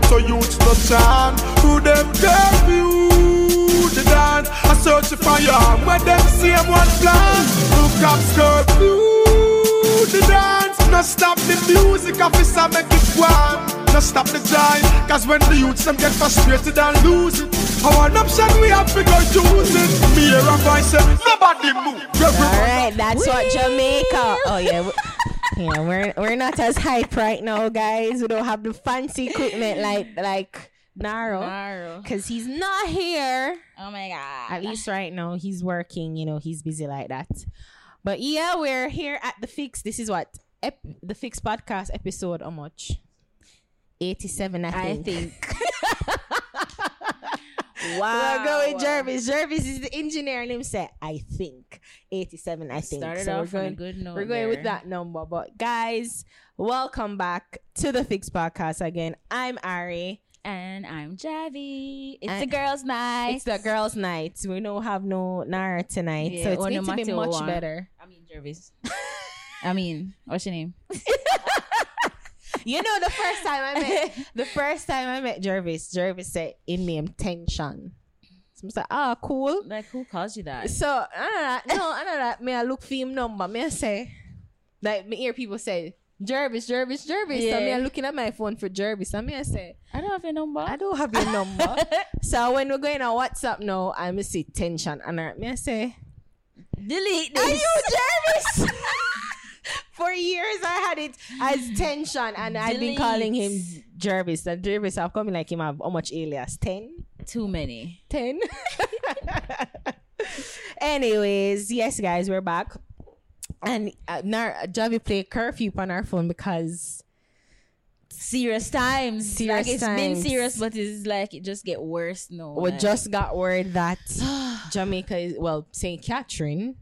ghetto youths no chant. Who them curfew the dance? I search for your arm where them same one plan. Look up curfew the dance. No stop the music, officer make it one. No stop the joy, cause when the youths them get frustrated and lose it. Our option we have to go use it. Me hear a voice say, nobody move. All right, that's what Jamaica. Oh yeah. Yeah, we're we're not as hype right now, guys. We don't have the fancy equipment like like Naro, Tomorrow. because he's not here. Oh my god. At least right now, he's working. You know, he's busy like that. But yeah, we're here at the Fix. This is what ep- the Fix podcast episode. How much? Eighty-seven, I I think. think. We're going Jervis. Jervis is the engineer, and him said, "I think eighty-seven. I think." Started So we're off a going- good note. We're going with that number. But guys, welcome back to the Fix Podcast again. I'm Ari. And I'm Javi. It's And- the girls' night. It's the girls' night. We don't have no Naro tonight. Yeah, so it's going no to be much what. better. I mean Jervis. I mean, what's your name? You know, the first time I met the first time I met Jervis, Jervis said in name tension. So I was like, ah, cool. Like who calls you that? So I know that no, I know that me I look for him number. Me I say like me hear people say Jervis, Jervis, Jervis. So me Yeah. I looking at my phone for Jervis. And me I say, I don't have your number. I don't have your number. so when we're going on WhatsApp now, I miss see tension and I, me I say, Delete this. Are you Jervis? For years I had it as tension and I've been calling him. Jervis. And Jervis I've coming like him have how much alias? Ten? Too many. 10 anyways yes guys we're back and uh, now Javi play curfew on our phone because Serious times. Serious like it's been serious, but it's like it just get worse. No. we like- just got word that Jamaica is well St. Catherine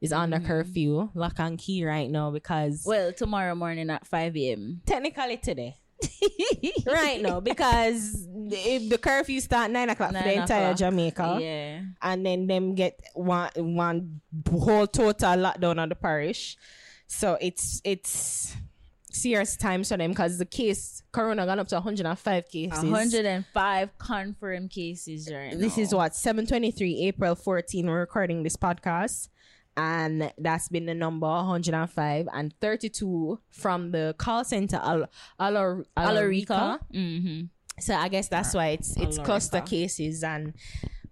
is under mm-hmm. curfew lock and key right now because well tomorrow morning at five a.m. technically today right now because if the curfew start 9 o'clock for the Nine entire o'clock. Jamaica Yeah. and then them get one one whole total lockdown on the parish. So it's it's serious times for them because the case corona gone up to 105 cases. 105 confirmed cases right This now. is what 723 April 14. We're recording this podcast. And that's been the number 105 and 32 from the call center Al- Alor- Alorica. Mm-hmm. So I guess that's why it's it's Alorica. cluster cases and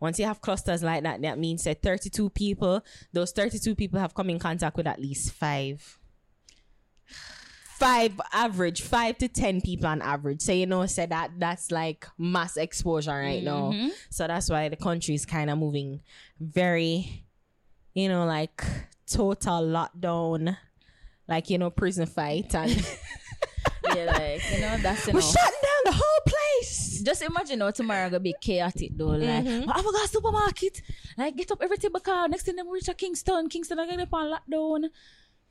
once you have clusters like that, that means that 32 people, those 32 people have come in contact with at least five. Five average, five to ten people on average. So you know, say that that's like mass exposure right now. Mm-hmm. So that's why the country is kind of moving very, you know, like total lockdown, like you know, prison fight, and Yeah, like you know that's enough. we're shutting down the whole place. Just imagine how tomorrow gonna be chaotic though. Like, Mhm. I forgot supermarket. Like, get up everything because next thing them reach a Kingston. Kingston are gonna on lockdown.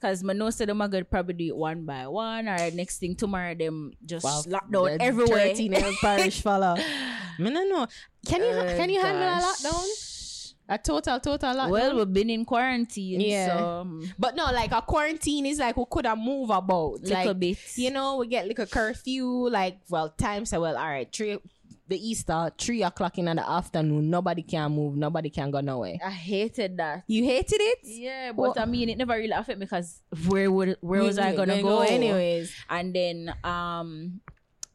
Cause my know say them are gonna probably do it one by one, or next thing tomorrow them just lock down the everywhere. 13 year parish fella. Me no know. Can you Oh, can you handle a lockdown? A total total lockdown. Well, we've been in quarantine, Yeah. so um, but no, like a quarantine is like we could have move about. A little like bit. you know, we get like a curfew, like well, time say well, all right, three the Easter, three o'clock in the afternoon, nobody can move, nobody can go nowhere. I hated that. You hated it? Yeah, but Well- I mean, it never really affected me because where would where was I gonna you go anyways? And then um,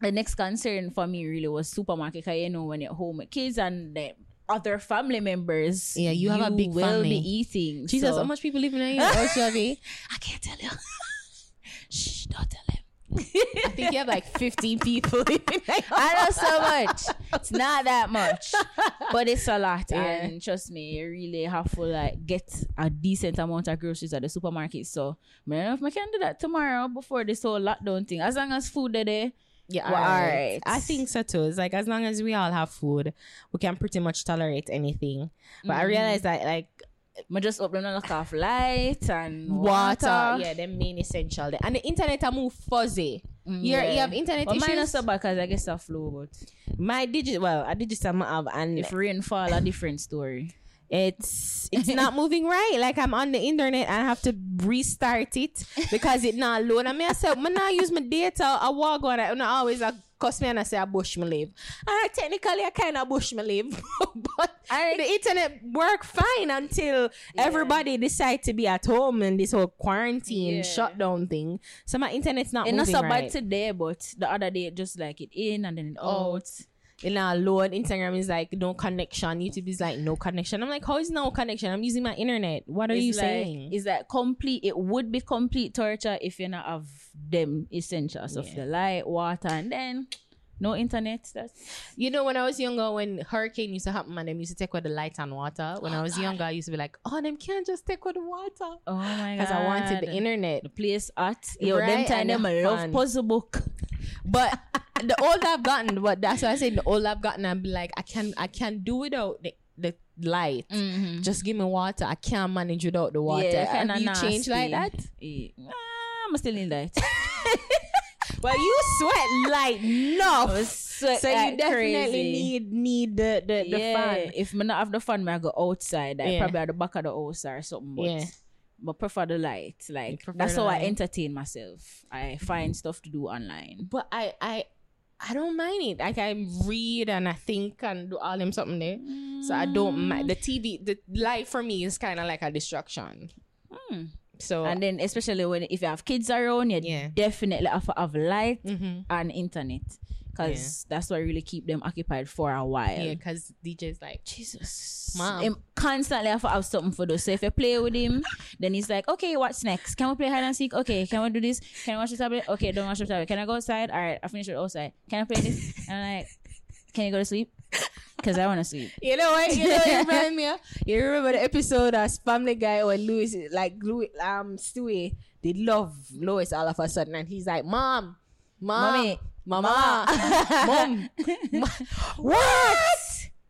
the next concern for me really was supermarket. Cause you know when you're home with kids and the other family members, Yeah, you have a big will family. be eating. Jesus, so- how much people living in your house, Javi? I can't tell you. Shh, don't tell him. I think you have like 15 people living in I know so much. It's not that much, but it's a lot. Yeah. And trust me, you really have to like get a decent amount of groceries at the supermarket. So, I don't know if I can do that tomorrow before this whole lockdown thing. As long as food there, Yeah, Well, alright. alright. I think so too. It's like as long as we all have food, we can pretty much tolerate anything. But I realize that like I just open and lock off light and water, water. yeah, the main essential. there. And the internet I move fuzzy. Mm, yeah. You have internet But mine not issues. so bad because I guess a flu, but My digit, well, a digital I have, and if rain fall, a different story. It's it's not moving right. Like I'm on the internet and I have to restart it because it not load. I mean, I said, when I use my data, I walk on it, and I always I cuss me and I say I bush me live. And technically I kind of bush me live, but I- the internet work fine until everybody decide to be at home and this whole quarantine Yeah. shutdown thing. So my internet's not It's not so right. bad today, but the other day it just like it in and then it Oh, out. In our load Instagram is like no connection. YouTube is like no connection. I'm like, how is no connection? I'm using my internet. What are It's you like, saying? Is that complete. It would be complete torture if you're not have them essentials of the light, water, and then no internet. That's You know, when I was younger, when hurricane used to happen and them used to take with the light and water. When oh, I was younger, I used to be like, oh, them can't just take with the water. oh my god. Because I wanted the internet. The place at yo. them Right, time them the I love puzzle book. But the older I've gotten, but that's why I say the older I've gotten, I'm like, I can't, I can't do without the, the light. Mm-hmm. Just give me water. I can't manage without the water. Yeah, Have you changed like that? nasty. Eh, I'm still in that. Well, you sweat like no. I sweat So you definitely crazy. need need the the, the yeah, fan. if me not have the fan, me I go outside. I Yeah. probably at the back of the house or something. But Yeah. But prefer the light. Like that's how I entertain myself. I find stuff to do online. But I I I don't mind it. Like I read and I think and do all them something there. So I don't mind the TV. The light for me is kind of like a distraction. Hmm. So And then especially when if you have kids around, you Yeah. definitely have have light Mhm. and internet. Because that's what really keep them occupied for a while. yeah, because DJ's like Jesus. Mom. Him constantly have to have something for those. So if you play with him, then he's like, okay, what's next? Can we play hide and seek? Okay, can we do this? Can I watch the tablet? Okay, don't watch the tablet. Can I go outside? All right, I finished it outside. Can I play this? And I'm like, can you go to sleep? Because I want to sleep. You know what? You know what you remind me of? You remember the episode of Family Guy when Lois, like Lois, um, Stewie, they love Lois all of a sudden, and he's like, "Mom, mom, Mommy, mama, mom, what?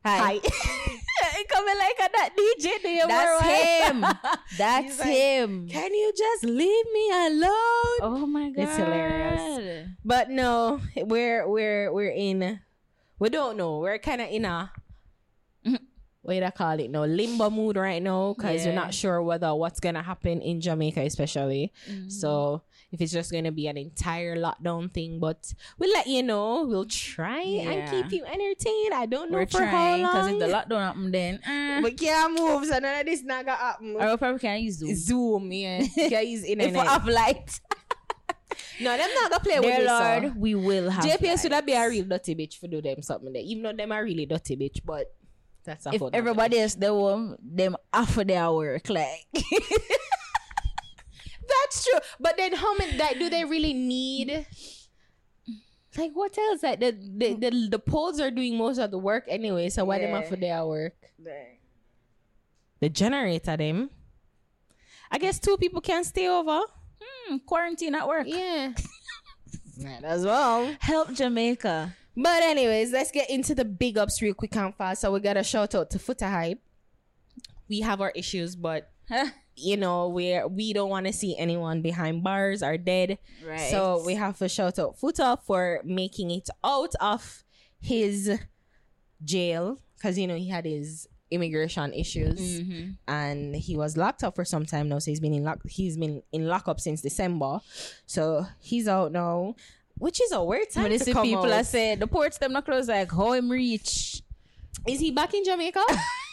Hi. He coming like a that DJ there, That's bro. him. That's like, him. Can you just leave me alone? Oh my god. It's hilarious. But no, we're we're we're in. We don't know. We're kind of in a what do I call it? No limbo mood right now because we're not sure whether what's gonna happen in Jamaica, especially. Mm-hmm. So if it's just gonna be an entire lockdown thing, but we'll let you know. We'll try and keep you entertained. I don't know We're for how trying because if the lockdown happen, then uh, we can't move, so none of this not gonna happen. or we probably can use Zoom. Zoom, yeah, yeah, use internet. If we have light, no, them not gonna play with dear this. so. Lord, we will have. JPS would light. that be a real dirty bitch for do them something there. Even though them are really dirty bitch, but that's a if everybody else they want them after their work, like That's true. But then how many like do they really need like what else? Like the the, the the polls are doing most of the work anyway, so why them Yeah. off for their work? The generator them. I guess two people can stay over. hmm, quarantine at work. Yeah. Might as well. Help Jamaica. But anyways, let's get into the big ups real quick and fast. So we got a shout out to Foota Hype. We have our issues, but you know, we're we don't want to see anyone behind bars or dead. Right. So we have to shout out Foota for making it out of his jail because you know he had his immigration issues Mhm. and he was locked up for some time now. So he's been in lock he's been in lockup since December. So he's out now. Which is a weird time When to come people out. I say the ports them not close like how him reach. Is he back in Jamaica?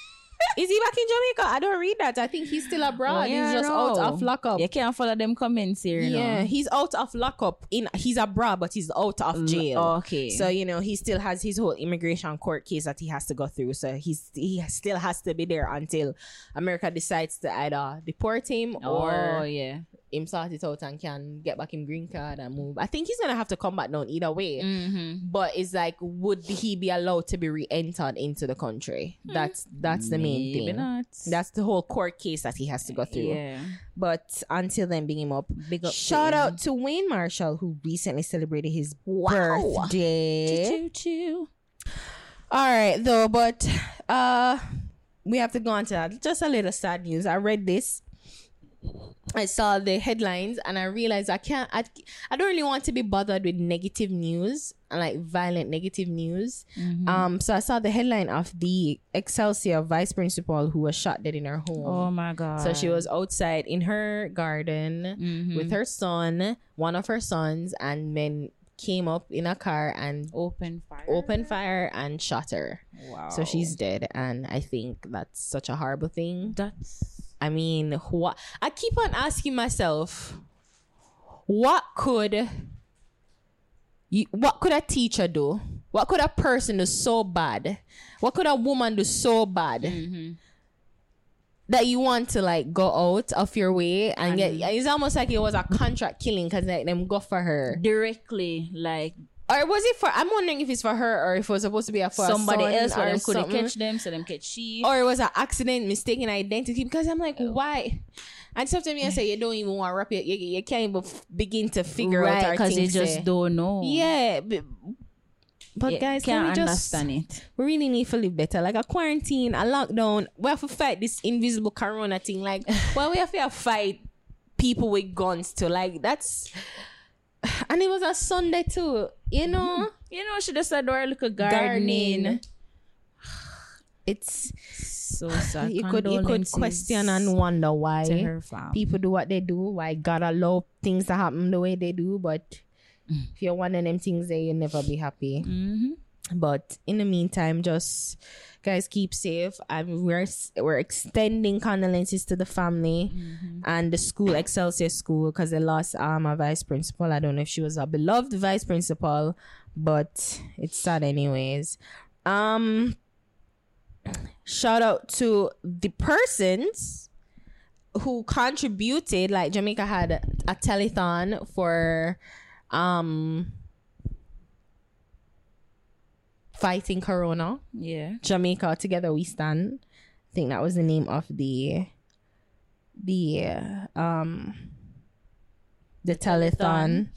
is he back in Jamaica? I don't read that. I think he's still abroad. Yeah, he's just out of lockup. You can't follow them comments here. you Yeah, know. he's out of lockup. In he's abroad, but he's out of mm, jail. Okay. So you know he still has his whole immigration court case that he has to go through. So he's he still has to be there until America decides to either deport him oh or yeah. Him sort it out and can get back him green card and move. I think he's gonna have to come back down either way. Mm-hmm. But it's like, would he be allowed to be re-entered into the country? That's that's the main Maybe thing. not. That's the whole court case that he has to go through. Yeah. But until then, big him up. Big up. Shout to him. out to Wayne Marshall, who recently celebrated his Wow. birthday. Choo choo. All right, though, but uh, we have to go on to that. Just a little sad news. I read this. I saw the headlines and I realized I can't. I, I don't really want to be bothered with negative news and like violent negative news. Mm-hmm. Um, so I saw the headline of the Excelsior vice principal who was shot dead in her home. Oh my god. So she was outside in her garden Mhm. with her son, one of her sons, and men came up in a car and Open fire. opened fire and shot her. Wow. So she's dead, and I think that's such a horrible thing. That's I mean, what I keep on asking myself, what could you, what could a teacher do? What could a person do so bad? What could a woman do so bad mm-hmm. that you want to like go out of your way and get? It's almost like it was a contract killing because like them go for her, directly like or was it for? I'm wondering if it's for her or if it was supposed to be a for a somebody son else, or them couldn't catch them, so them catch she. or it was an accident, mistaken identity. Because I'm like, why? And sometimes I say you don't even want to wrap it. You, you can't even f- begin to figure out right, our because you just eh. don't know. Yeah, but, but You guys, can we just understand it. we really need to live better. Like a quarantine, a lockdown. We have to fight this invisible corona thing. Like, well, we have to fight people with guns too. Like that's. And it was a Sunday too, you know. You know, she just said, "Or look a gardening." Gardening. It's So sad. you could you could question and wonder why to her fam. people do what they do, why God allow things to happen the way they do. But if you're one of them things, there you'll never be happy. Mhm. But in the meantime, just guys keep safe. And we're we're extending condolences to the family and the school Excelsior School because they lost um a vice principal. I don't know if she was a beloved vice principal, but it's sad anyways. Um, shout out to the persons who contributed. Like Jamaica had a telethon for um fighting corona. Yeah. jamaica together we stand. I think that was the name of the the um the telethon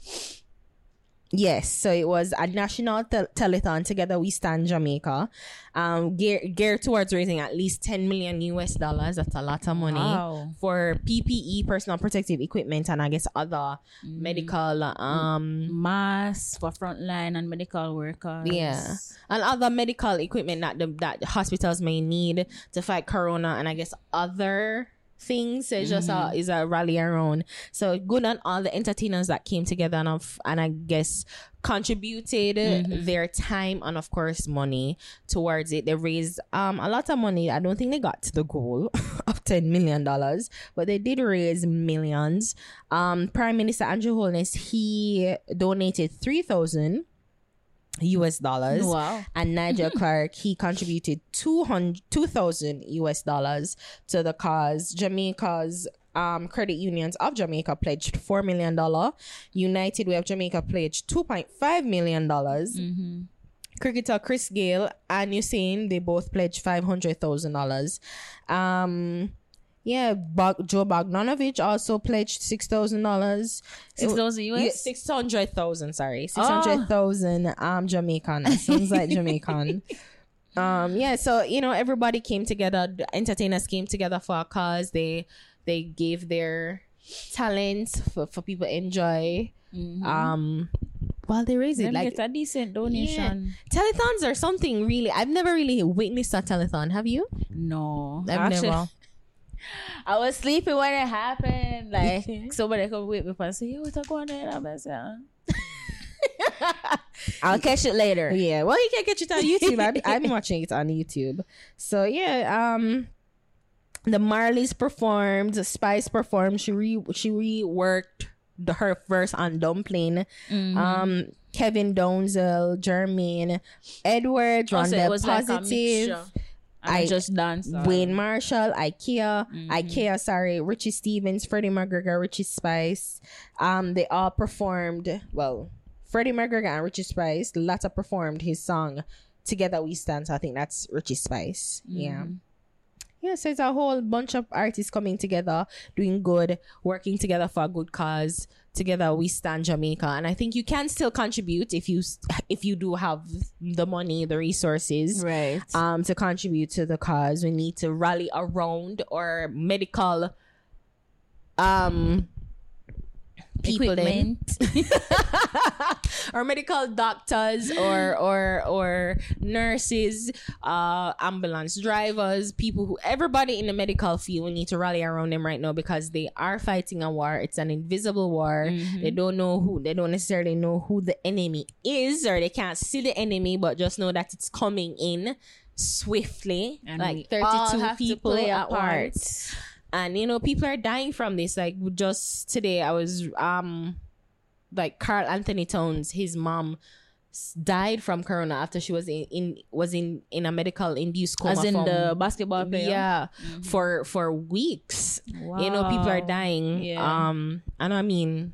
yes so it was a national tel- telethon together we stand jamaica um geared geared towards raising at least 10 million us dollars that's a lot of money Wow. for ppe personal protective equipment and i guess other medical um Masks for frontline and medical workers. Yeah. and other medical equipment that the that hospitals may need to fight corona and I guess other things. So it's just a is a rally around. So good on all the entertainers that came together and of and I guess contributed their time and of course money towards it. They raised um a lot of money. I don't think they got to the goal of ten million dollars, but they did raise millions. Um Prime Minister Andrew Holness he donated three thousand US dollars. Wow. And Nigel Clarke, he contributed 200 2000 US dollars to the cause. Jamaica's um, credit unions of Jamaica pledged $4 million. United Way of Jamaica pledged $2.5 million. Cricketer Chris Gayle and Usain, they both pledged $500,000. Um, yeah, Bog- Joe Bogdanovich also pledged $6,000. Six thousand US. Yeah, six hundred thousand. Sorry, six hundred thousand. Um, Jamaican. Sounds like Jamaican. Um, yeah. So you know, everybody came together. Entertainers came together for a cause. They they gave their talents for for people to enjoy. Um, while they raise it, like a decent donation. telethons are something really. I've never really witnessed a telethon. Have you? No, I've Actually, never. I was sleeping when it happened. Like somebody come wake me up and say, "Yo, what's going on?" I'm like, "Uh." I'll catch it later. Yeah, well, you can't catch it on YouTube. I've, I'm watching it on YouTube. So yeah, um, the Marleys performed, Spice performed. She re she reworked the, her verse on Dumpling. Mm-hmm. Um, Kevin Downswell, Jermaine, Edward, Also, Ronda it was like a Positive. mixture. I I- just danced. on. Wayne Marshall, Ikaya, Mm-hmm. Ikaya, sorry, Richie Stephens, Freddie McGregor, Richie Spice. Um, they all performed. Well, Freddie McGregor and Richie Spice. The latter performed his song "Together We Stand." So I think that's Richie Spice. Mm-hmm. Yeah, so it's a whole bunch of artists coming together, doing good, working together for a good cause. Together we stand Jamaica, and I think you can still contribute if you if you do have the money, the resources, Right. um to contribute to the cause we need to rally around or medical um people. Equipment. or medical doctors or or or nurses, uh, ambulance drivers, people who everybody in the medical field. We need to rally around them right now because they are fighting a war. It's an invisible war. Mm-hmm. They don't know who. They don't necessarily know who the enemy is, or they can't see the enemy, but just know that it's coming in swiftly. And like thirty-two have to people play a at part. once and you know people are dying from this like just today i was um like Karl-Anthony Towns his mom died from corona after she was in, in was in in a medical induced coma As in from- the basketball player. yeah for for weeks wow. you know people are dying Yeah. um and i mean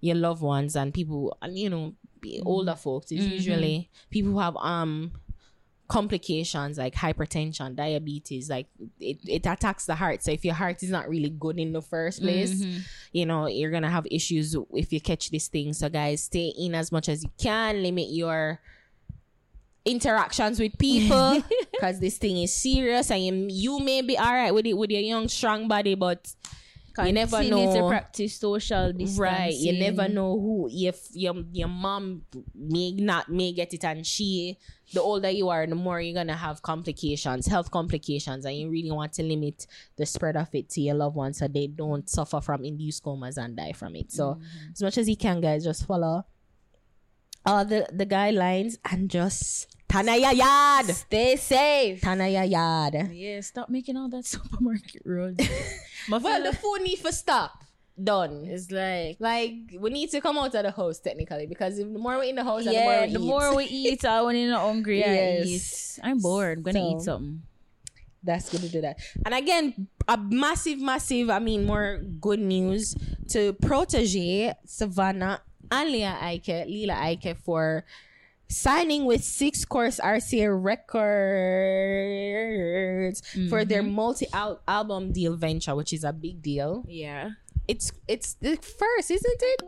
your loved ones and people and you know be- Mm-hmm. older folks is usually people who have um complications like hypertension diabetes like it, it attacks the heart. So if your heart is not really good in the first place Mm-hmm. you know you're gonna have issues if you catch this thing. So guys stay in as much as you can. Limit your interactions with people because this thing is serious and you, you may be all right with it with your young strong body but you never Continue to know practice social distancing. right you never know who if your your mom may not may get it and she the older you are the more you're gonna have complications health complications and you really want to limit the spread of it to your loved ones so they don't suffer from induced comas and die from it so mm-hmm. as much as you can guys just follow all the the guidelines and just tanaya yard Stay safe. tanaya yard Yeah, stop making all that supermarket road. Well the food need for stop done It's like Like we need to come out of the house technically because the more we're in the house, yeah, the the more more we eat, I when you're not hungry, I Yes. eat. I'm bored. I'm gonna So- eat something. that's good to do that. And again, a massive, massive. I mean, more good news to Protoje Savannah and Leah Ike, Lila Ike for signing with Six Course RCA Records for their multi album deal venture, which is a big deal. Yeah. It's it's the first, isn't it?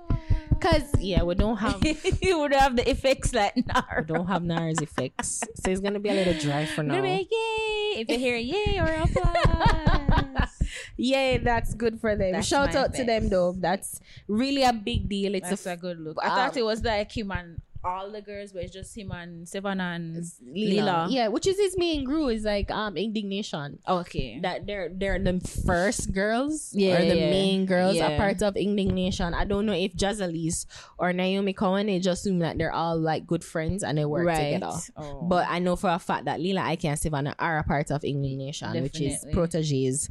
Cause yeah, we don't have you would have the effects like We Nar. don't have NARS effects. So it's gonna be a little dry for now. Like, yay! If you hear a yay or applause. Yay, that's good for them. That's Shout out to them though. That's really a big deal. It's That's a, a good look. um, I thought it was like him and all the girls, but it's just him and Savannah and Lila. Lila. Yeah, which is his main group is like um In.Digg.Nation. Okay. That they're they're the first girls Yeah, or the yeah. main girls are part of In.Digg.Nation. I don't know if Jaz Elise or Naomi Cowan they just assume that they're all like good friends and they work right. together. Oh. But I know for a fact that Lila Ike and Savannah are a part of In.Digg.Nation, which is Protoje's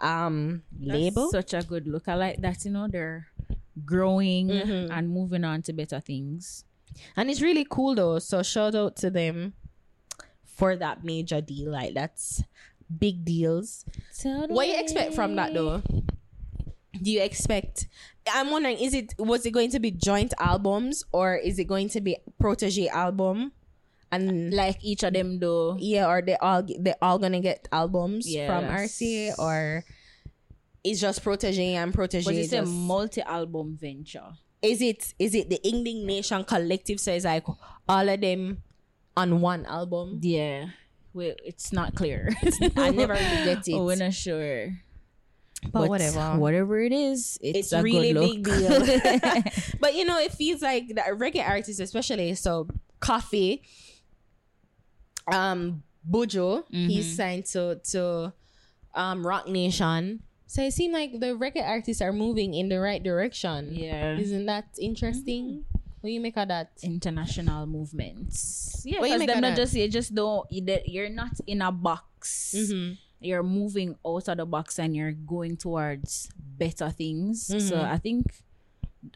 um That's label. such a good look. I like that. You know, they're growing Mhm. and moving on to better things. And it's really cool though. So shout out to them for that major deal. Like that's big deals. What you expect from that though? Do you expect I'm wondering, is it was it going to be joint albums or is it going to be Protoje album? And Like each of them, though. yeah, or they all they all gonna get albums Yeah, from RCA or it's just Protoje and Protoje. But it's a multi-album venture. Is it is it the In.Digg.Nation collective So it's like all of them on one album Yeah. Well, it's not clear. i never really get it Oh, we're not sure. but whatever Whatever it is, it's, it's a really good big deal but you know it feels like that reggae artists especially so Koffee um Buju Mm-hmm. he's signed to to um Roc Nation so it seems like the reggae artists are moving in the right direction yeah. isn't that interesting what do you make of that International movements. Yeah, because of not that? just you just don't you're not in a box. Mhm. You're moving out of the box and you're going towards better things. So Mhm. I think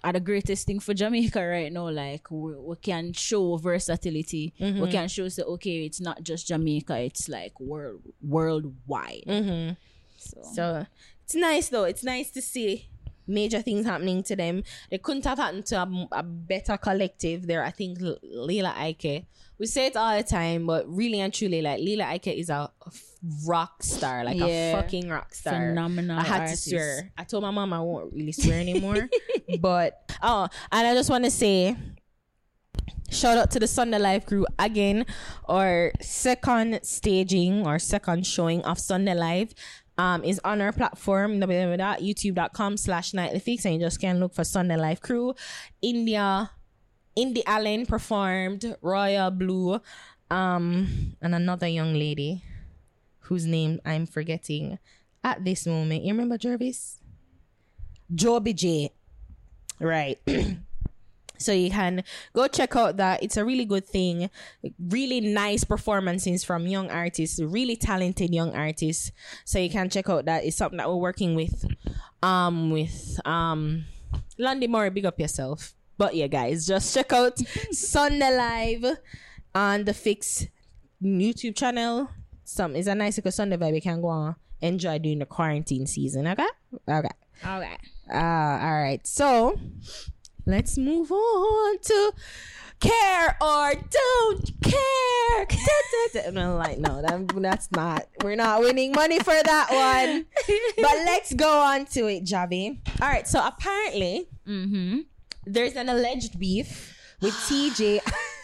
are the greatest thing for Jamaica right now. Like we, we can show versatility. We Mhm. can show say okay, it's not just Jamaica. It's like world worldwide. mm-hmm. So, So it's nice though. It's nice to see major things happening to them. They couldn't have happened to a, a better collective there. I think L- Lila Ike. We say it all the time, but really and truly, like Lila Ike is a f- rock star, like a fucking rock star. phenomenal. I had artist. to swear. I told my mom I won't really swear anymore. but oh, and I just want to say shout out to the Sunday Live crew again. Our second staging or second showing of Sunday Live um is on our platform www.youtube.com slash nightly fix and you just can look for Sunday Life crew. India Indy Allen performed Royal Blue, um, and another young lady whose name I'm forgetting at this moment. You remember Jervis? Joby J. Right. so you can go check out that. It's a really good thing. Really nice performances from young artists, really talented young artists. So you can check out that. It's something that we're working with. Um, with um, Landy Murray. Big up yourself. But yeah, guys, just check out Sunday Live on the Fix YouTube channel. Some it's a nice little Sunday vibe you can go on enjoy during the quarantine season. Okay, okay. Okay. Uh, all right. So let's move on to care or don't care. no, like no, that, that's not. We're not winning money for that one. but let's go on to it, Javi. All right. So apparently, Mm-hmm. there's an alleged beef with Teejay.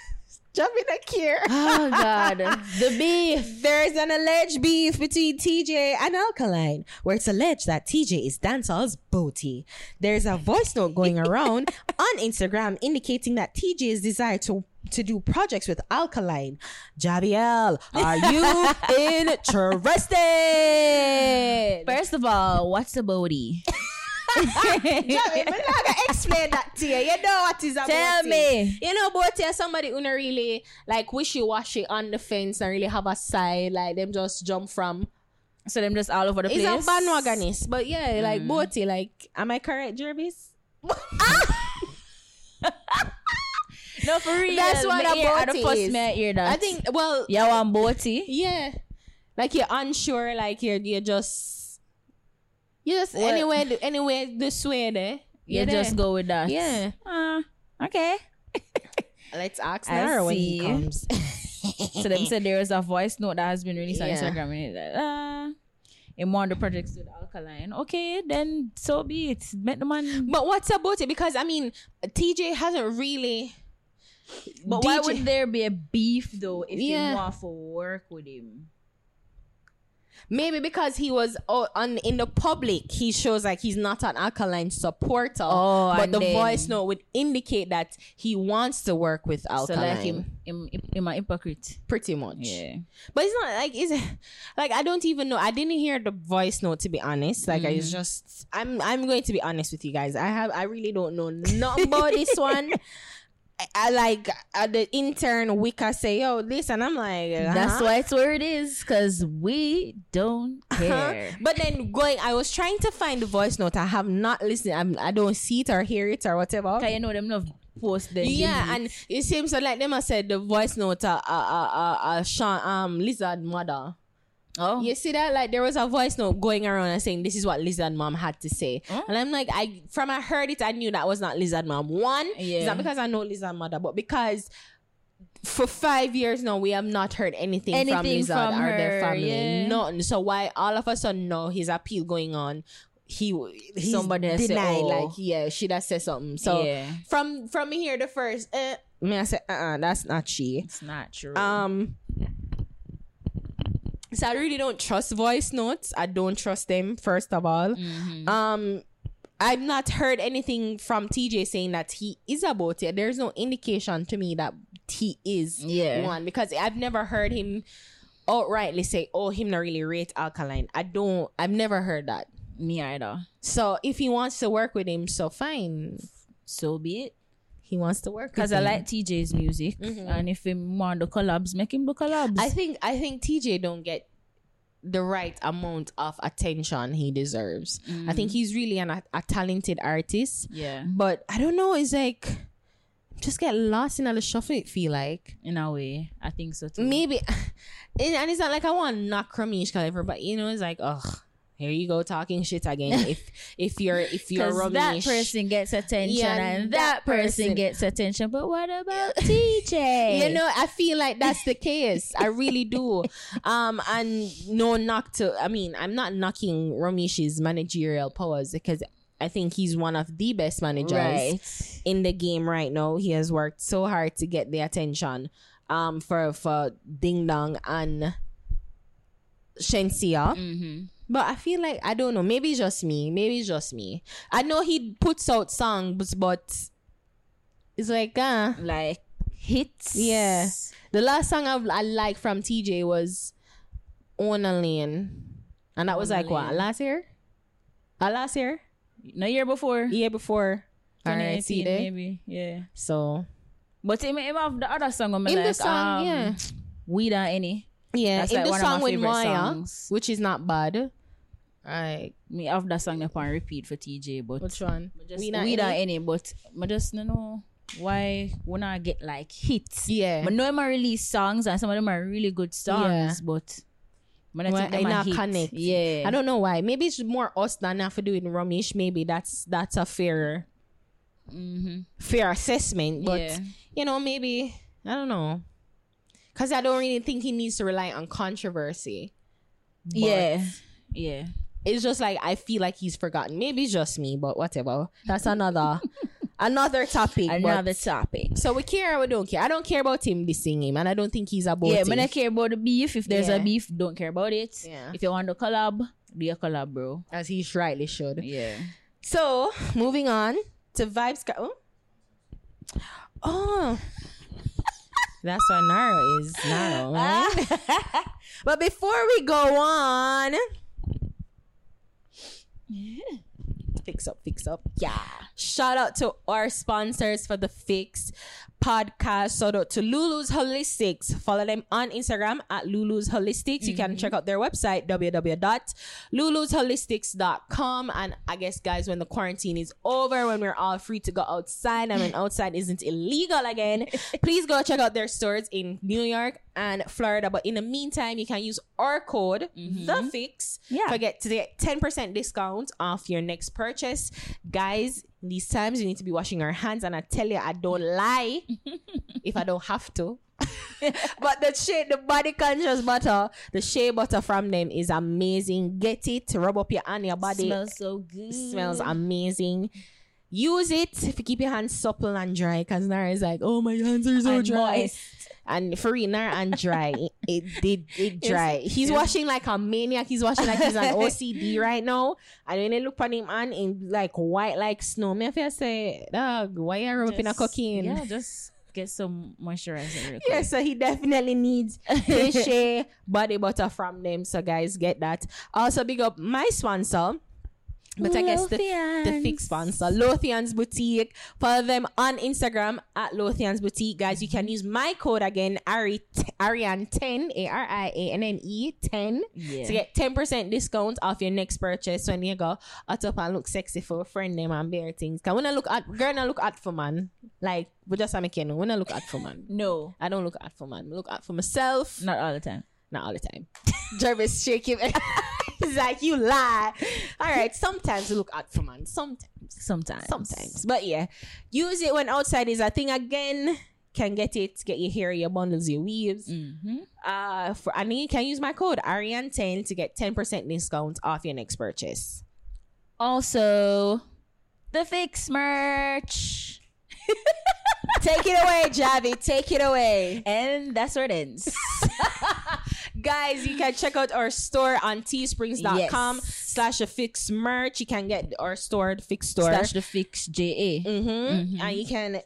Javi, not care. Oh God, the beef. There's an alleged beef between Teejay and Alkaline, where it's alleged that Teejay is dancehall's booty. There's a voice note going around on Instagram indicating that Teejay's desire to to do projects with Alkaline. Javiel, are you interested? First of all, what's a booty? Javi, I'm not gonna explain that to you. You know what is a Tell booty. me. You know, but yeah, somebody who not really like wishy washy on the fence and really have a side, like them just jump from So them just all over the He's place. a bandwagonist, but yeah, like mm. Boti, like, am I correct, Jervis? No, for real. That's what Me a hear- I the booty first is. me I hear that. I think, well, you want booty. yeah, like you're unsure, like you're you're just, you just What? anywhere anywhere this way there. You You're just there. go with that. Yeah, Uh, okay. let's ask I Naro when he comes. So them said there is a voice note that has been released on Yeah. Instagram and like uh in one of the projects with Alkaline. Okay, then so be it. Met the man. but what's about it? Because I mean, Teejay hasn't really. But why would there be a beef though if Yeah. you want for work with him? Maybe because he was oh, on in the public, he shows like he's not an alkaline supporter. Oh, but the then- voice note would indicate that he wants to work with alkaline. So like him, him, him, a hypocrite. pretty much. Yeah. But it's not like is like I don't even know. I didn't hear the voice note to be honest. Like I Mm. just I'm I'm going to be honest with you guys. I have I really don't know nothing about this one. I, like uh, the intern Wicca say, yo, this, and I'm like, That's huh? why it's where it is, because we don't care. But then going, I was trying to find the voice note. I have not listened. I'm, I don't see it or hear it or whatever. Cause you know them love post them. Yeah, and it seems like them I said the voice note uh uh uh, uh, uh Sean um Lizard mother. Oh, You see that? Like there was a voice note going around and saying this is what Lizard mom had to say. Oh. And I'm like, I from I heard it, I knew that was not Lizard mom. One, it's not because I know Lizard mother, but because for five years now we have not heard anything, from Anything Lizard from or their her, family. yeah. Nothing. So why all of a sudden now his appeal going on? He Somebody has said, oh. like yeah she does say something. So yeah, from from here the first me I say uh uh that's not she. it's not true. Um so I really don't trust voice notes. I don't trust them first of all. Mhm. Um I've not heard anything from Teejay saying that he is about it. There's no indication to me that he is Yeah. one because I've never heard him outrightly say, "Oh, him not really rate alkaline." I don't. I've never heard that. Me either. So if he wants to work with him, so fine. So be it. He wants to work Because I like Teejay's music, mm-hmm. and if him want the collabs, make him do collabs. I think I think Teejay don't get the right amount of attention he deserves. I think mm. he's really an, a, a talented artist, yeah, but I don't know. It's like just get lost in all the shuffle. It feel like in a way, I think so too. maybe, and and it's not like I want to knock Romeich Caliver, but you know, it's like ugh. Here you go talking shit again. if if you're if you're Because that person gets attention Yeah, and that that, person, person- gets attention. But what about Teejay? You know, I feel like that's the case. I really do. Um, and no knock to. I mean, I'm not knocking Romeich's managerial powers because I think he's one of the best managers right? in the game right now. He has worked so hard to get the attention. Um, for for Ding Dong and Shenseea. Mm-hmm. But I feel like I don't know. Maybe just me. Maybe just me. I know he puts out songs, but It's like uh like hits. Yeah. the last song I, I like from Teejay was On a Lane. And that was On like what, last year? Uh, last year? No year before. Year before. Alright, see there. maybe. Yeah. So But him, him have the other song I'm in like the song, um, yeah. We Don't Any. Yeah, That's in like the one of song my with Maya, songs. which is not bad. Alright. Me have that song up on repeat for Teejay, but Which one? just We we Not not, Any? but I just don't know why when I get like hits. Yeah. But know him a release songs and some of them are really good songs, Yeah. but when I Well, think them I a not connect. Yeah. I don't know why. Maybe it's more us than after doing do Romeich. Maybe that's that's a fair Mm-hmm. fair assessment. But Yeah. you know, maybe I don't know. Cause I don't really think he needs to rely on controversy. But Yeah. Yeah. It's just like I feel like he's forgotten. Maybe it's just me, but whatever. That's another another topic. Another topic. so we care or we don't care. I don't care about him dissing him, and I don't think he's about yeah, it. when I care about the beef, if there's Yeah. a beef, don't care about it. Yeah. If you want to collab, do a collab, bro. as he rightly should. Yeah. So moving on to vibes. Ca- oh, oh. That's why Naro is. Right? but before we go on, fix up, fix up. Yeah. Shout out to our sponsors for the Fix podcast. Shout out to Lulu's Holistics. Follow them on Instagram at Lulu's Holistics. You can mm-hmm. check out their website, www.lulusholistics.com. And I guess, guys, when the quarantine is over, when we're all free to go outside and when outside isn't illegal again, please go check out their stores in New York and Florida. But in the meantime, you can use our code, mm-hmm. The Fix, Yeah. to get to get 10% discount off your next purchase. Guys, these times you need to be washing your hands, and I tell you, I don't lie if I don't have to. but the shea, the body conscious butter, the shea butter from them is amazing. Get it, rub up your hand, your body. Smells so good. smells amazing. Use it if you keep your hands supple and dry. Because Naro is like, oh, my hands are so And dry. moist. And for real, and dry, it, it did it dry. He's yes. washing like a maniac. He's washing like he's an OCD right now. And when I look on him and in like white like snow, me I say, dog, why are you rubbing a cocaine? Yeah, just get some moisturizer. Yeah, so he definitely needs shea body butter from them. So guys, get that. Also, big up my sponsor. But I guess the, the fix sponsor, Lothian's Boutique. Follow them on Instagram at Lothian's Boutique. Guys, you can use my code again, Ari, Ariane10, A R I A N N E 10, Yeah. to get 10% discount off your next purchase when you go out up and look sexy for a friend them and bear things. Because when I look at, girl, I look at for man. Like, we just make you know, when I look at for man. No, I don't look out for man. I look out for myself. not all the time. Not all the time. Jervis shaking. Like, you lie. All right. Sometimes we look out for man. Sometimes. Sometimes. Sometimes. But yeah, use it when outside is a thing again. Can get it, get your hair, your bundles, your weaves. Mm-hmm. Uh, for and you can use my code Ariane10 to get 10% discount off your next purchase. Also, the fix merch. Take it away, Javi. Take it away. And that's where it ends. Guys, you can check out our store on teesprings.com Yes. slash a fix merch. You can get our store, the fix store. Slash the fix JA. Mm-hmm. And you can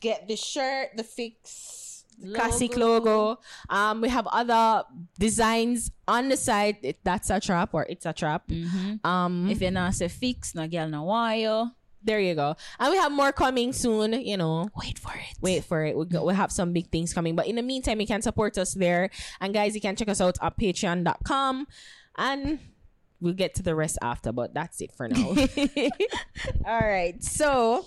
get the shirt, the fix classic logo. Um, we have other designs on the side. It- That's a trap or it's a trap. Mm-hmm. Um, If you're not say fix, no girl, no wire. There you go. And we have more coming soon. You know, Wait for it. wait for it. We go, we have some big things coming. But in the meantime, you can support us there. And guys, you can check us out at Patreon.com. And we'll get to the rest after. But that's it for now. All right. So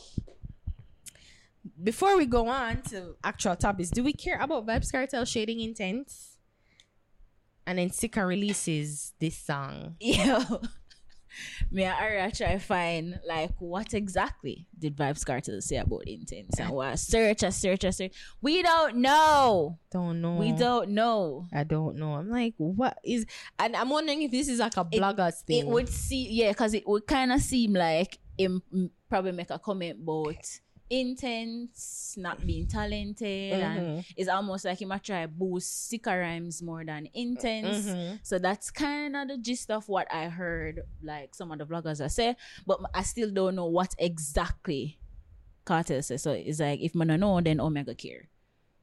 before we go on to actual topics, do we care about Vybz Kartel shading Intence? And then Sikka releases this song. Yo. Me and Aria try find like what exactly did Vybz Kartel say about Intence and what search a search a search. We don't know. Don't know. We don't know. I don't know. I'm like, what is? And I'm wondering if this is like a bloggers thing. It would see yeah, because it would kind of seem like him probably make a comment about Intence, not being talented, and Mhm. it's almost like he might try boost Sikka Rymes more than Intence. Mhm. So that's kind of the gist of what I heard, like some of the vloggers I say, but I still don't know what exactly Kartel says. So it's like if man don't know, then Omega care.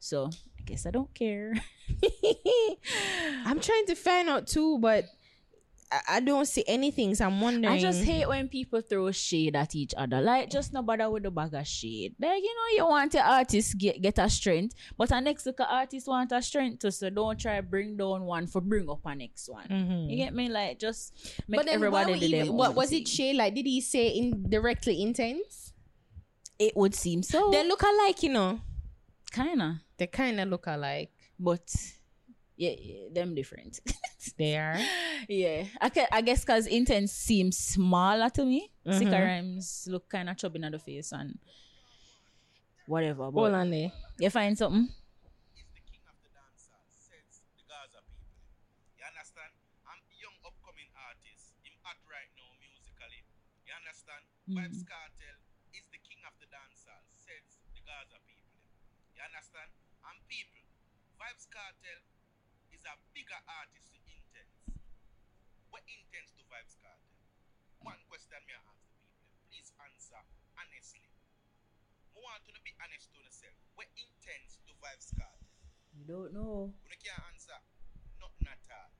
So I guess I don't care. I'm trying to find out too, but I, I don't see anything. So I'm wondering. I just hate when people throw shade at each other. Like, just no bother with the bag of shade. Like, you know, you want the artist get get a strength, but a next look artist want a strength too. So don't try bring down one for bring up a next one. Mhm. You get me? Like, just make But then everybody do even, them what was thing. it shade? like did he say indirectly Intence It would seem so. they look alike you know kinda, they kind of look alike but yeah, yeah them different. they are yeah, I, ca- I guess because Intence seems smaller to me. Mhm. Sikka Rymes look kind of chubby in the face and whatever. But hold on there you find something. is the king of the dancer, says the Gaza people. You understand? I'm a young upcoming artist. I'm hot right now musically. You understand? Vybz Kartel is the king of the dancer, says the Gaza people. You understand? And people, Vybz Kartel is a bigger artist to Intence. What Intence to Vybz Kartel? One question me I ask the people. Please answer honestly. I want to be honest to yourself. What Intence to Vybz Kartel? You don't know. You can't answer nothing at all.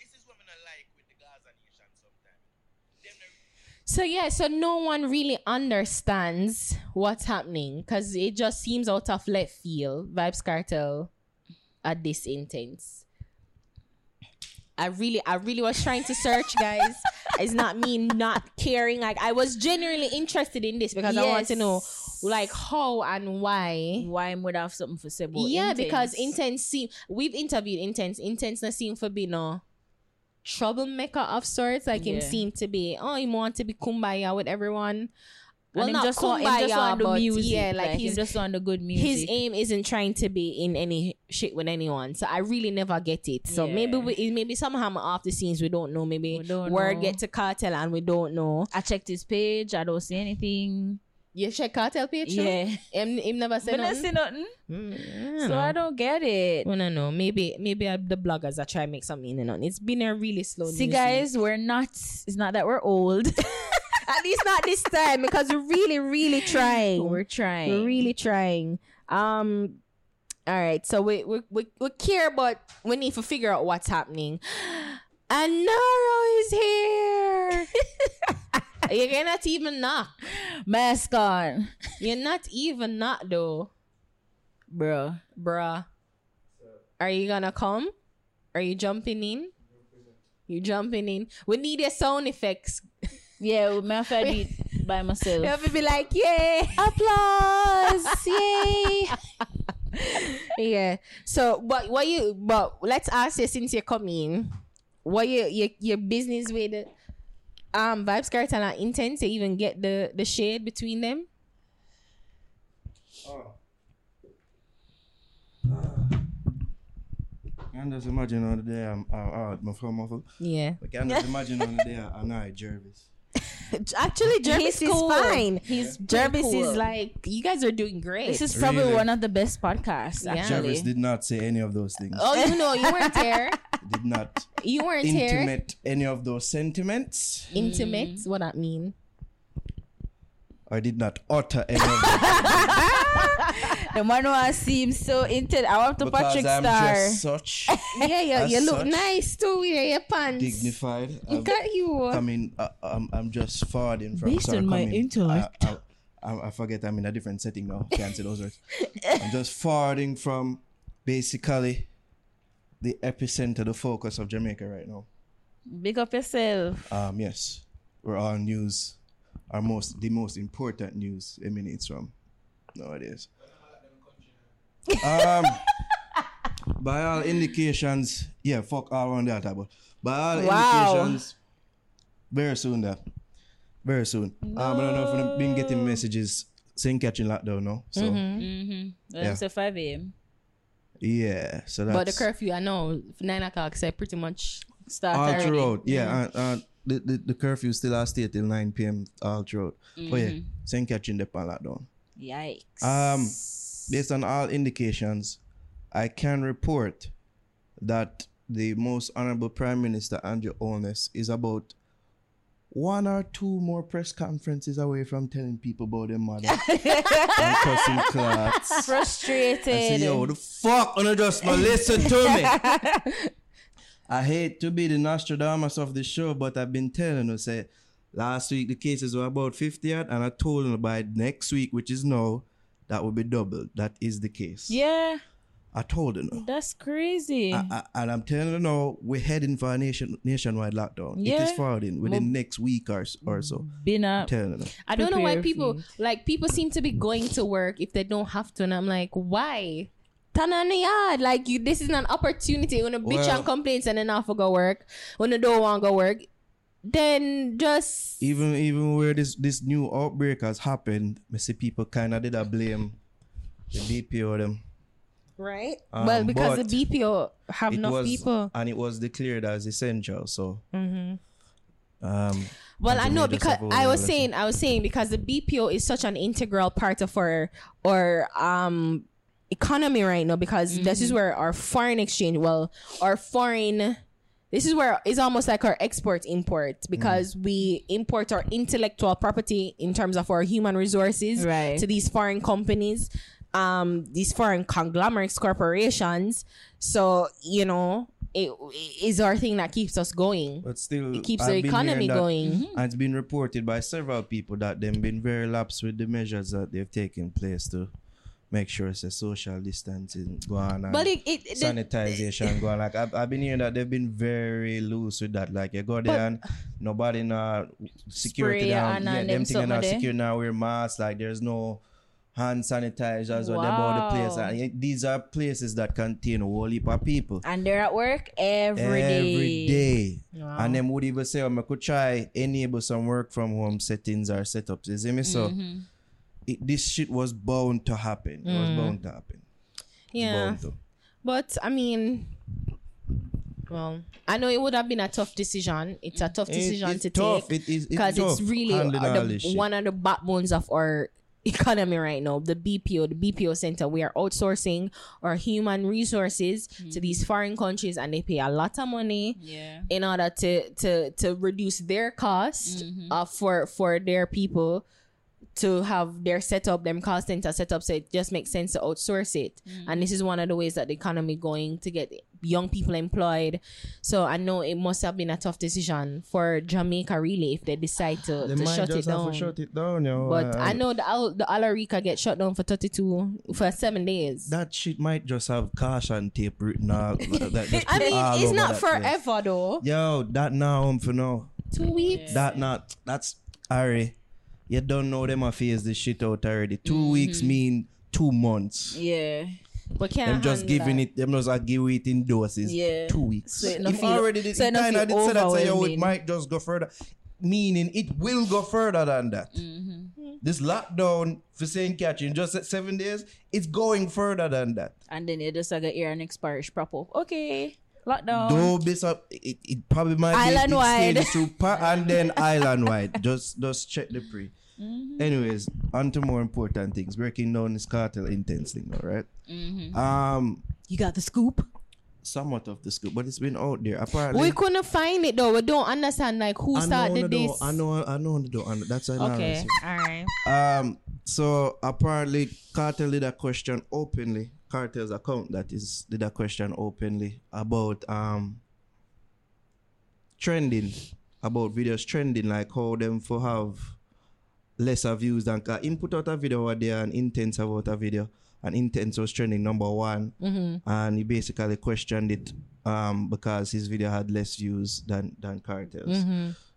This is what I like with the Gaza nation sometimes. Them so yeah so no one really understands what's happening because it just seems out of left field Vybz Kartel at this Intence I really, I really was trying to search, guys. it's not me not caring. Like I was genuinely interested in this because I want to know, like, how and why. why I would have something for say yeah, Intence. because Intence seem we've interviewed Intence. Intence not seem for be no troublemaker of sorts. Like him seem to be. Oh, he want to be kumbaya with everyone. Well, and not just kumbaya, just want the but music. yeah, like, like, he's just on the good music. his aim isn't trying to be in any shit with anyone. So I really never get it. So Yeah. maybe we, maybe somehow off the scenes we don't know. Maybe We don't word know. get to Kartel and we don't know. I checked his page. I don't see anything. You check Kartel page? too? Yeah, Him, him never said I nothing. see nothing. Mm, So know. I don't get it. I don't know. Maybe maybe uh, the bloggers are trying to make something in it. It's been a really slow. See, guys, we're not. It's not that we're old. At least not this time because we're really, really trying. we're trying. We're really trying. Um. All right. So we we we, we care, but we need to figure out what's happening. And Naro is here. You're not even knock. mask on, You're not even knock though, bro. bruh. Are you gonna come? Are you jumping in? You jumping in? We need your sound effects. Yeah, to do it by You myself. have to be like, yay, applause, yay. yeah. So, but what you? But let's ask you since you're coming, what you your your business with um Vybz Kartel and Intence to even get the the shade between them? I can just imagine on the day I'm uh, uh, my phone muffled. Yeah. I can just imagine on the day I'm not Jervis. Actually, Jervis He's is cool. fine. He's Jervis pretty is like you guys are doing great. This is probably Really? one of the best podcasts. Yeah. Actually, Jervis did not say any of those things. oh, you know, you weren't here. Did not You weren't here. intimate any of those sentiments. Intimate. What that mean? I did not utter any of the man who I seem so intense. I want to because Patrick I'm Star. just such Yeah, you, you look such, nice too with your pants. dignified. Look I'm, at you. I mean, uh, I'm, I'm just forwarding from. Based sorry, on my coming- intellect. I, I, I, I forget I'm in a different setting now. Can't say those words. I'm just forwarding from basically the epicenter, the focus of Jamaica right now. Big up yourself. Um, yes, where our news, our most, the most important news emanates from nowadays. Um, by all indications, yeah, fuck all on that, but by all Wow. indications, very soon that, very soon. Um, I don't know if I've been getting messages St. Catherine lockdown now, so Mm-hmm. Yeah. It's a 5 a.m. yeah, so that's But the curfew, I know, nine o'clock, so pretty much. Start all already. throughout. Yeah, and, and the, the, the curfew still has stay till 9 p.m. all throughout. But yeah, mm-hmm. St. Catherine the pan lockdown. Yikes. Um, based on all indications, I can report that the most honorable Prime Minister Andrew Holness is about one or two more press conferences away from telling people about their mother and cussing clots. I Frustrated. say, yo, the fuck, wanna just now listen to me. I hate to be the Nostradamus of the show, but I've been telling you, say, last week the cases were about 50 odd, and I told you by next week, which is now, that will be doubled. That is the case. yeah, I told you. No. that's crazy. I, I, and I'm telling you now, we're heading for a nation nationwide lockdown. It is falling forwarding within next week or, or so. Been I'm up. telling you. now. I don't know why people for like people seem to be going to work if they don't have to, and I'm like, why? Turn on the yard. Like you, this is an opportunity. When a bitch Well- and complaints and then off go work. When they don't want go work, then just even even where this this new outbreak has happened, I see people kind of did a blame the BPO them. Right. Um, well, because the BPO have It enough was people. and it was declared as essential. So, um, Well, I know because avoid I was saying, I was saying because the BPO is such an integral part of our our um economy right now because this is where our foreign exchange, well, our foreign. This is where it's almost like our export import because we import our intellectual property in terms of our human resources Right. to these foreign companies, um, these foreign conglomerates, corporations. So you know, it, it is our thing that keeps us going. but still, It keeps I've the been economy hearing that- going. And it's been reported by several people that they've been very lax with the measures that they've taken place to make sure it's a social distancing go on and But it, it, it sanitization going on. Like I've, I've been hearing that they've been very loose with that. Like you go there and nobody now security Spray now, and- yeah, and them them thing are not secure now wear masks. Like there's no hand sanitizers or about the place. And these are places that contain a whole heap of people. and they're at work every day. Every day. And them would even say, oh, I could try enable some work from home settings or setups. You see me? So Mm-hmm. it, this shit was bound to happen. It Mm. was bound to happen. Yeah. to. But I mean, well, I know it would have been a tough decision. It's a tough It- decision it's to tough. take It is- it's because it's, really all the- one of the backbones of our economy right now. The BPO, the BPO center, we are outsourcing our human resources to these foreign countries, and they pay a lot of money. Yeah. in order to to to reduce their cost Mm-hmm. uh, for for their people to have their setup, them call center set up, so it just makes sense to outsource it. Mm-hmm. And this is one of the ways that the economy going to get young people employed. So I know it must have been a tough decision for Jamaica really if they decide to, They to might shut it just have down. to shut it down, yo. but Uh, I know the Al- the Alorica get shut down for thirty two for seven days. that shit might just have caution tape written all. that just I put all mean, it's not that place. forever though. Yo, that now home for now. Two weeks. That not that's Ari. You don't know them a phase this shit out already. 2 weeks mean two months. Yeah. But can't Them just giving that. it, them just a give it in doses. Yeah. Two weeks. So If already did, so kind of did say that, say, yo, it might just go further. Meaning it will go further than that. Mm-hmm. This lockdown for St. Catherine just seven days, it's going further than that. And then you just like a ear next parish proper. Okay. Lockdown. Though this up, it, it probably might Island be wide. pa- and then island wide. Just just check the pre. Mm-hmm. Anyways, on to more important things. Breaking down this Kartel Intence thing, all right? Mm-hmm. Um, You got the scoop. somewhat of the scoop, but it's been out there. Apparently, We couldn't find it though. We don't understand like who I know started the this. door, I know, I know the door. I know- That's an Okay, analysis. all right. Um, so apparently, Kartel did a question openly. Kartel's account that is did a question openly about um trending about videos trending like how them for have lesser views than cause him put out a video over there and Intence about a video and Intence was trending number one and he basically questioned it um because his video had less views than than Kartel's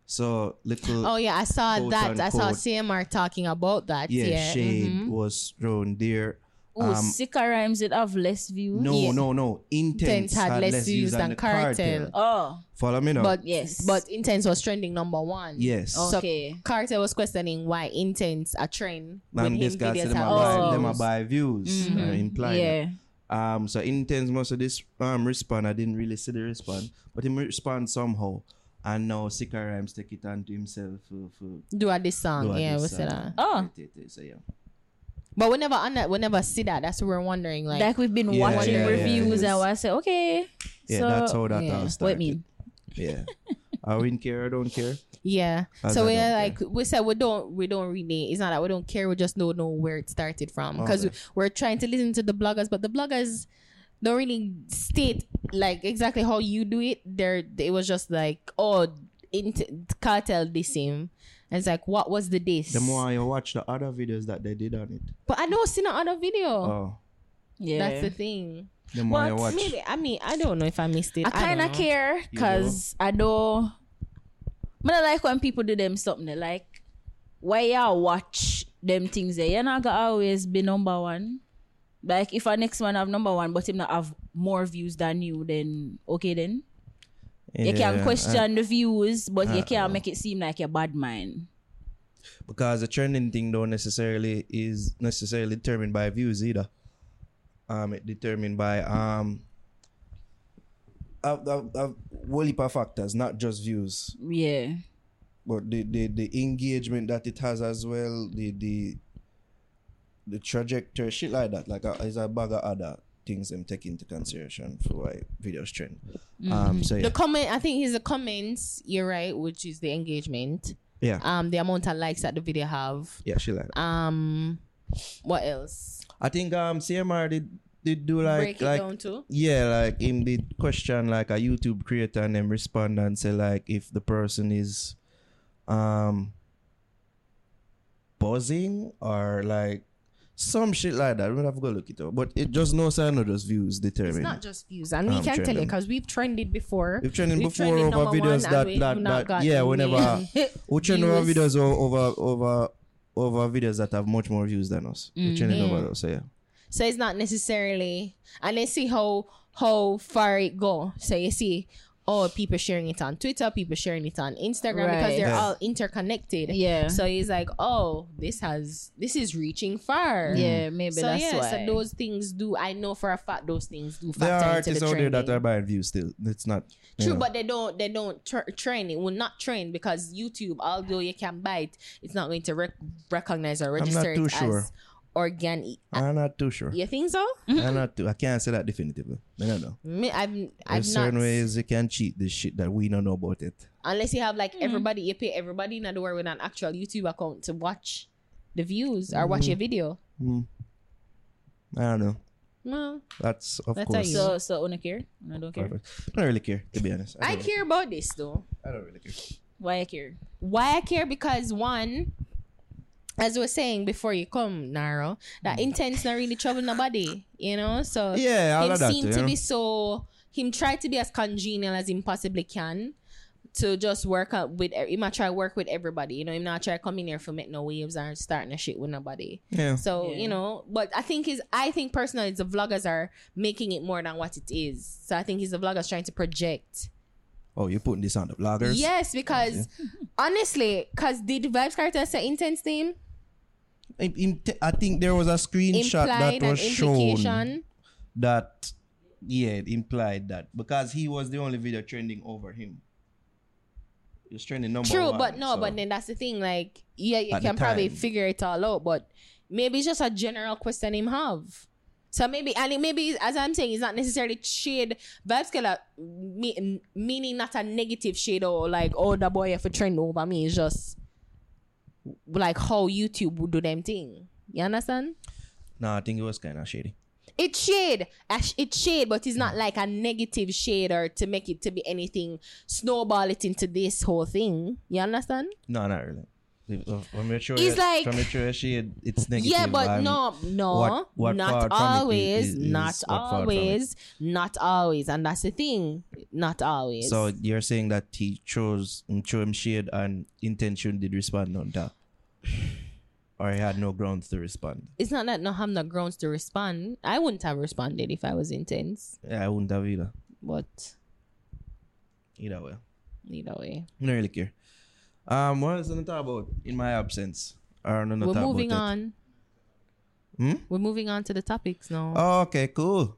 so little Oh yeah, I saw that. I saw. CMR talking about that. yeah, Yeah, shade mhm. was thrown there. Oh, Um, Sikka Rymes it have less views. no, Yeah. no, no. Intence, Intence had less views than the Kartel. Oh. Follow me now. But Yes. but Intence was trending number one. yes. So Okay. Kartel was questioning why Intence a trend when and him this guy said them have a buy, Oh. them a views. buy views, uh, implying that. Yeah. Um, so Intence most of this um respond. I didn't really see the respond, but him respond somehow. And now Sikka Rymes take it onto himself for for Do a this song. do a yeah, we this, said uh, that. Oh. it- it- it- So yeah. But we never on that. We never see that. That's what we're wondering. Like, Like, we've been Yeah, watching yeah, yeah, reviews yeah. and I said, okay. Yeah, so, that's how that yeah. all What started. it mean? Yeah. I win care I don't care. Yeah. As so we're don't like we said we don't we don't really it's not that we don't care, we just don't know where it started from. Because Okay. we're trying to listen to the bloggers, but the bloggers don't really state like exactly how you do it. There it was just like, oh int- Kartel the him. And it's like what was the this? The more you watch the other videos that they did on it, but I don't see no other video. oh, Yeah. That's the thing. the more What? you watch. Maybe I mean I don't know if I missed it. I kind of care because I don't. I don't like when people do them something. Like, why y'all watch them things there? You're not gonna always be number one. Like if our next one have number one, but him not have more views than you, then okay then. You can question the views, but you uh, can't make it seem like you're bad mind. because the trending thing don't necessarily is necessarily determined by views either. Um, it determined by um a, a, a whole heap of factors, not just views, Yeah. but the, the the engagement that it has as well, the the the trajectory, shit like that. Like a, is a bag of other things them take into consideration for why videos trend. Um, so yeah, The comment I think is the comments, you're right, which is the engagement. yeah, Um the amount of likes that the video have. yeah, she like that. Um what else? I think um CMR did did do like Break it like. Yeah, like him did question like a YouTube creator and then respond and say like if the person is um buzzing or like some shit like that. We'll have to go look it up. But it just no sign of those views determine. It's not just views, and we Um, can tell you because we've trended before. We've trended We've before trended over videos that we- that, we've that yeah, whenever we trend over videos over over over videos that have much more views than us. We trended Mm-hmm. over those, so yeah. So it's not necessarily, and then see how how far it go. So you see, oh, people sharing it on Twitter, people sharing it on Instagram because they're Yeah. all interconnected. Yeah. So he's like, oh, this has this is reaching far. Yeah, maybe So that's yeah, why. so those things do. I know for a fact those things do There are artists the out there that are buying views still. It's not True, know. but they don't they don't tr- train it. Will not train because YouTube, although you can buy it, it's not going to rec- recognize or register I'm not register too it sure. As organic. I'm not too sure. You think so? Mm-hmm. I'm not too I can't say that definitively. I don't know. Me, I've I've There's not. certain ways you can cheat this shit that we don't know about it. Unless you have like Hmm. everybody, you pay everybody in the door with an actual YouTube account to watch the views or watch your mm-hmm. video. Mm-hmm. I don't know. No, That's of That's course. how So so I don't care. I don't care. perfect. I don't really care, to be honest. I don't- care about this though. I don't really care. Why I care? Why I care because one, as we were saying before you come, Naro, that mm. Intence's not really trouble nobody, you know. So. Yeah, all him of that, seem you to know. be so him try to be as congenial as him possibly can to just work out with he might try work with everybody you know him not try come in here for make no waves or starting a shit with nobody Yeah. so Yeah. you know but i think is i think personally the vloggers are making it more than what it is so i think he's the vloggers trying to project Oh, you're putting this on the vloggers? yes because honestly because did Vybz Kartel say Intence name I, I think there was a screenshot that was shown that, yeah, it implied that because he was the only video trending over him. It was trending number True, one. but no, so- but then that's the thing. Like, yeah, you At can probably figure it all out, but maybe it's just a general question him have. So maybe, and maybe as I'm saying, it's not necessarily shade vibes killer, me, meaning not a negative shade or like, oh, the boy have a trend over me. It's just like how YouTube would do them thing. You understand? No, I think it was kind of shady. It's shade. It's shade, but it's not mm. like a negative shade or to make it to be anything, snowball it into this whole thing. You understand? No, not really. When we show It's like- when we show it's negative. Yeah, but no, no, what- what not part from it is- always, is- not is what part from it. always, not always, and that's the thing, not always. So you're saying that he chose, show him shade and intention did respond on that, or he had no grounds to respond. it's not that no have no grounds to respond. I wouldn't have responded if I was Intence, Yeah, I wouldn't have either. but Either way, either way, I don't really care. Um, what else gonna talk about in my absence? Or no, we're moving on. Hmm? We're moving on to the topics now. Oh, okay, cool.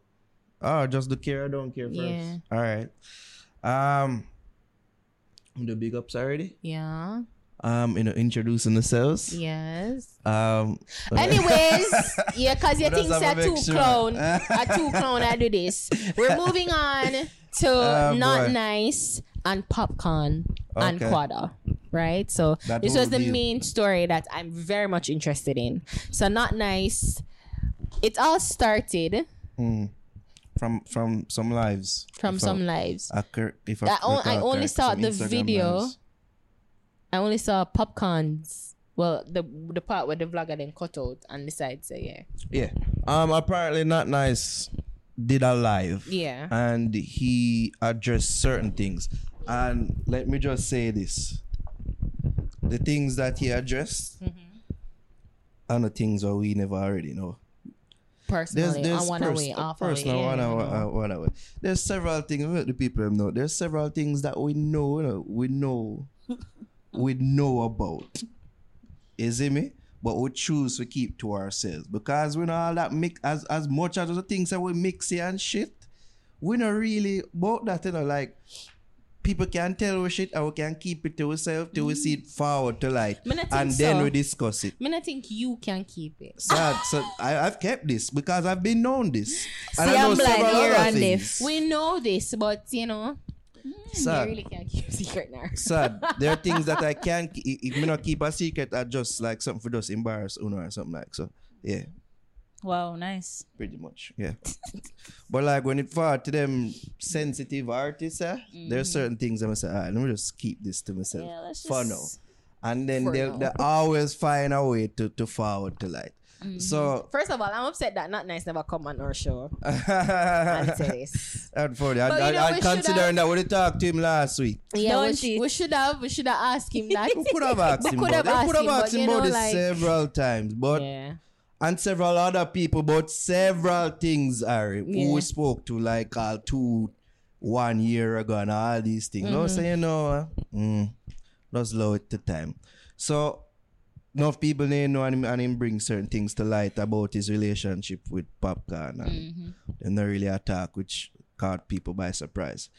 Oh, just the care, I don't care first. Yeah. All right. Um, the big ups already. Yeah. Um, you know, introducing ourselves. Yes. Um. Anyways, yeah, cause you We just think have a to two make sure. clown, a too clown. I do this. We're moving on to Oh, not boy. nice and Popcaan and Okay. Quada. Right? So That this was the overview. main story that I'm very much interested in. So Notnice. It all started from from some lives. from If some I- lives. I, if I on- I only saw the Instagram video. lives. I only saw Popcaan's well, the the part where the vlogger then cut out and decided to yeah. Yeah. Um. Apparently, Notnice. Did a live. Yeah. And he addressed certain things. And let me just say this: the things that he addressed mm-hmm. are the things that we never already know. Personally, there's on one pers- away, off personal away. one away, I know. Uh, one away. There's several things. Let the people know. There's several things that we know. You know we know. we know about. Is it me? But we choose to keep to ourselves because we know all that mix as as much as the things that we mix here and shit. We not really about that, you know, like people can tell we shit and we can keep it to ourselves till we see it mm. forward to light. And think then so. we discuss it. I think you can keep it. Sad. so I, I've kept this because I've been known this. And See, I know I'm blind here and things. We know this, but you know, you Sad. really can't keep a secret now. Sad. There are things that I can't keep. If me not keep a secret, I just like something for those embarrass Uno or something like so. Yeah, Wow, nice. pretty much. Yeah. but like when it fall to them sensitive artists, eh, are certain things I'm say, ah, let me just keep this to myself Yeah, let's for now. And then they'll, they always find a way to, to forward to light. So First of all, I'm upset that Notnice never come on our show and say this. That's funny. I, But you I, know, I we considering that we talked to him last week. Yeah, we, Don't sh- we should have we should have asked him that. We could have asked him could have we could have asked asked him, him about you this like- several times, but yeah. and several other people, but several things are who Yeah. we spoke to like all two, one year ago and all these things. No, Mm-hmm. so you know, uh, mm, just low it to time. So enough people they know and him, and him bring certain things to light about his relationship with Popcaan and Mm-hmm. they not really attack, which caught people by surprise.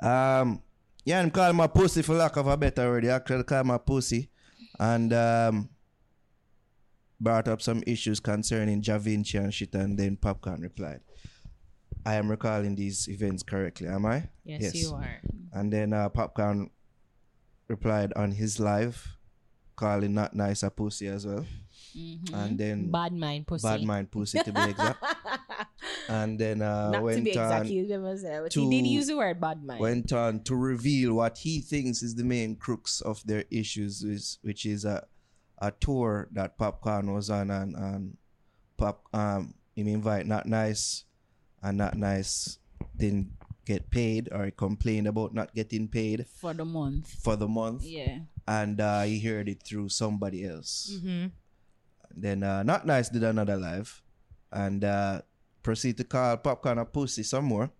Um, yeah, and call him a pussy for lack of a better word. He actually called a pussy, and um, brought up some issues concerning Jah Vinci and shit, and then Popcaan replied. I am recalling these events correctly, am I? Yes, you are. And then uh, Popcaan replied on his live, calling Notnice a pussy as well. And then Bad mind pussy. bad mind pussy to be exact. and then uh, Not to went be exact, on he to- he did use the word bad mind. went on to reveal what he thinks is the main crux of their issues, is, which is a a tour that Popcaan was on, and, and Pop um him invite Notnice, and Notnice didn't get paid or he complained about not getting paid For the month. for the month, Yeah. and uh, he heard it through somebody else. mm-hmm. Then uh, Notnice did another live, and uh, proceed to call Popcaan a pussy some more,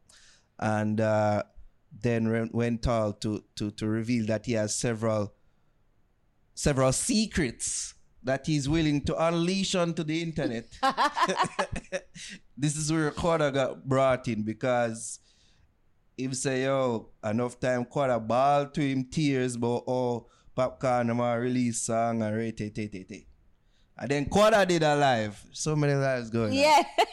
and uh, then re- went on to, to to reveal that he has several several secrets that he's willing to unleash onto the internet. this is where Quada got brought in because him say, yo, enough time Quada ball to him tears, but oh, Popcaan I'm release song and rate it, it, it, it. And then Quada did a live. So many lives going. on. Yeah.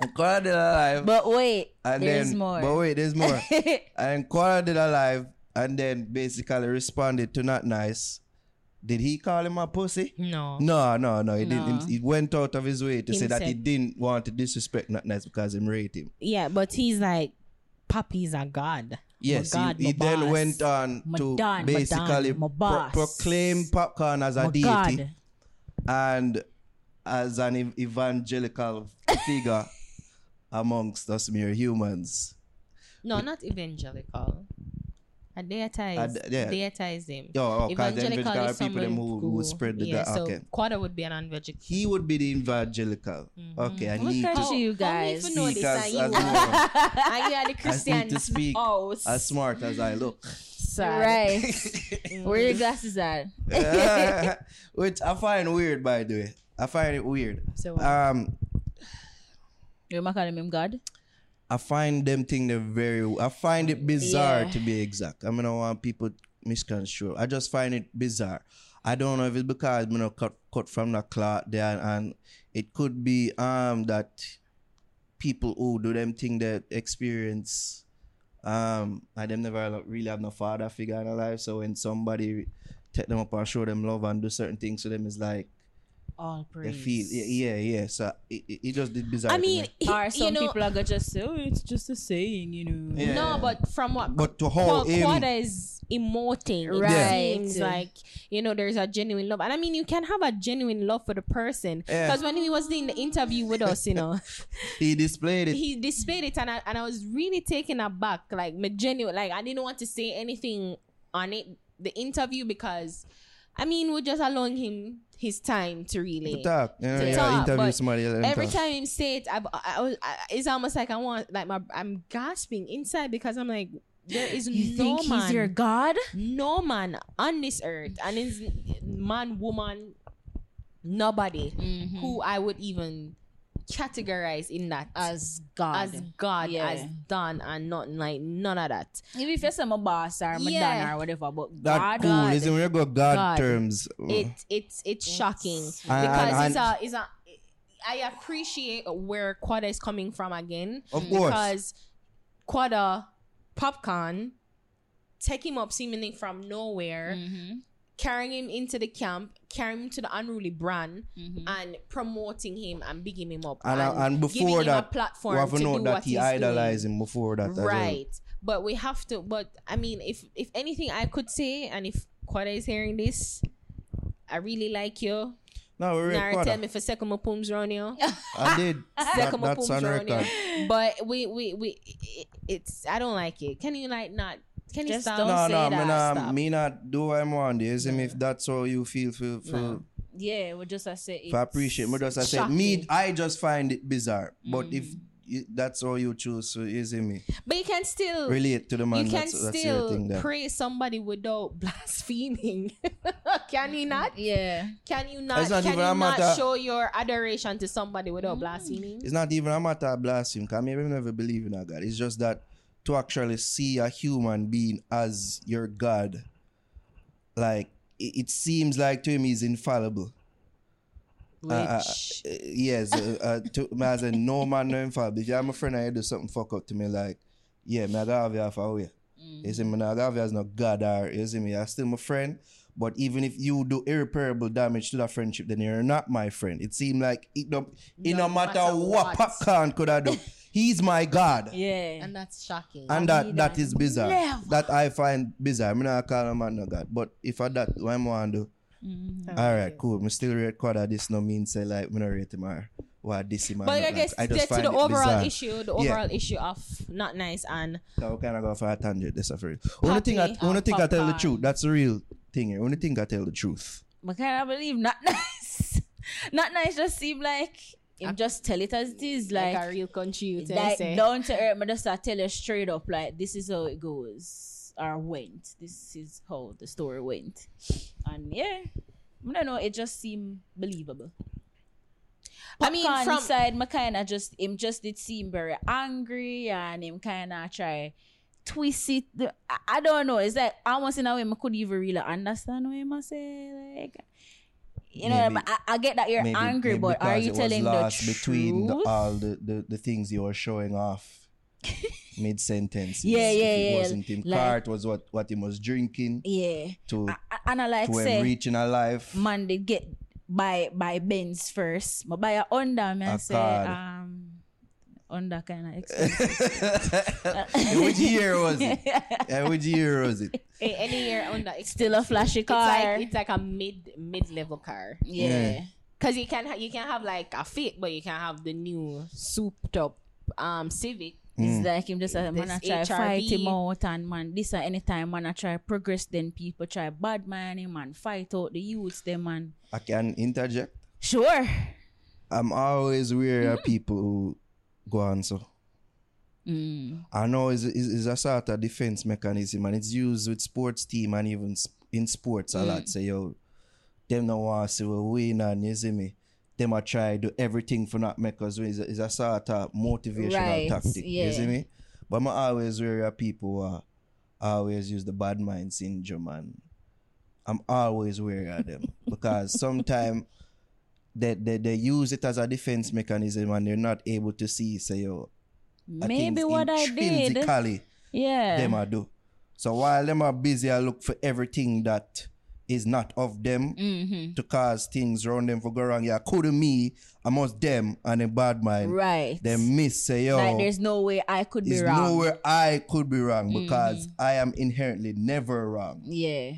And Quada did a live. but wait, and there's then, more. But wait, there's more. and Quada did a live and then basically responded to Notnice. Did he call him a pussy? No. No, no, no. He No. didn't. He went out of his way to Him say that he didn't want to disrespect Notnice because him rate him. Yeah, but he's like, Papi's a god. Yes, my god, he, he then boss. went on My to don, basically don, pro- proclaim Popcaan as a My deity God. and as an ev- evangelical figure amongst us mere humans. No, not evangelical. I deitize, Uh, d- yeah. deitize him. Yo, oh, 'cause the evangelical evangelical is people them someone who, who spread the yeah, God. so okay. Quada would be an evangelical. He would be the evangelical. Okay, I What need kind to of you guys? me if you know speak this as, you, as, more- and you are the I need Christian to speak house. as smart as I look. Sad. Right. Where your glasses at? Which I find weird, by the way. I find it weird. So what? Um, You're not calling him God? I find them thing they're very. I find it bizarre Yeah. to be exact. I mean, I want people misconstrue. I just find it bizarre. I don't know if it's because you know cut cut from the cloth there, and it could be um that people who do them thing that experience Um, and them never really have no father figure in their life. So when somebody take them up and show them love and do certain things to them, is like All they praise. feel yeah, yeah, yeah. So it, it, it just did bizarre. I mean, me. he- Or you some know, people are gonna just say, "Oh, it's just a saying," you know. Yeah. no, but from what but to how Qu- him, Quada is emoting, it Right. seems like you know there's a genuine love, and I mean you can have a genuine love for the person Yeah. because when he was doing the interview with us, you know, he displayed it. he displayed it, and I, and I was really taken aback, like my genuine, like I didn't want to say anything on it, the interview because. I mean, we're just allowing him his time to really to talk, you know, to yeah, talk, interview but somebody. every talk. time him say it, I've, I, I, was- I, it's almost like I want, like my, I'm gasping inside because I'm like, there is You no think man, he's your god? no man on this earth, and it's man, woman, nobody Mm-hmm. who I would even categorize in that As god. as God Yeah. as done and not like none of that. Even if you say my boss or my Yeah. or whatever, but That god. cool. God. Listen, when you go God, God. terms, It it's it's shocking And- because and- it's a it's a. I appreciate where Quada is coming from again. Of course. because Quada Popcaan take him up seemingly from nowhere, Mm-hmm. Carrying him into the camp, carrying him to the unruly brand, Mm-hmm. and promoting him and bigging him up. and, uh, and giving before him a that, platform we have to to know do that what he he's idolized doing. him before that. as well. right but we have to but i mean if if anything i could say and if Quada is hearing this i really like you No, we're Nara tell me for second my pooms round you I did. That, second my that's pooms on round you but we we we it, it's i don't like it can you like not can you Just stop don't No, say no, that. me not, Stop. me not do what I'm on there. You see me if that's how you feel for, for, No. Yeah, we just I say for appreciate. Me just I say me. I just find it bizarre. But if Mm. you, that's how you choose, so you see me but you can still relate to the man. you can that's, that's your still thing. There. praise somebody without blaspheming can you not Yeah. can you not It's not can even you a not show your adoration to somebody without blaspheming It's not even a matter of blasphemy. Cause me never believe in a God. It's just that to actually see a human being as your God, like it, it seems like to him he's infallible. Uh, uh, uh, yes, uh, uh, to, me as a no man no infallible. If you're my friend and you do something fuck up to me, like, yeah, me I gotta have you off away. You see me, I gotta have you as no God or, you see me, you're still my friend. But even if you do irreparable damage to that friendship, then you're not my friend. It seemed like it no, it no, No matter, matter what, what. Popcaan could I do. He's my God. Yeah. and that's shocking. And that that is bizarre. never. That I find bizarre. I'm not call a man no God. But if I that what I'm want to do. Mm-hmm. All right, cool. Me still rate Quada. This no mean say like me no rate him or what this him. but not I like. guess I get just to find the overall bizarre. issue, the Yeah. overall issue of Notnice and So we kind of go for a tangent. That's a real. Only thing I only and thing I tell the truth. That's real thing. here. Only thing I tell the truth. But can I believe Notnice? Notnice just seem like him just tell it as it is. like, Like, a real country you like say. down to earth, but just I tell you straight up, like this is how it goes or went. This is how the story went. And yeah. I don't know, it just seemed believable. I mean, from inside, my kind of just him just did seem very angry, and him kind of try twist it. I, I don't know. It's like almost in a way I could even really understand what a say. Like, you know, Maybe- I, I get that you're Maybe- angry, maybe but are you telling the truth? between the, all the, the, the things you were showing off mid sentence? Yeah, yeah, It yeah. wasn't him Like- cart was what what he was drinking yeah, to I, I, and I like to say, reaching a life. man, did get buy buy Benz first, but buy a Honda, man. Say um, Honda kind of expensive. And which year was it? And which year was it? eh, any year on that, it's, Still a flashy it's car. like it's like a mid mid level car. yeah. Yeah. Cause you can ha- you can have like a fit, but you can have the new souped up um Civic. It's like him just a man I This try fight HRV. him out and man this at any time man I try progress then people try bad man him and fight out the youths them man. I can interject. Sure. I'm always wary Mm-hmm. of people who go on so. Mm. I know it's, it's, it's a sort of defense mechanism and it's used with sports team and even in sports a Mm. lot. Say, yo, them no want to see we win and you see me. Them a try do everything for not make us win. It's a, it's a sort of motivational Right, tactic. You see me? But I'm always wary of people who are always use the bad mind syndrome and I'm always wary of them because sometimes they, they, they use it as a defense mechanism and they're not able to see, say, yo, Maybe what I did. Yeah. them I do. So while them are busy, I look for everything that is not of them Mm-hmm. to cause things around them for go wrong. Yeah, could me, I must them and a bad mind. Right. they miss say yo. Like there's no way I could be wrong. Mm-hmm. nowhere I could be wrong because I am inherently never wrong. Yeah.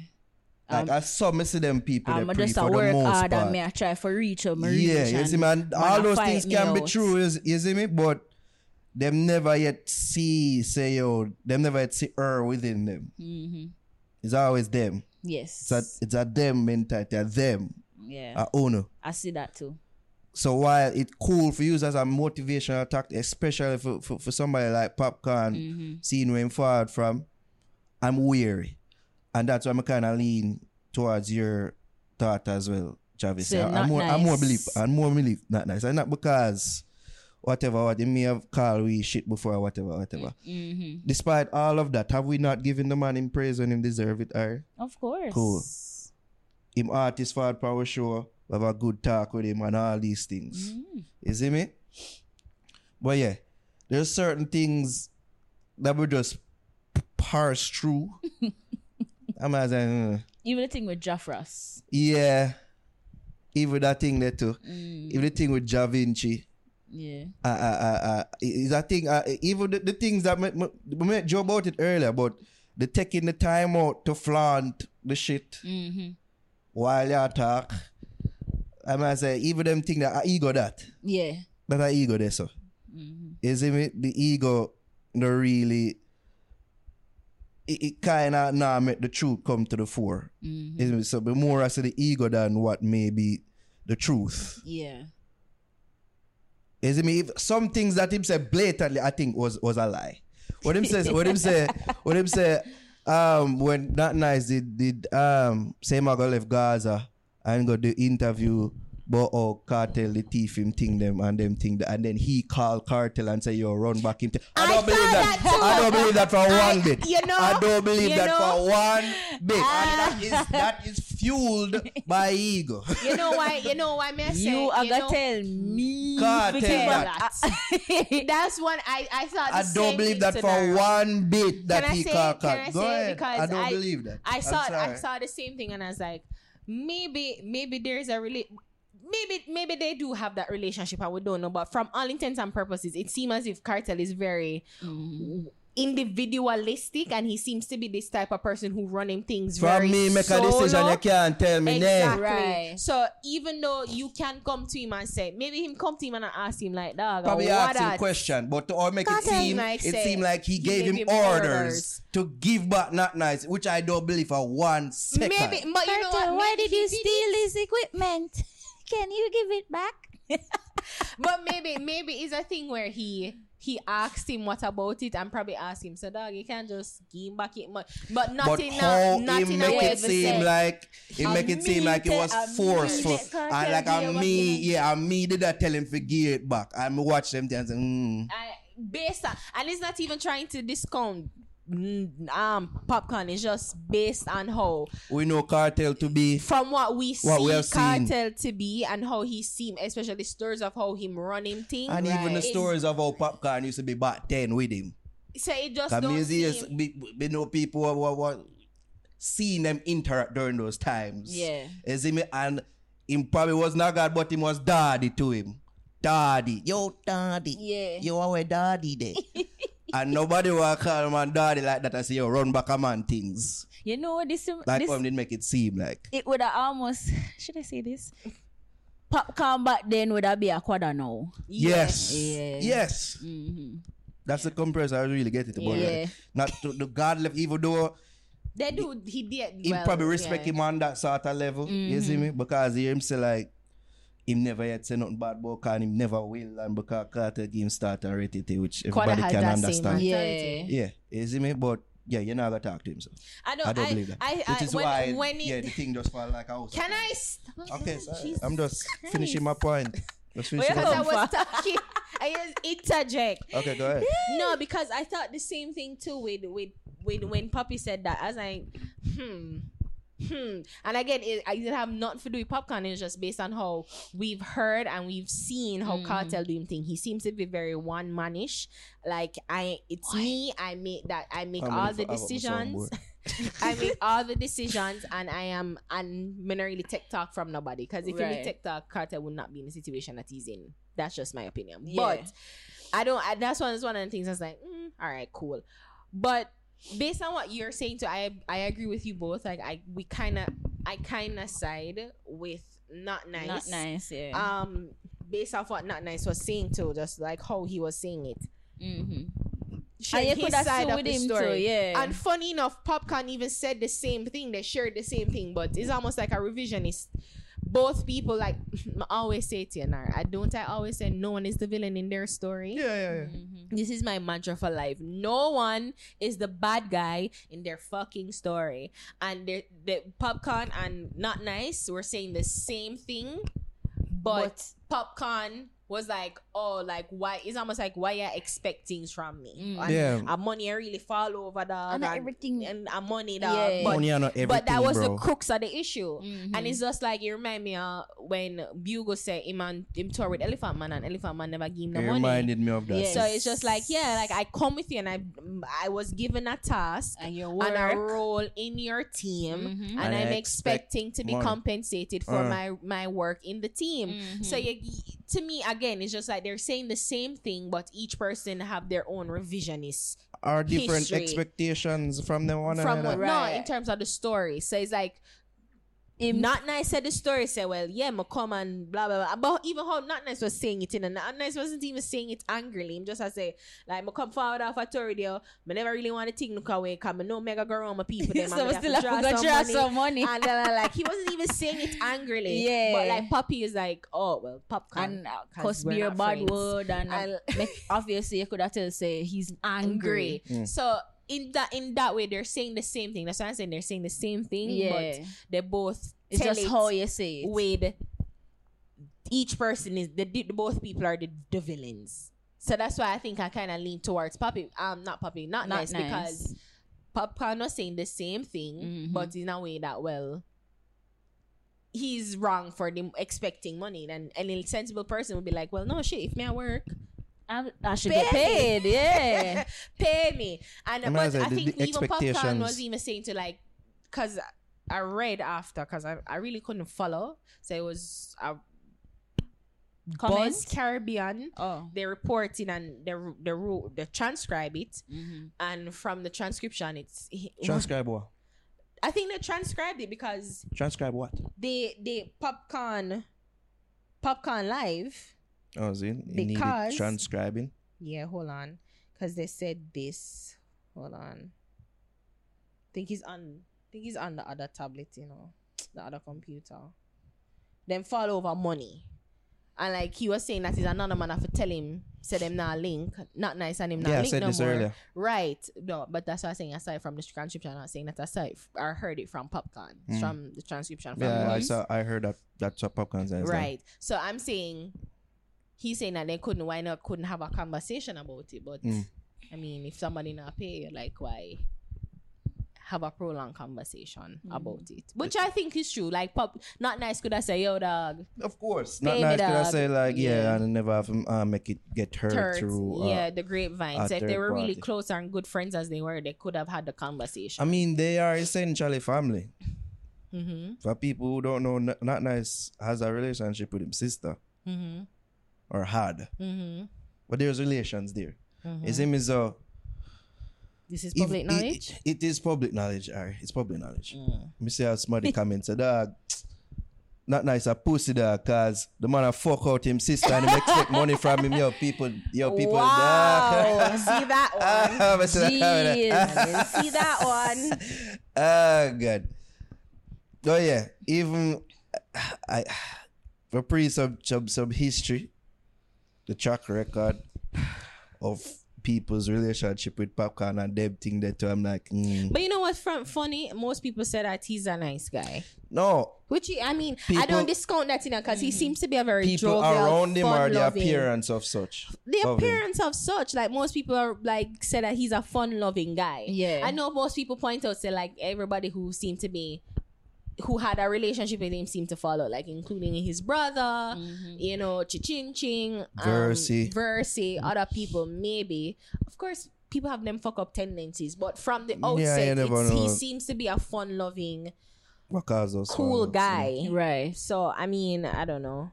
Like I saw me see them people I'm they pre just the work hard part. and me I try for reach me Yeah, you see, man. All those things can be out. true, is you see me, but them never yet see, say yo, them never yet see her within them. Mm-hmm. It's always them. Yes. It's a, it's a them mentality, a them, yeah. a owner. I see that too. So while it's cool for you as a motivational tactic, especially for, for, for somebody like Popcaan, Mm-hmm. seeing where I'm forward from, I'm weary. And that's why I'm kind of lean towards your thought as well, Travis. So I'm more, I'm more nice. believe, I'm more believe, Notnice. And not because whatever, what they may have called we shit before or whatever, whatever. Mm-hmm. Despite all of that, have we not given the man in praise when him deserve it, or Of course. Cool. him artist for power show, have a good talk with him and all these things. Mm-hmm. You see me? But yeah, there's certain things that we just parse through. I'm as uh, Even the thing with Jaffras. yeah. Even that thing there too. Mm. Even the thing with Jah Vinci. Yeah. Uh, uh, uh, uh, is that thing, uh, even the, the things that we met Joe about it earlier, but the taking the time out to flaunt the shit Mm-hmm. while you talk. I might say, even them thing that I ego that. Yeah. That I ego there, so. You see me? The ego no really it, it kinda now make the truth come to the fore. Mm-hmm. So be more say the ego than what may be the truth. Yeah. Is it me? If some things that him said blatantly I think was was a lie. What him says what him say what him say um when that nice did did um say my go left Gaza and go do interview but oh Kartel the thief him thing them and them thing that and then he call Kartel and say yo run back him. T-. I I don't believe that. that. I don't believe that for I- one bit. you know, I don't believe that know. for one bit. Ah. and that is that is fueled by ego. You know why? You know why? Me I say, You are you gonna know, tell me. God, to tell that. That's one I I thought. The I don't believe thing that for Daryl. one bit that Can he say- called can cut. Go ahead. because I don't I- believe that. I I'm saw I saw the same thing and I was like, maybe maybe there's a really maybe maybe they do have that relationship and we don't know. But from all intents and purposes, it seems as if Kartel is very individualistic and he seems to be this type of person who running things From very me make a decision, you can't tell me Exactly. nay. Right. So even though you can come to him and say, maybe him come to him and ask him like, dog, Probably what ask him that? question, but to all make it seem, like, it say, seemed like he, he gave, gave him him orders, orders. to give back Notnice, which I don't believe for one second. Maybe, but you know Carter, what? why did he you steal this equipment? Can you give it back? But maybe maybe it's a thing where he he asked him what about it and probably asked him, so dog, you can't just give him back it much. But not but in how a not he in a make way it seem say, like he make it seem like it was a forceful, te- and like deal a what me, you yeah, a me did I tell him to give it back. I'm watch them things and mm. I, based on and it's not even trying to discount um Popcaan is just based on how we know Kartel to be from what we see What we have seen. Kartel to be and how he seem especially stories of how him running things and even the stories of how Popcaan used to be back then with him. so it just don't see, seem, we, we know people who, who seeing them interact during those times. Yeah. See? And him probably was not God, but him was daddy to him. Daddy. Yo, daddy. Yeah. Yo, our daddy there. and nobody will call man daddy like that I say, yo, run back a man things. You know this Like this how him did make it seem like. it would have almost should I say this? Popcaan back then would have be a Quada now. Yes. Yeah. Yes. Mm-hmm. That's the comparison I really get it about. Yeah. Not to the God left, even though they do he did he well, probably respect yeah. him on that sort of level. You see me? Because he him say like him never yet say nothing bad about Kartel, him never will and because Kartel give him start and rate it, which everybody has can understand. Yeah. Yeah, you see me? But yeah, you're not gonna talk to him so. I don't I don't I, believe that. I, Which I, is when, why when yeah, it, the thing just fall like a house. can I stop? Okay, sorry. I'm just finishing my point. Just finishing Where my because I was talking I just interject Okay, go ahead. no because I thought the same thing too with with with when Poppy said that I was like hmm hmm. And again, it, I didn't have nothing to do with Popcaan. It's just based on how we've heard and we've seen how Kartel do him thing. He seems to be very one manish. Like I, it's me. I make that. I make I'm all the for- I want my decisions. I make all the decisions, and I am and me not really take talk from nobody. Because if you Right. really take talk, Kartel would not be in the situation that he's in. That's just my opinion. Yeah. But I don't. I, that's one. That's one of the things. I was like, mm, all right, cool. But based on what you're saying, too, I I agree with you both. Like I we kind of I kind of side with Notnice. Not nice. Yeah. Um, based off what Notnice was saying too, just like how he was saying it. mm-hmm. Shared you his side of the story. too. Yeah. And funny enough, Popcaan even said the same thing. They shared the same thing, but it's almost like a revisionist. Both people, like I always say to you, Nar, I don't. I always say no one is the villain in their story. Yeah, yeah, yeah. Mhm. This is my mantra for life. No one is the bad guy in their fucking story. And the the Popcaan and Notnice were saying the same thing, but, Popcaan was like, oh, like why? It's almost like why you expect things from me. Mm. And Yeah. a money I really fall over dog And and, everything- and a money dog. Yeah. But, Money are not everything, but that was bro. the crux of the issue. Mhm. And it's just like you remind me of when Bugle said him and him tour with Elephant Man and Elephant Man never give him the It money. reminded me of that. Yes. So it's just like, yeah, like I come with you and I I was given a task and your work. and a role in your team Mhm. and, And I I'm expect expecting to be money. compensated for Uh. my my work in the team. Mhm. So you, to me again, it's just like they're saying the same thing, but each person have their own revisionist Are different history. expectations from the one from another. what, no in terms of the story. So it's like Him- Notnice said the story said well yeah me come and blah blah blah but even how Notnice was saying it in and Notnice wasn't even saying it angrily him just I say like me come forward off a tour video me never really want to think look away cause me know mega go around my people them so and we me still have have to to draw go draw some money some money. and then like he wasn't even saying it angrily Yeah. but like Poppy is like oh well Popcaan and uh, 'cause cause we're a bad friends. word and uh, I'll- make, obviously you could have to say he's angry. angry so in that in that way they're saying the same thing that's why I'm saying they're saying the same thing Yeah, but they both it's just it how you say it. with each person is the, the both people are the, the villains. So that's why I think I kind of lean towards Poppy. Um, not Poppy, not, Notnice, nice. because Popcaan was saying the same thing, Mhm. but in a way that well, he's wrong for them expecting money. And any sensible person would be like, well, no shit. If me I work, I, I should Pay get paid. Yeah. pay me. And I mean, but I I think the even Popcaan expectations- was even saying to like, cause I read after, cause I, I really couldn't follow. So it was a Comment? Buzz Caribbean. Oh. they're reporting and they they ru- they transcribe it, Mhm. and from the transcription, it's Transcribe what? I think they transcribed it because Transcribe what? they they Popcaan Popcaan live. Oh, is it? You Because- needed transcribing. Yeah, hold on, because they said this. Hold on. think he's on. think he's on the other tablet. You know, the other computer. Then fall over money. And like he was saying that he's another man have to tell him, say them not link, Notnice and him not Yeah, I link said no this more. earlier. Right. No, but that's what I'm saying. Aside from the transcription, I'm not saying that aside. I heard it from Popcaan. Mm. from the transcription from Yeah, I saw. I heard that. That's what Popcaan says. Right. So I'm saying he's saying that they couldn't why not couldn't have a conversation about it. But Mm. I mean if somebody not pay like why have a prolonged conversation Mm. about it. Which I think is true. Like pop Notnice could I say, yo dog, Of course. Not me, nice. Could I say like yeah, Yeah. and never have uh, make it get hurt turds. through. Uh, yeah, the grapevine. a So if they third were really close and good friends as they were, they could have had the conversation. I mean, they are essentially family. mm-hmm. For people who don't know, Notnice has a relationship with his sister Mm-hmm. Or had, Mm-hmm. but there's relations there. Mhm. His name is uh. This is if- public it- knowledge. it is public knowledge, Ari. It's public knowledge. Mm. Me see how somebody comments, dog. Notnice, a pussy dog, cause the man a fuck out him sister and him expect money from him. Yo, people, yo, people, wow. dog. See that one. Ah, see that comment. Jeez. See that one. Oh god. Oh yeah. Even I for pre some some some history, the track record of people's relationship with Popcaan and them thing that too. I'm like, mm. But you know what's fun, funny? Most people say that he's a nice guy. no. Which he, I mean, I don't discount that, you know, because he seems to be a very People jovial, around him are the appearance of such. The of him. appearance of such, like most people are like say that he's a fun-loving guy. Yeah. I know most people point out say like everybody who seem to be who had a relationship with him seem to follow, like including his brother, Mm-hmm. you know, Ching Ching, um, Versi. Versi, other people, maybe. Of course, people have them fuck up tendencies, but from the Yeah, outset, you never it's, he seems to be a fun loving, cool songs, guy. Right. So, I mean, I don't know.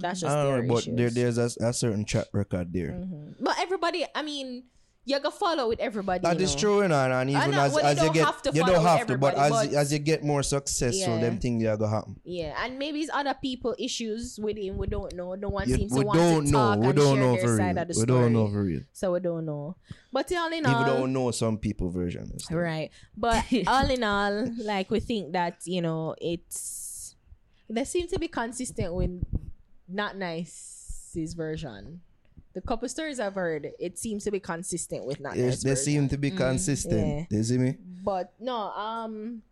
That's just I don't know, but issues. there, there's a, a certain track record there. Mhm. But everybody, I mean, you go follow with everybody. That is know. true, you know, and, and even know, as, well, you as you get, have to you don't have to, but as but- as you get more successful, Yeah. them things are gonna happen. Yeah, and maybe it's other people issues with him. We don't know. No one Yeah, seems we to want to talk We and don't share know their side real. of the We story. don't know for real. So we don't know. But all in Even we don't know some people version. right. But all in all, like we think that you know it's they seem to be consistent with Notnice's version. The couple stories I've heard, it seems to be consistent with not Yes, they seem to be consistent. Yeah. You see me? But no, um,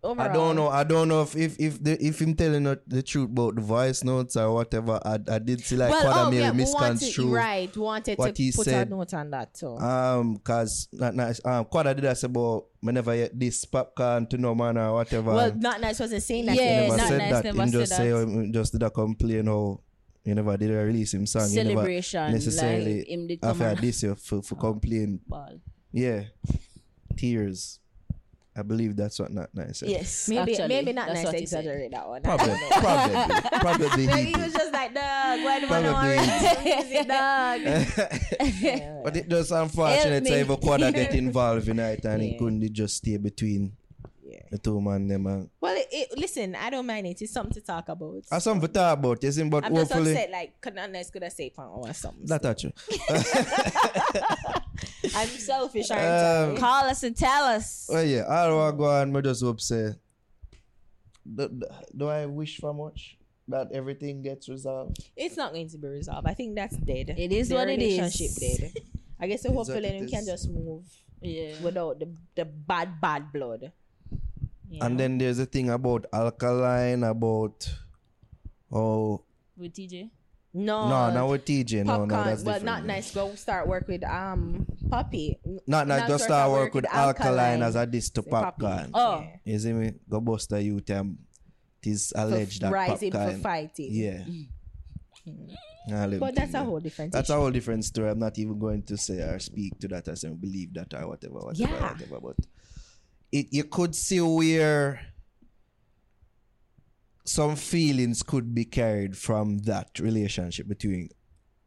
overall, I don't know. I don't know if if if, the, if him telling the, the truth about the voice notes or whatever. I, I did see like well, Father oh, Mary yeah, we misconstrue. wanted, right, we wanted what to he put said. a note on that too. Um, cause Notnice. Um, Quada did that about whenever you this Popcaan to no man or whatever. well, and Notnice wasn't saying that. he Yeah, never Not said Nice that. never He said just say that. just did a complain how you never did a release him song. You never Celebration. necessarily like, him did after and this year for for complain. ball. Yeah, tears. I believe that's what Notnice. said. Yes. Maybe actually, maybe not that's nice what to said. exaggerate that one. I Probably, don't probably, probably Maybe he he was just like, dog, why do Probably. I dog? but it does unfortunate Help to me. ever Quada get involved in it and he couldn't just stay between the two man them. And Well, it, it, listen, I don't mind it. It's something to talk about. that's something to talk about, you see, but I'm just hopefully upset, like, could Notnice could I say punk or something. that's not true. I'm selfish, aren't Um, I? Call us and tell us. Well, yeah, all I go on, I just hope say, do, do- do I wish for much that everything gets resolved? It's not going to be resolved. I think that's dead. It is The what it is. relationship dead. I guess so It's hopefully we can just move Yeah. without the, the bad, bad blood. You And then there's a thing about Alkaline, about oh With Teejay. no, no, not with Teejay, no, Popcaan. no, that's well, different. not nice. Go start work with um puppy. Notnice. Go start work work with with Alkaline, Alkaline. as a diss to Say Poppy. Popcaan. Oh. Yeah. You see me? Go bust a youth um, it is alleged for that rising Popcaan. for fighting. Yeah. Nah, let me But that's think, a whole different That's a whole different story. I'm not even going to say or speak to that as I believe that or whatever, whatever, Yeah. whatever. But it you could see where some feelings could be carried from that relationship between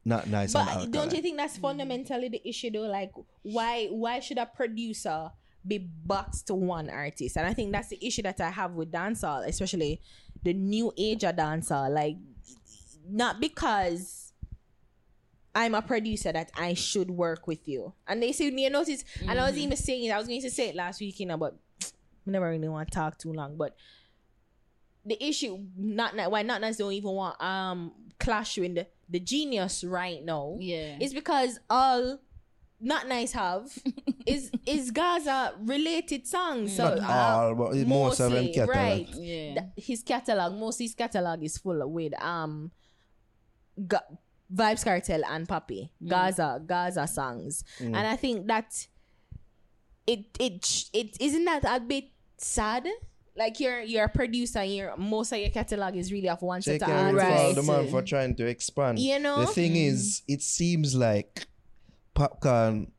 Notnice But don't you think that's fundamentally the issue though? Like why why should a producer be boxed to one artist? And I think that's the issue that I have with dancehall, especially the new age of dancehall. Like not because I'm a producer that I should work with you. And they say me a notice and I was even saying it, I was going to say it last week, you know, but I never really want to talk too long. But the issue not why Notnice don't even want um clash with the, the genius right now Yeah. is because all Notnice have is is Gaza related songs. So not uh, all, but most of them catalog. right. yeah. Th- his catalog, most his catalog is full of with um Ga- Vybz Kartel and Papi. Mm. Gaza, Gaza songs. Mm. And I think that it it it isn't that a bit sad? Like you're you're a producer and your most of your catalog is really of one Take set of care of artists. the man for trying to expand. You know? the thing mm. is, it seems like Popcaan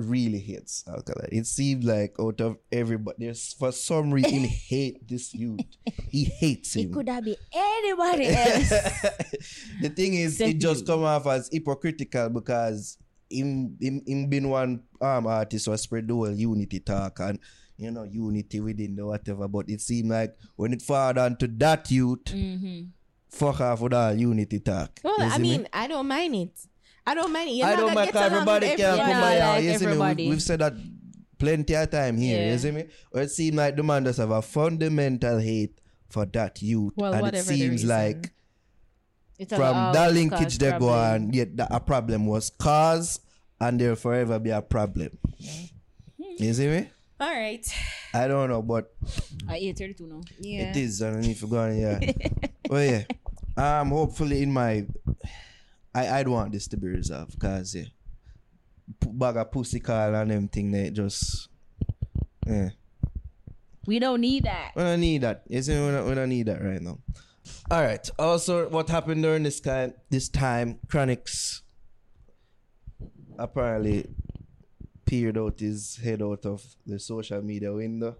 really hates Alkaline. It seemed like out of everybody, there's for some reason hate this youth. He hates him. It could have been anybody else. the thing is, it just come off as hypocritical because him, him, him been one um, artist who spread the whole unity talk and you know unity within the whatever. But it seemed like when it fall down to that youth, mm-hmm. fuck off with all unity talk. Well, I see me? mean, I don't mind it. I don't mind it. You're I not don't mind get 'cause everybody with can come everybody. by Yeah, here. like You see me? everybody. We, we've said that plenty of time here. Yeah. You see me? Or it seems like the man does have a fundamental hate for that youth. Well, and it seems like It's from about that linkage they go problem. on, yet that a problem was caused and there'll forever be a problem. You see me? All right. I don't know, but Uh, yeah, 32 now. Yeah. it is underneath for going, yeah. well, yeah. Um, hopefully in my, I I'd want this to be resolved because yeah, P- bag of pussy call and them thing they just, yeah. We don't need that. We don't need that. You see, we don't, we don't need that right now. All right. Also, what happened during this time? This time, Chronixx apparently peered out his head out of the social media window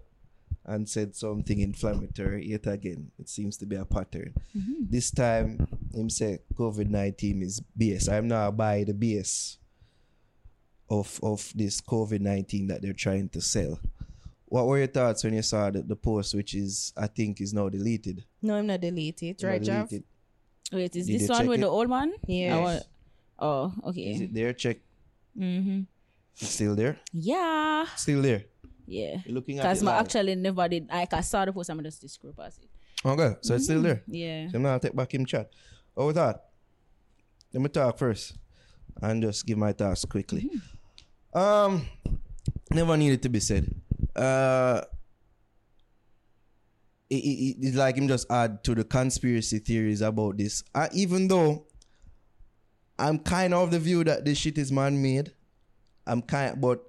and said something inflammatory yet again. It seems to be a pattern. This time, him said COVID nineteen is BS. I'm not by the BS of of this COVID nineteen that they're trying to sell. What were your thoughts when you saw the, the post, which is I think is now deleted? No, I'm not delete it. Right, Not Jav? deleted. Wait, is Did this one with it? the old one? Yeah. Want- oh, okay. Is okay. it there? Check. Mm-hmm. It's still there. Yeah. Still there. Yeah. You're looking at Because I live. actually never did. Like, I saw the post, I'm just scroll past it. Okay, so it's still there. Yeah. So now I'll take back him chat. With that, let me talk first and just give my thoughts quickly. Um, never needed to be said. Uh, it, it, it's like him just add to the conspiracy theories about this. Uh, even though I'm kind of the view that this shit is man made. I'm kind, of but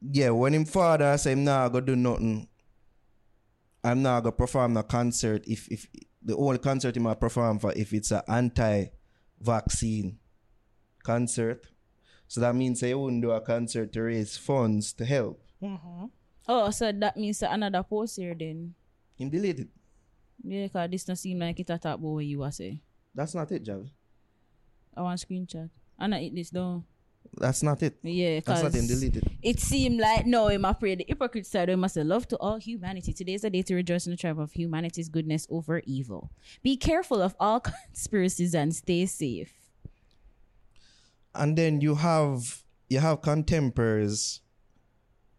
yeah, when him father say him nah go do nothing, I'm not gonna perform a concert if if the only concert him I perform for if it's an anti-vaccine concert. So that means I wouldn't do a concert to raise funds to help. Mm-hmm. Oh, so that means another post here then. Him deleted. Yeah, because this don't seem like it a talk about what you were saying. That's not it, Javi. I want screenshot. I'm not eat this down. That's not it. Yeah, That's not him it seemed like no, him afraid the hypocrite side of him must love to all humanity. Today is the day to rejoice in the triumph of humanity's goodness over evil. Be careful of all conspiracies and stay safe. And then you have you have contemporaries,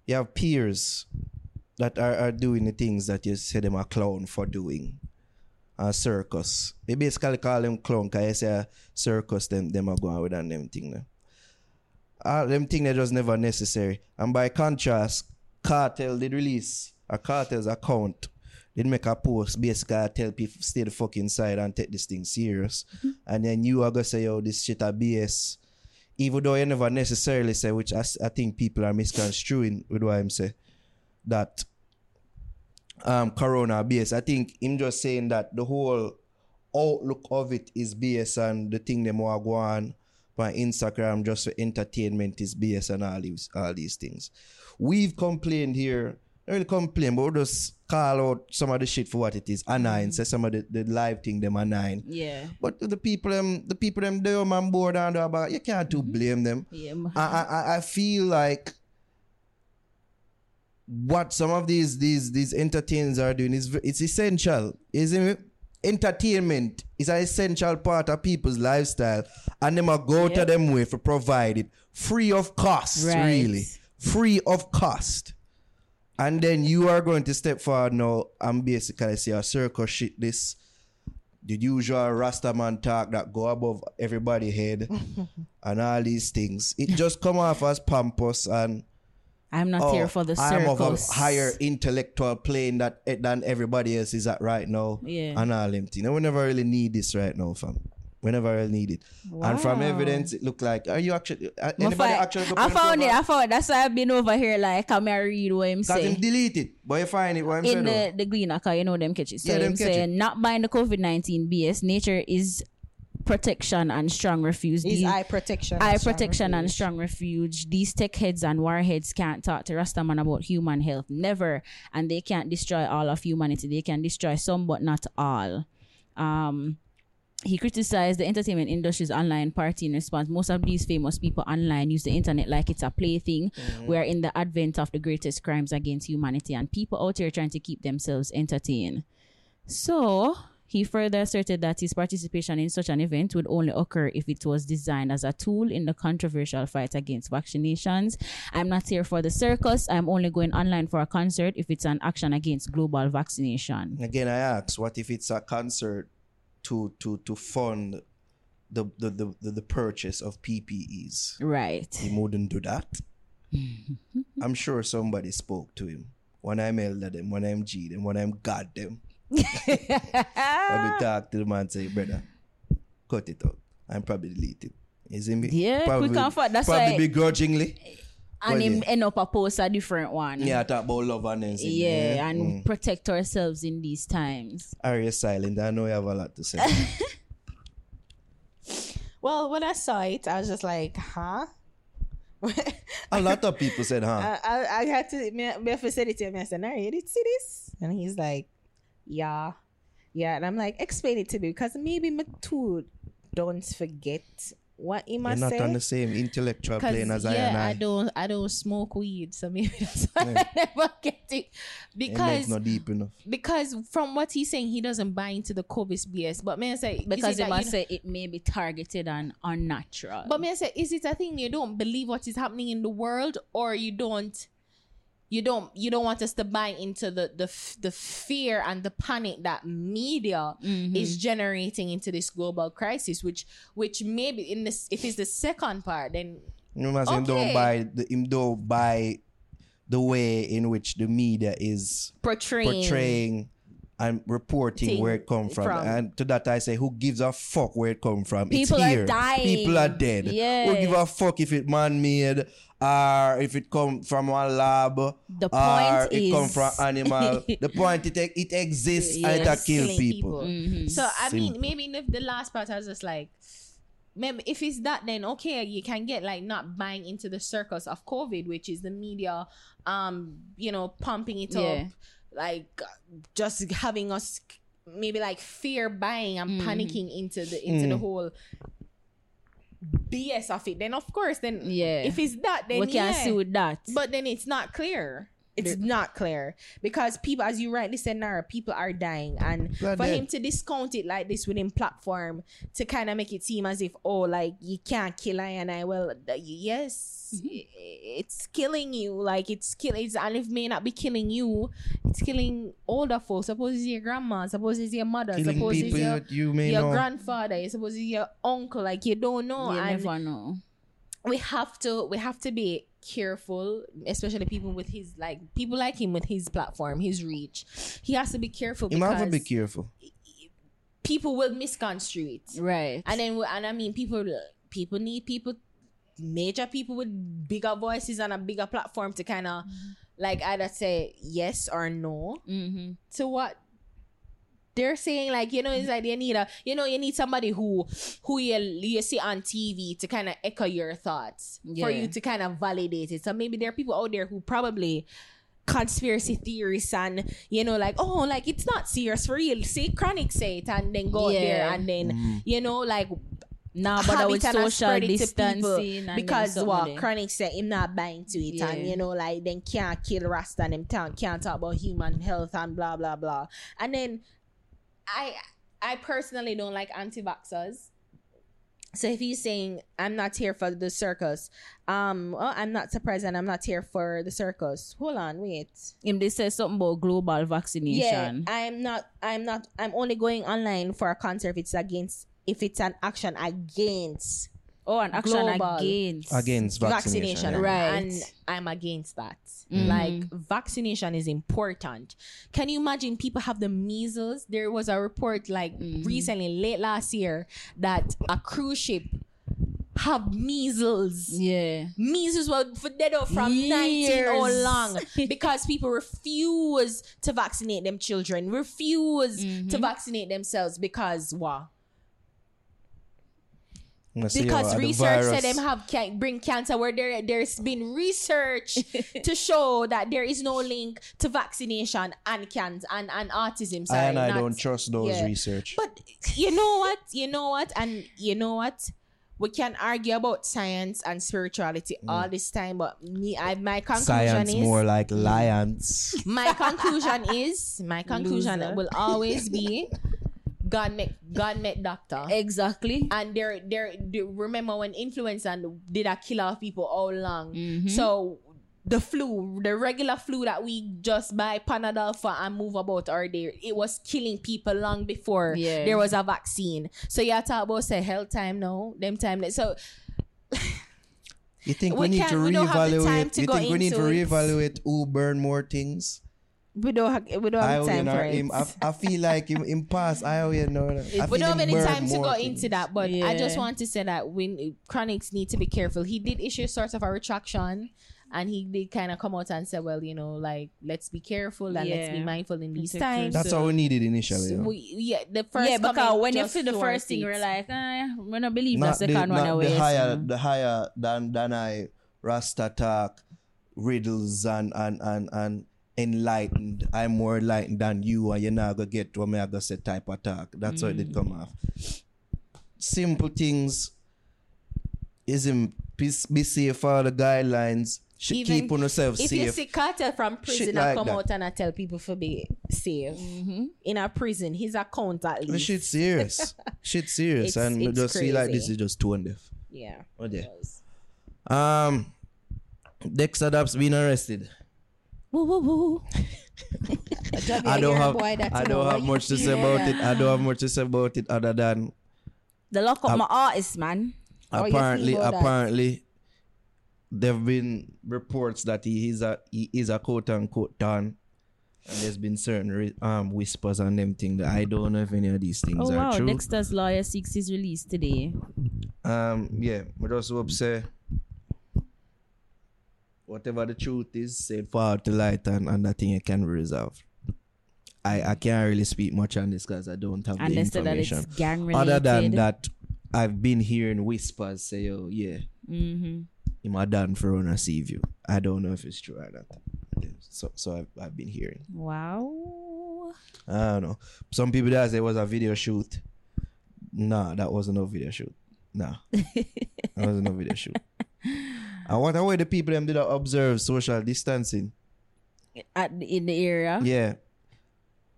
you have peers that are, are doing the things that you say them a clown for doing. A circus. They basically call them clown because you say a circus them them are going with and them thing there. All them thing that just never necessary. And by contrast, Kartel did release a Kartel's account. Did make a post basically tell people stay the fuck inside and take this thing serious. And then you are gonna say, yo, this shit a BS even though you never necessarily say, which I think people are misconstruing with what I'm say, that um corona BS. I think him just saying that the whole outlook of it is BS and the thing them want go on by Instagram just for entertainment is BS and all these all these things. We've complained here, not really complain, but we just call out some of the shit for what it is. Annoying, mm-hmm. say some of the, the live thing them annoying. Yeah. But the people them the people them they man bored and about you can't too blame them. Yeah. I, I I- I feel like what some of these these these entertainers are doing is it's essential, isn't it? Entertainment is an essential part of people's lifestyle, and them a go to them way for provide it free of cost, Right. really free of cost. And then you are going to step forward now and basically say a circus shit this the usual Rastaman talk that go above everybody head and all these things. It just come off as pompous and I'm not oh, here for the I'm of a higher intellectual plane that eh, than everybody else is at right now. Yeah. And all them things. And we never really need this right now, fam. We never really need it. Wow. And from evidence, it looked like are you actually uh, anybody fi- actually I found it. over? I found it. That's why I've been over here like I'm read what him Cause him delete it. But you find it what I'm In saying. the the Gleaner, cause you know them catches. So Yeah, them catch saying not buying the COVID nineteen BS. Nature is protection and strong refuge. These- eye protection. eye and strong protection and refuge. strong refuge. These tech heads and warheads can't talk to Rastaman about human health. Never. And they can't destroy all of humanity. They can destroy some, but not all. Um, he criticized the entertainment industry's online party in response. Most of these famous people online use the internet like it's a plaything. We're in the advent of the greatest crimes against humanity, and people out here trying to keep themselves entertained. So he further asserted that his participation in such an event would only occur if it was designed as a tool in the controversial fight against vaccinations. I'm not here for the circus. I'm only going online for a concert if it's an action against global vaccination. Again, I ask, what if it's a concert to to to fund the the the, the, purchase of PPEs? Right. He wouldn't do that. I'm sure somebody spoke to him. When I'm elder them, when I'm G them, when I'm God them. I be talk to the man say, brother, cut it out. I'm probably delete it. You see me? Yeah, probably, quick and fast. That's probably why- begrudgingly. and Well, him yeah. end up a post a different one. Yeah, talk about love and then say, Yeah, and mm. protect ourselves in these times. Are you silent? I know you have a lot to say. Well, when I saw it, I was just like, huh? a lot of people said, huh? I, I, I had to, me, me have to say it to him. I said, Nari, you did see this? And he's like, yeah. Yeah. And I'm like, explain it to me because maybe me too don't forget what he must You're must not say. on the same intellectual plane as I yeah, and I. I don't, I don't smoke weed, so maybe that's why I never get it. It Because makes not deep enough. because from what he's saying, he doesn't buy into the COVID BS. But may I say Because is they it must say it may be targeted and unnatural. But may I say, is it a thing you don't believe what is happening in the world, or you don't, you don't, you don't want us to buy into the the the fear and the panic that media Mm-hmm. is generating into this global crisis, which which maybe in this if it's the second part, then You must him don't buy the him don't buy the way in which the media is portraying, portraying and reporting Thing where it come from. from. And to that I say, who gives a fuck where it come from? People it's are here. dying. People are dead. Yeah. Who give a fuck if it man made or if it come from one lab The or point it come from animal. the point it it exists and it Yes. kill killing people. Mhm. So I mean, maybe in the, the last part, I was just like, maybe if it's that, then okay, you can get like not buying into the circus of COVID, which is the media, um, you know, pumping it Yeah. up, like just having us maybe like fear buying and Mhm. panicking into the into the Mm. whole BS of it. Then of course, then Yeah. if it's that, then we can yeah. see with that. But then it's not clear. It's not clear because people, as you rightly said, Naro, people are dying, and for dead. him to discount it like this within platform to kind of make it seem as if oh, like you can't kill I and I. Well, yes, Mm-hmm. it's killing you. Like it's killing, it's, and it may not be killing you, it's killing older folks. Suppose it's your grandma. Suppose it's your mother. Killing suppose it's your, you may your know. grandfather. Suppose it's your uncle. Like you don't know. you and never know. we have to we have to be careful especially people with his like people like him with his platform his reach he has to be careful You have to be careful. people will misconstrue it Right. and then and i mean people people need people major people with bigger voices and a bigger platform to kind of like either say yes or no mm-hmm. to what they're saying like you know it's like you need a you know you need somebody who who you, you see on tv to kind of echo your thoughts Yeah. for you to kind of validate it so maybe there are people out there who probably conspiracy theorists and you know like oh like it's not serious for real say Chronixx say it and then go out there and then Mm-hmm. you know like Now, but I have would it and I social spread it to distancing people and then because something what there. Chronixx said him not buying to it and Yeah. you know like then can't kill Rasta and them can't, can't talk about human health and blah blah blah and then I I personally don't like anti-vaxxers so if he's saying I'm not here for the circus um well, I'm not surprised and I'm not here for the circus hold on wait Him they say something about global vaccination. yeah. I'm not I'm not I'm only going online for a concert if it's against if it's an action against oh, an action global. against. Against vaccination. vaccination, yeah. Right. and i'm against that Mhm. like vaccination is important can you imagine people have the measles there was a report like Mhm. recently late last year that a cruise ship have measles Yeah. measles were for dead out from Years. 19 all long because people refuse to vaccinate them children refuse to Mhm. vaccinate themselves because what You see, because uh, research said virus- them have can bring cancer where there there's been research to show that there is no link to vaccination and cancer and, and autism. Sorry, and I not- don't trust those yeah. research. But you know what? You know what? And you know what? We can argue about science and spirituality all this time, but me, I my conclusion Mm. Science is more like lions. my conclusion is my conclusion Loser. will always be God met God met doctor Exactly. and they're they're they, remember when influenza did a kill off people all long Mhm. so the flu the regular flu that we just buy Panadol for and move about or there it was killing people long before Yeah. there was a vaccine so you talk about say health time now them time so You think we, We need to we don't have the time reevaluate? You think we need to into it. reevaluate who burn more things? We don't have, we don't have time know for it. him. I, I feel like him, him pass. I you know. I we don't have any time to go things. into that, but I just want to say that when Chronixx need to be careful. He did issue sort of a retraction, and he did kind of come out and say, "Well, you know, like let's be careful and let's be mindful in these Protect times." That's So- all we needed initially. So we, yeah, the first yeah, because when you just feel the first thing, it. we're like, eh, we don't believe not the second one away. the higher, so- the higher than than I Rasta talk, riddles and and and and enlightened. I'm more enlightened than you, and you're not gonna get what me I gonna say type of talk. That's how it Mm. did come off. Simple things. Is him be, be safe for the guidelines. Should Even keep on yourself if you safe. see Kartel from prison Shit and like come that. out and I tell people for be safe Mm-hmm. in a prison, his account at This least. shit serious. shit serious, It's- and it's just see like this is just tone deaf. yeah. Oh dear. it was. Um, Dexta Daps been arrested. Woo, woo, woo. I don't have I don't have much to say about it. I don't have much to say about it other than The lock up Um, my artist, man. How you feel apparently apparently there've been reports that he is a he is a quote unquote don. And there's been certain re- um whispers and them things that I don't know if any of these things Oh are wow, true. Dexta's lawyer seeks his release today. Um yeah, but also hope say whatever the truth is, say forward to light and, and that thing it can be resolved. I, I can't really speak much on this because I don't have And the information. it's gang related. Other than that, I've been hearing whispers say, "Oh, yeah, Mm-hmm. him a done for on a view." I don't know if it's true or not. So, so I've, I've been hearing. Wow. I don't know. Some people that say it was a video shoot. Nah, that wasn't no video shoot. Nah, that wasn't no video shoot. I wonder why the people them did not observe social distancing. At the, in the area. Yeah.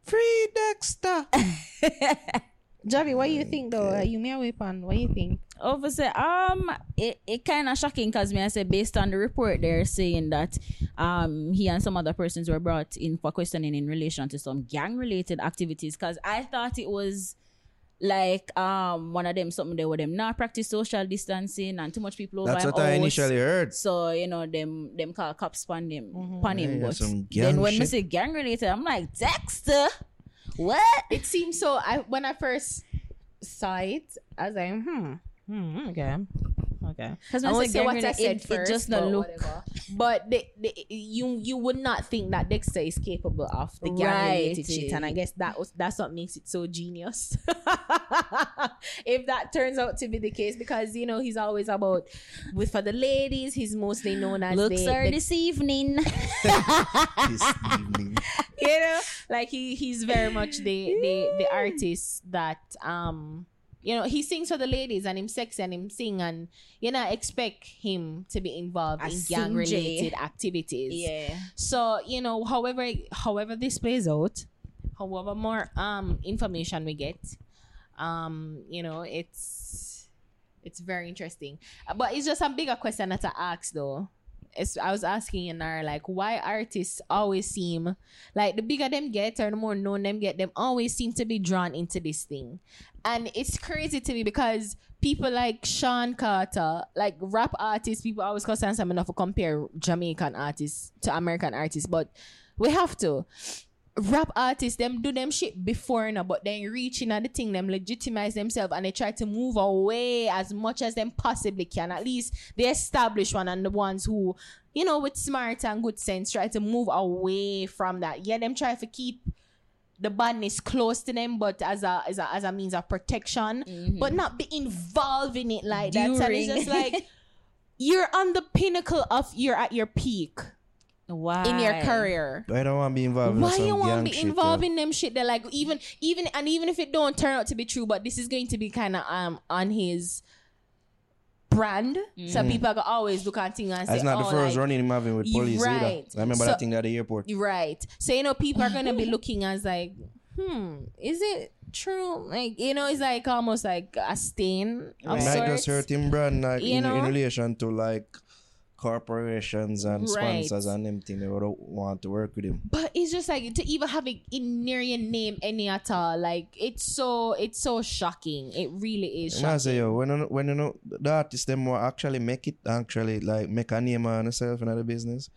Free Dexta. Javi, what do you think though? You may weapon. What do you think? Obviously, um, it, it kind of shocking because me I said based on the report they're saying that um he and some other persons were brought in for questioning in relation to some gang related activities. Because I thought it was like um one of them something they were them not practice social distancing and too much people over That's him what I house. initially heard. So you know them them call cops on him, upon him. Yeah, but then gang when we shit. say gang related, I'm like Dexta, what? It seems so. I when I first saw it, I was like, hmm, hmm okay, okay. Because I when I won't say say what I said it, first, it just but not look whatever. But the, the, you you would not think that Dexta is capable of the gang related Right. shit, and I guess that was that's what makes it so genius. if that turns out to be the case, because you know he's always about with for the ladies, he's mostly known as looks the, are the this evening. this evening. you know like he he's very much the the the artist that um you know he sings for the ladies and him sexy and him sing and you know expect him to be involved A in gang related activities. Yeah. so you know however however this plays out however more um information we get um you know it's it's very interesting. But it's just a bigger question that i ask though I was asking in our like why artists always seem like the bigger them get or the more known them get, them always seem to be drawn into this thing. And it's crazy to me because people like Sean Carter, like rap artists, people always concern some enough to compare Jamaican artists to American artists, but we have to. Rap artists, them do them shit before now, but then reaching at the thing, them legitimize themselves and they try to move away as much as them possibly can. At least the established one and the ones who, you know, with smart and good sense try to move away from that. Yeah, them try to keep the badness close to them, but as a as a as a means of protection, mm-hmm. but not be involved in it like that. And it's just like you're on the pinnacle of you're at your peak Why? in your career. I don't want to be involved in Why some you want to be involved yeah. in them shit that like even even and even if it don't turn out to be true, but this is going to be kind of um on his brand, so people are always look at things and say, That's not the oh, first like, running him having with you police right. either. I remember So- that thing at the airport. Right. So you know, people are gonna be looking as like, hmm, is it true? Like you know, it's like almost like a stain of It might just sorts. hurt him brand like You in, know? in relation to like corporations and Right. sponsors and them thing they would want to work with him. But it's just like to even have it in near your name any at all. Like it's so it's so shocking. It really is And I say yo, when you know, when you know the artists them will actually make it actually like make a name on themselves in the business.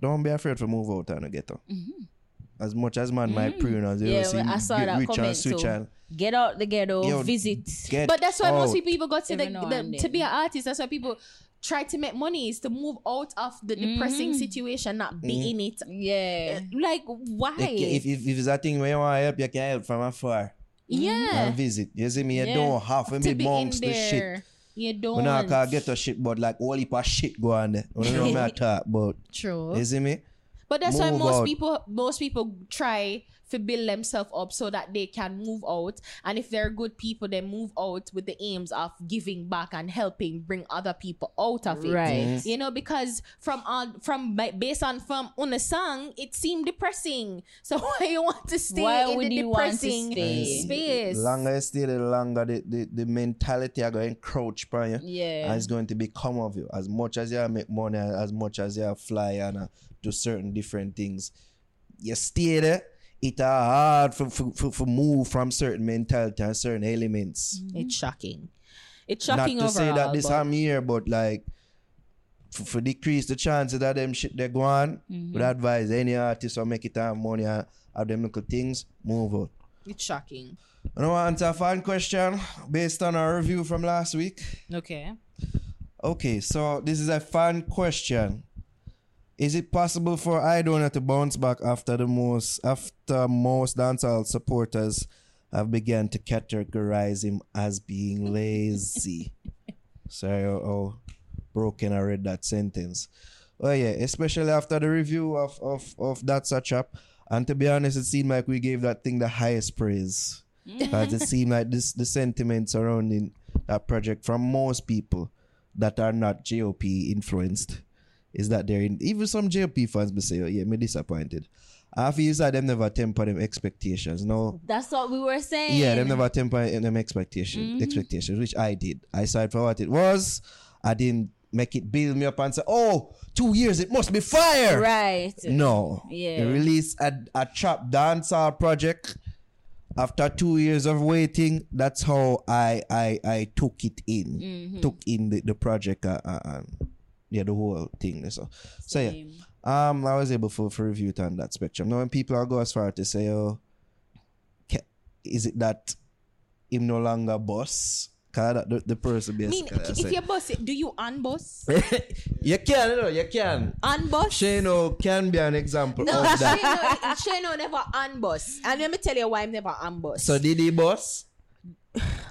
Don't be afraid to move out and get up. as much as man might pray, you know, they Mm. Yeah, will see I saw get that rich comment and switch and Get out the ghetto, Yo, visit. get But that's why most out. people even go to the, Every the to be an artist. That's why people try to make money is to move out of the depressing mm-hmm. situation, not be in it. Yeah. Eh, like why? Like, if, if, if it's a thing where you want to help, you can help from afar yeah, and visit. You see me? You Yeah. don't have to to be be in amongst the shit. you don't. We not can get a shit, but like all heap of shit go on there. You know what I talk about. True. You see me? But that's why most out. people most people try to build themselves up so that they can move out. And if they're good people, they move out with the aims of giving back and helping bring other people out of it. Right. You know, because from on from based on from on a song, it seemed depressing. So why you want to stay Why in would the you want to depressing stay? space? The longer you stay, the longer the, the, the mentality are going to encroach upon you. Yeah. And it's going to become of you. As much as you make money, as much as you fly and uh, do certain different things, you stay there. It's hard for, for, for, for move from certain mentality and certain elements. It's shocking. It's shocking Not shocking to say that this but- I'm here, but like for, for decrease the chances that them shit they go on, Mm-hmm. would advise any artist or make it have money and have them little things, move out. It's shocking. I want to answer a fan question based on our review from last week. Okay. Okay, so this is a fan question. Is it possible for Aidonia to bounce back after the most after most dancehall supporters have begun to categorize him as being lazy? Sorry, how broken I read that sentence. Oh yeah, especially after the review of of of that such up. And to be honest, it seemed like we gave that thing the highest praise. Mm. Because it seemed like this the sentiment surrounding that project from most people that are not GOP influenced is that they're in even some GOP fans may say, Oh yeah, me disappointed. I feel that them never temper them expectations. No That's what we were saying. yeah, them never temper them expectation, expectations, which I did. I saw it for what it was. I didn't make it build me up and say, "Oh, two years, it must be fire." Right. No. Yeah. They released a, a trap dancehall project. After two years of waiting, that's how I I, I took it in. Mm-hmm. Took in the, the project uh, uh, and yeah, the whole thing. So, so yeah. Um, I was able to, to review it on that spectrum. Now, when people are go as far to say, oh, ca- is it that him no longer boss? Cause that the, the person I mean, basically if say- you boss do you unboss? you can, you know, you can. unboss? Shano can be an example No, of that. Shano, Shano never unboss. And let me tell you why I'm never unboss. So did he boss?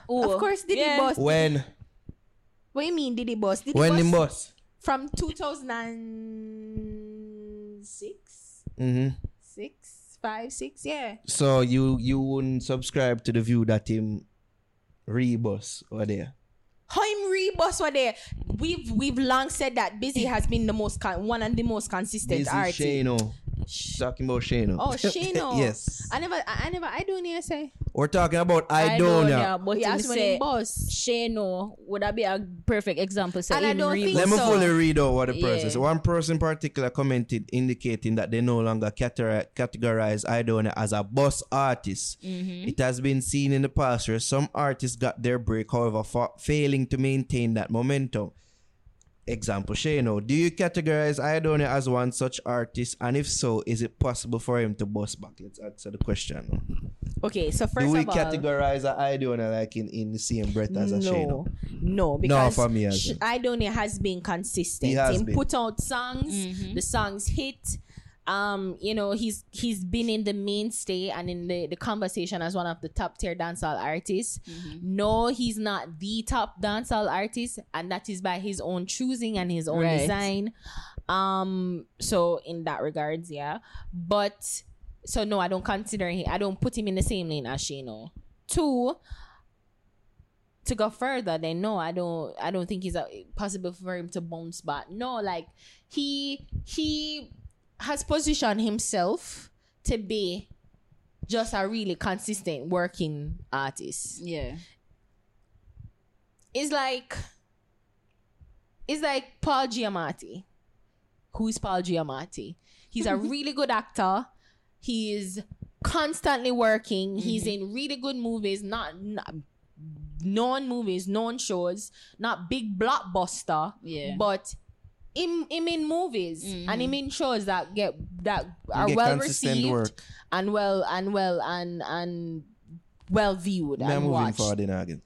Ooh. of course, did Yeah. he boss? When? What you mean, did he boss? Did he When boss? he boss? From 2006? Mm-hmm. Six? Five, six? Yeah. So you you wouldn't subscribe to the view that him rebus or there. How him rebus were there? We've we've long said that Busy has been the most con- one and the most consistent artist. Shano. Talking about Shano. Oh, Shano. yes. I never, I, I never, I don't hear say. We're talking about I don't Aidonia. know, but He you asked when say boss. Shano would that be a perfect example? So And I don't think rebus- Let me so. fully read out what the person Yeah. One person in particular commented indicating that they no longer categori- categorize Aidonia as a boss artist. Mm-hmm. It has been seen in the past where some artists got their break, however, fa- failing to maintain that momentum. Example, Shano, do you categorize Aidonia as one such artist? And if so, is it possible for him to boss back? Let's answer the question. Okay, so first do we of all, categorize Aidonia like in, in the same breath as a Shano? no, no, because for me as Aidonia has been consistent. He has He been. put out songs, mm-hmm. the songs hit. Um, you know, he's he's been in the mainstay and in the, the conversation as one of the top tier dancehall artists. No, he's not the top dancehall artist, and that is by his own choosing and his own Right. design. Um, so in that regards, yeah. But so no, I don't consider him. I don't put him in the same lane as Shano. Two, to go further, then no, I don't. I don't think it's possible for him to bounce back. No, like he he has positioned himself to be just a really consistent working artist. Yeah. It's like it's like Paul Giamatti. Who's Paul Giamatti? He's a really good actor. He is constantly working. He's mm-hmm. in really good movies, not, not known movies, known shows, not big blockbuster. Yeah. But him, him in movies and him in shows that get that are get well received work. and well and well and and well viewed Me, and moving watched. forward in again.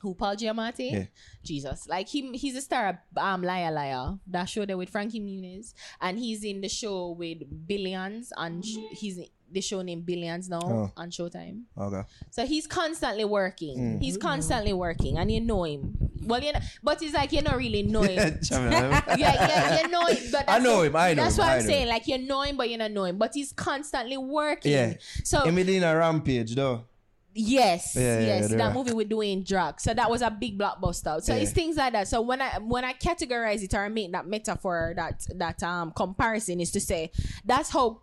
Who Paul Giamatti? Yeah. Jesus, like him, he's a star. of, Um, Liar Liar, that show there with Frankie Muniz, and he's in the show with Billions, and sh- he's in the show named Billions now Oh. on Showtime. Okay. So he's constantly working. Mm. He's constantly working, and you know him. Well, you know, but it's like you don't really know him. Yeah, yeah, you know him, but I know him, I know That's him, what I'm saying. him. Like you know him, but you don't know him. But he's constantly working. Yeah. So Him in a rampage though. Yes, Yeah, yes, yeah, that movie with Dwayne Drug. So that was a big blockbuster. So Yeah. it's things like that. So when I when I categorize it or I make that metaphor, that that um comparison is to say that's how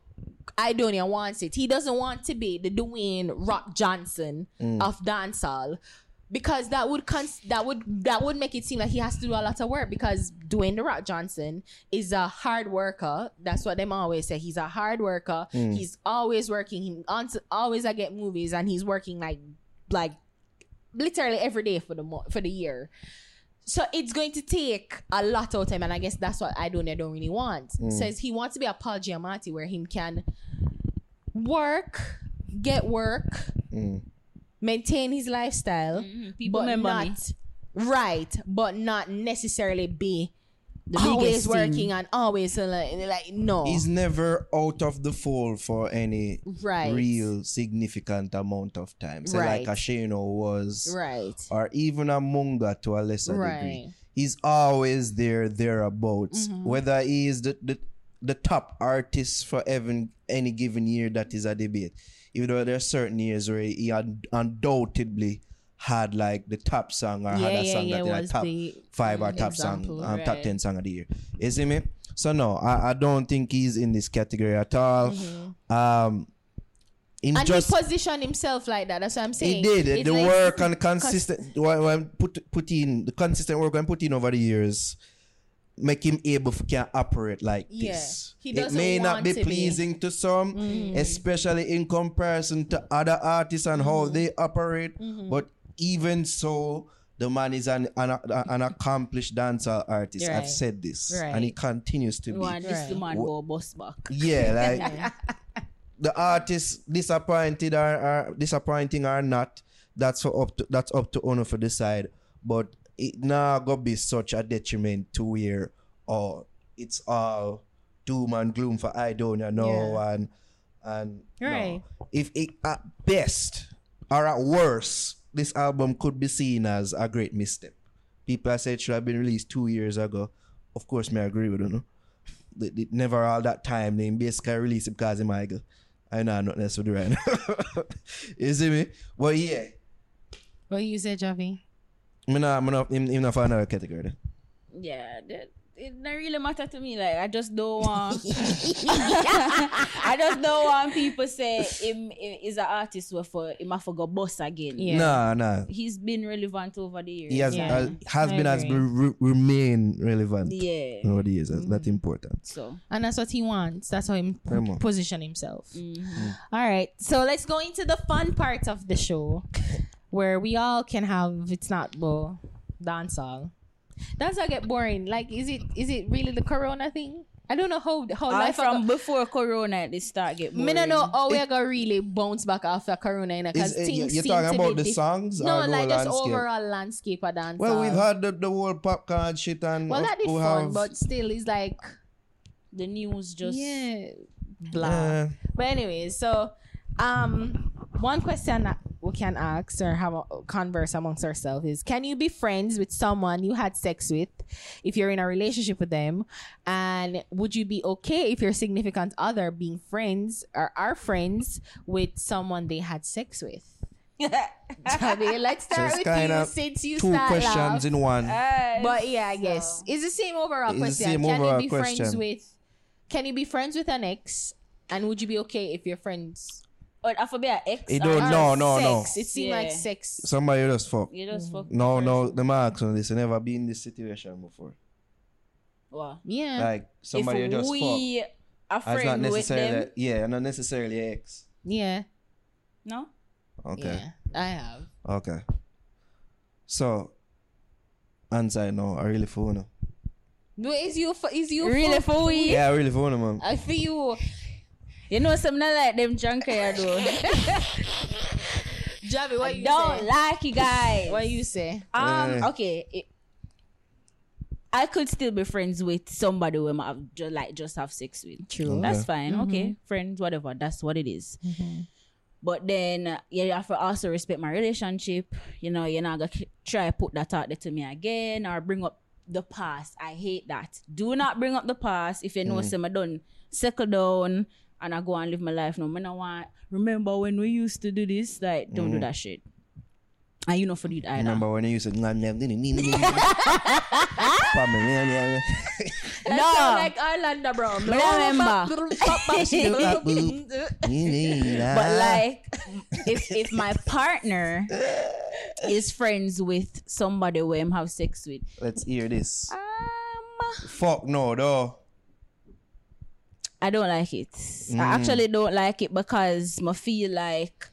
Aidonia wants it. He doesn't want to be the Dwayne Rock Johnson Mm. of dancehall. Because that would cons- that would that would make it seem like he has to do a lot of work because Dwayne the Rock Johnson is a hard worker. That's what them always say. He's a hard worker. He's always working. He always I get movies and he's working like like literally every day for the mo- for the year. So it's going to take a lot of time, and I guess that's what I don't I don't really want. Says he wants to be a Paul Giamatti where him can work, get work, Mm. maintain his lifestyle, People but remember me. not right, but not necessarily be The always biggest thing. working and always like, like no He's never out of the fold for any right, real significant amount of time. So like Right. a Shano was right, or even a Munga to a lesser degree. He's always there, thereabouts. Mm-hmm. Whether he is the, the the top artist for even any given year that is a debate. Even though there are certain years where he had undoubtedly had like the top song or yeah, had a yeah, song yeah, that like was top the five or mm, top example, song, um, top ten song of the year. You see me? So no, I, I don't think he's in this category at all. Um, Mm-hmm. and just he positioned himself like that. That's what I'm saying. he did It's the like- work and consistent when, when put put in the consistent work and put in over the years make him able to can operate like Yeah. this. It may not be to be. Mm-hmm. pleasing to some, especially in comparison to other artists and Mm-hmm. how they operate. But even so, the man is an an, an accomplished dancer artist. I've said this, Right. and he continues to You be. want this the Right. man go bus back. Yeah, like the artist disappointed or, or disappointing or not, that's for up to that's up to owner for decide. But it now go be such a detriment to where oh it's all doom and gloom for I don't know and and no. If it at best or at worst, this album could be seen as a great misstep. People have said it should have been released two years ago. Of course, me agree with you. No? They, they never all that time. They basically release it because of Michael. I know nothing else to do right now. you see me? But yeah, What you say, Javi? I'm not, I'm not, I'm, I'm not for another category. then. Yeah, that, it don't really matter to me. Like I just don't want. I just don't want people say him, him is an artist who for him have to go boss again. Yeah. Nah, nah. He's been relevant over the years. He has, Yeah. uh, has I been, has been re- remain relevant Yeah. over the years. That's, that's important. So And that's what he wants. That's how he Come on. position himself. Mm-hmm. All right. So let's go into the fun part of the show where we all can have it's not well dancehall. Dancehall get boring. Like is it is it really the corona thing? I don't know how how I life from go- before Corona they start get me boring. don't know how we're gonna really bounce back after corona, you know, because Is, uh, things you- you're seem talking to about be the diff- songs No, or the like whole just landscape? overall landscape of dance. Well, we've had the, the whole Popcaan shit and well that is we fun, have- but still, it's like the news just yeah, blah. Uh, But anyway, so um one question that we can ask or have a converse amongst ourselves is can you be friends with someone you had sex with if you're in a relationship with them? And would you be okay if your significant other being friends or are friends with someone they had sex with? Javi, let's start it's with you since you two start questions off. in one. But yeah, I guess it's the same overall It's question. same can overall you be friends with? Can you be friends with an ex? And would you be okay if your friends? Or I for be. It or- don't- or no, no, no. sex. It seemed like sex. Somebody just fuck. You just fuck. No, the no, person. the marks on this. I never been in this situation before. Wow. Yeah. Like somebody if just fuck. we are It's not friend with necessarily, them, yeah, not necessarily ex. yeah. no. Okay, Yeah. I have. okay. So, answer no, I really phone. No, is you for is you Really for we? Yeah, I really for one man. I for you. You know some not like them drunk here though. Javi, what you Don't say? like you guys. What you say? Um. Yeah. Okay. it- I could still be friends with somebody who I just like just have sex with. True. That's Okay. fine. Okay, friends, whatever. That's what it is. But then uh, you have to also respect my relationship. You know, you're not gonna k- try put that out there to me again or bring up the past. I hate that. Do not bring up the past if you know some I done settle down and I go and live my life. No, man, I want remember when we used to do this. Like, don't do that shit. And you know for it either. Remember when you used to No. like Orlando, bro. But remember. but like if if my partner is friends with somebody who I'm have sex with Let's hear this. um Fuck no, though. I don't like it Mm. I actually don't like it because I feel like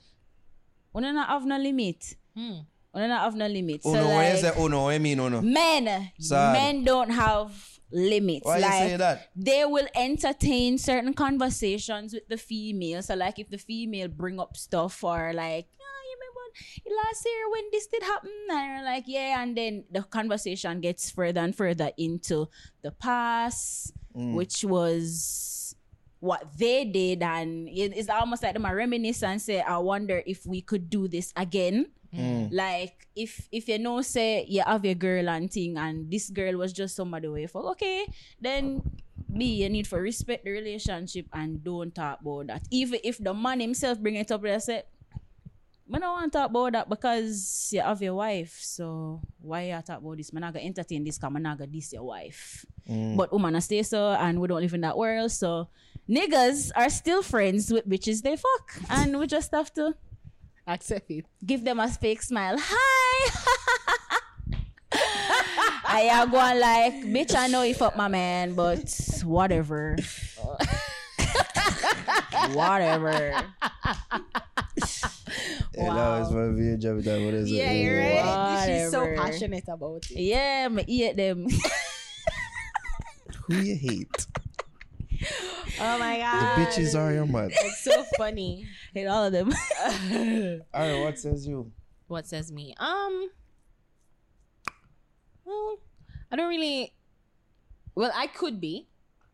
we don't have no limit Hmm. we not have no limit Oh so no, when you say like oh no, what you mean oh no? men Sad. men don't have limits Why you like say that? they will entertain certain conversations with the female. So like if the female bring up stuff or like, oh, you remember last year when this did happen? And you're like, yeah, and then the conversation gets further and further into the past, which was what they did and it- it's almost like them a reminisce and say i wonder if we could do this again. Mm. Like if if you know say you have your girl and thing and this girl was just somebody way for okay then me you need for respect the relationship and don't talk about that. Even if the man himself bring it up and say I don't want to talk about that because you have your wife. So why you talk about this? I'm not gonna entertain this because I'm not gonna diss your wife. Mm. But woman I stay so and we don't live in that world. So niggas are still friends with bitches they fuck. And we just have to Accept it. give them a fake smile. Hi. I am going like, bitch, I know you fuck my man, but whatever. whatever. Yeah, that was my video job. That what is it? Yeah, you're right. She's so passionate about it. Yeah, me eat them. Who you hate? Oh my god. The bitches are your mad. It's so funny. hate all of them. Alright, what says you? what says me? Um well, I don't really well, I could be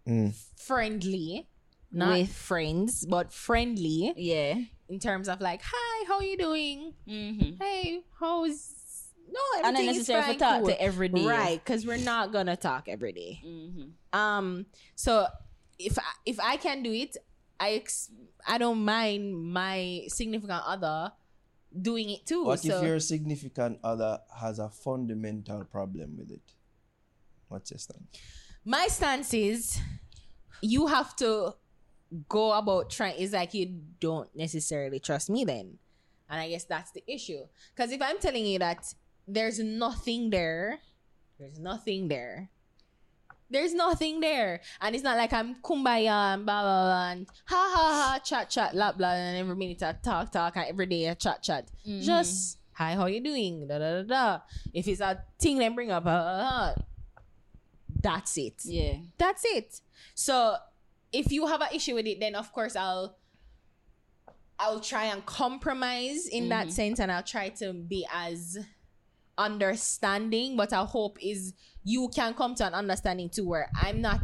Mm. friendly. Not With- friends, but friendly yeah. in terms of like, hi, how you doing? Mm-hmm. Hey, how's no And everything then is necessary fine, for talk to every day. right? Because we're not gonna talk every day. Mm-hmm. Um, so if I, if I can do it, I ex- I don't mind my significant other doing it too. What so if your significant other has a fundamental problem with it? What's your stance? my stance is, you have to go about trying. It's like you don't necessarily trust me then, and I guess that's the issue. Because if I'm telling you that there's nothing there, there's nothing there. There's nothing there, and it's not like I'm kumbaya and blah blah blah and ha ha ha chat chat blah blah and every minute I talk talk and every day I chat chat. Just hi, how you doing? Da da da da. If it's a thing, then bring up. Uh, uh, that's it Yeah. that's it so if you have an issue with it then of course i'll i'll try and compromise in that mm-hmm. sense and i'll try to be as understanding. But our hope is you can come to an understanding too where i'm not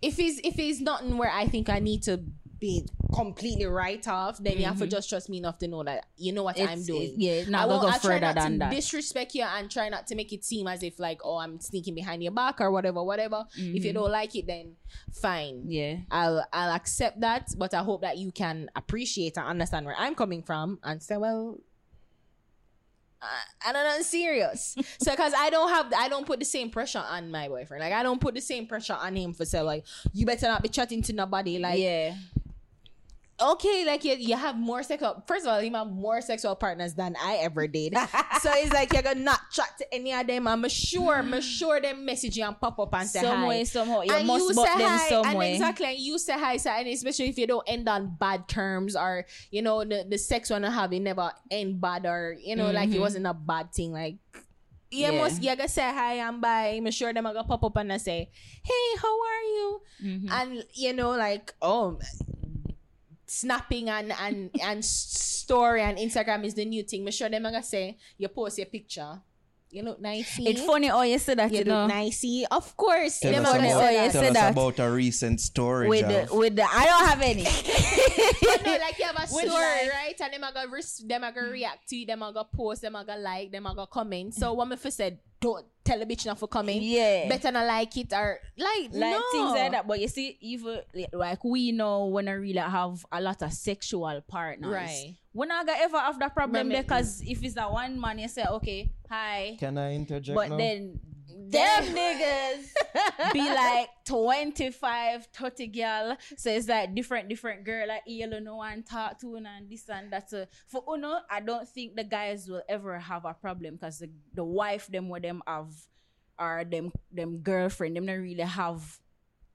if it's if it's nothing where i think i need to be completely right off then you have to just trust me enough to know that you know what i'm doing yeah, not I won't- go I try further not to than that. disrespect you and try not to make it seem as if like oh I'm sneaking behind your back or whatever, whatever. If you don't like it, then fine. Mm-hmm. Yeah. I'll I'll accept that, but I hope that you can appreciate and understand where I'm coming from and say, well, I, I don't know, I'm serious. so because I don't have I don't put the same pressure on my boyfriend. Like I don't put the same pressure on him for say like you better not be chatting to nobody. Like yeah. Okay, like you, you have more sexual. First of all, you have more sexual partners than I ever did. so it's like you're gonna not chat to any of them. I'm sure, I'm sure them message you and pop up and say Some hi. way, somehow. You and must you say them hi, some and way. exactly, and you say hi, so, and especially if you don't end on bad terms, or you know the, the sex wanna have it never end bad, or you know like Mm-hmm. it wasn't a bad thing. Like You Yeah. must you gotta say hi and bye. I'm sure them are gonna pop up and I say, Hey, how are you? Mhm. And you know, like, oh snapping and and and story and Instagram is the new thing. I'm sure them gonna say, you post your picture. You look nice. It's funny how you say that, You you look know. nicey. Of course. Tell them us are gonna about- say oh, that. tell say us that. about a recent story, With Jav. the, with the, I don't have any. But no, like you have a story, like- right? And them are gonna res- them are gonna react to it, them are gonna post, them are gonna like, them are gonna comment. So what me for said, don't tell a bitch not for comment. Yeah. Better not like it or like, like no. things like that. But you see, even like we know when I really have a lot of sexual partners, Right. We're not gonna ever have that problem Remember- because if it's a one man, you say okay, hi, Can I interject but now? then them niggas be like 25, 30 girl. So it's like different, different girl like yellow no one talk to and this and that. So for Uno, I don't think the guys will ever have a problem because the, the wife them what them have are them them girlfriend, them don't really have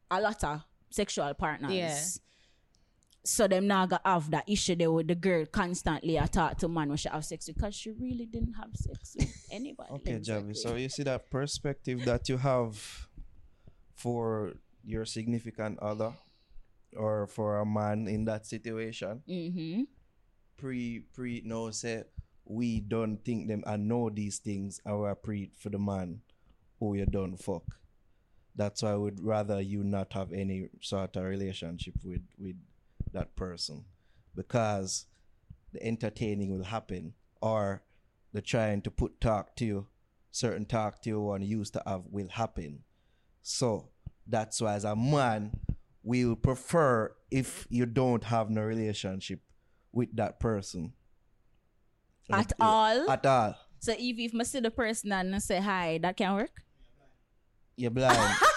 a lot of sexual partners. Yeah. So them not gonna have that issue there with the girl constantly attack to man when she have sex because she really didn't have sex with anybody. Okay, Javi. So you see that perspective that you have for your significant other or for a man in that situation, Mm-hmm. pre pre no say we don't think them and know these things our pre for the man who you don't fuck. That's why I would rather you not have any sort of relationship with with that person because the entertaining will happen or the trying to put talk to you certain talk to you one used to have will happen so that's why as a man we will prefer if you don't have no relationship with that person At all? at all So if if I see the person and I say hi, that can work. you're blind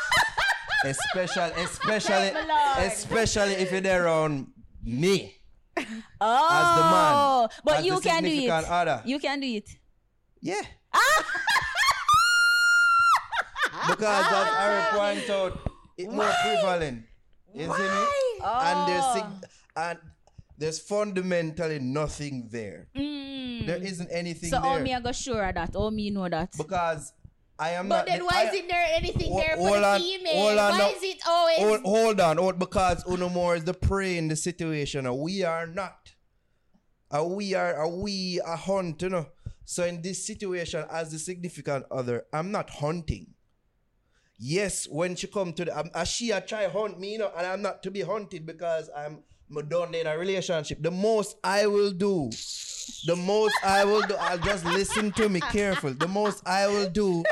especially especially especially if you're there around me Oh, man, but as you the can do it. significant other. You can do it. Yeah. because as Ari point out, it's more prevalent. You see me? And there's Oh. sig- and there's fundamentally nothing there. Mm. There isn't anything there. So all there. me I go sure of that. All me know that. because I am But not. then the- why I- isn't there anything Hold- there for the female? why no. is it always Hold, hold on, hold, because Uno more is the prey in the situation. and we are not. And we are, and we are hunt, you know. So in this situation, as the significant other, I'm not hunting. Yes, when she come to the, um, as she a try hunt me, you know, and I'm not to be hunted because I'm, Done in a relationship. The most I will do, the most I will do, I'll just listen to me careful. The most I will do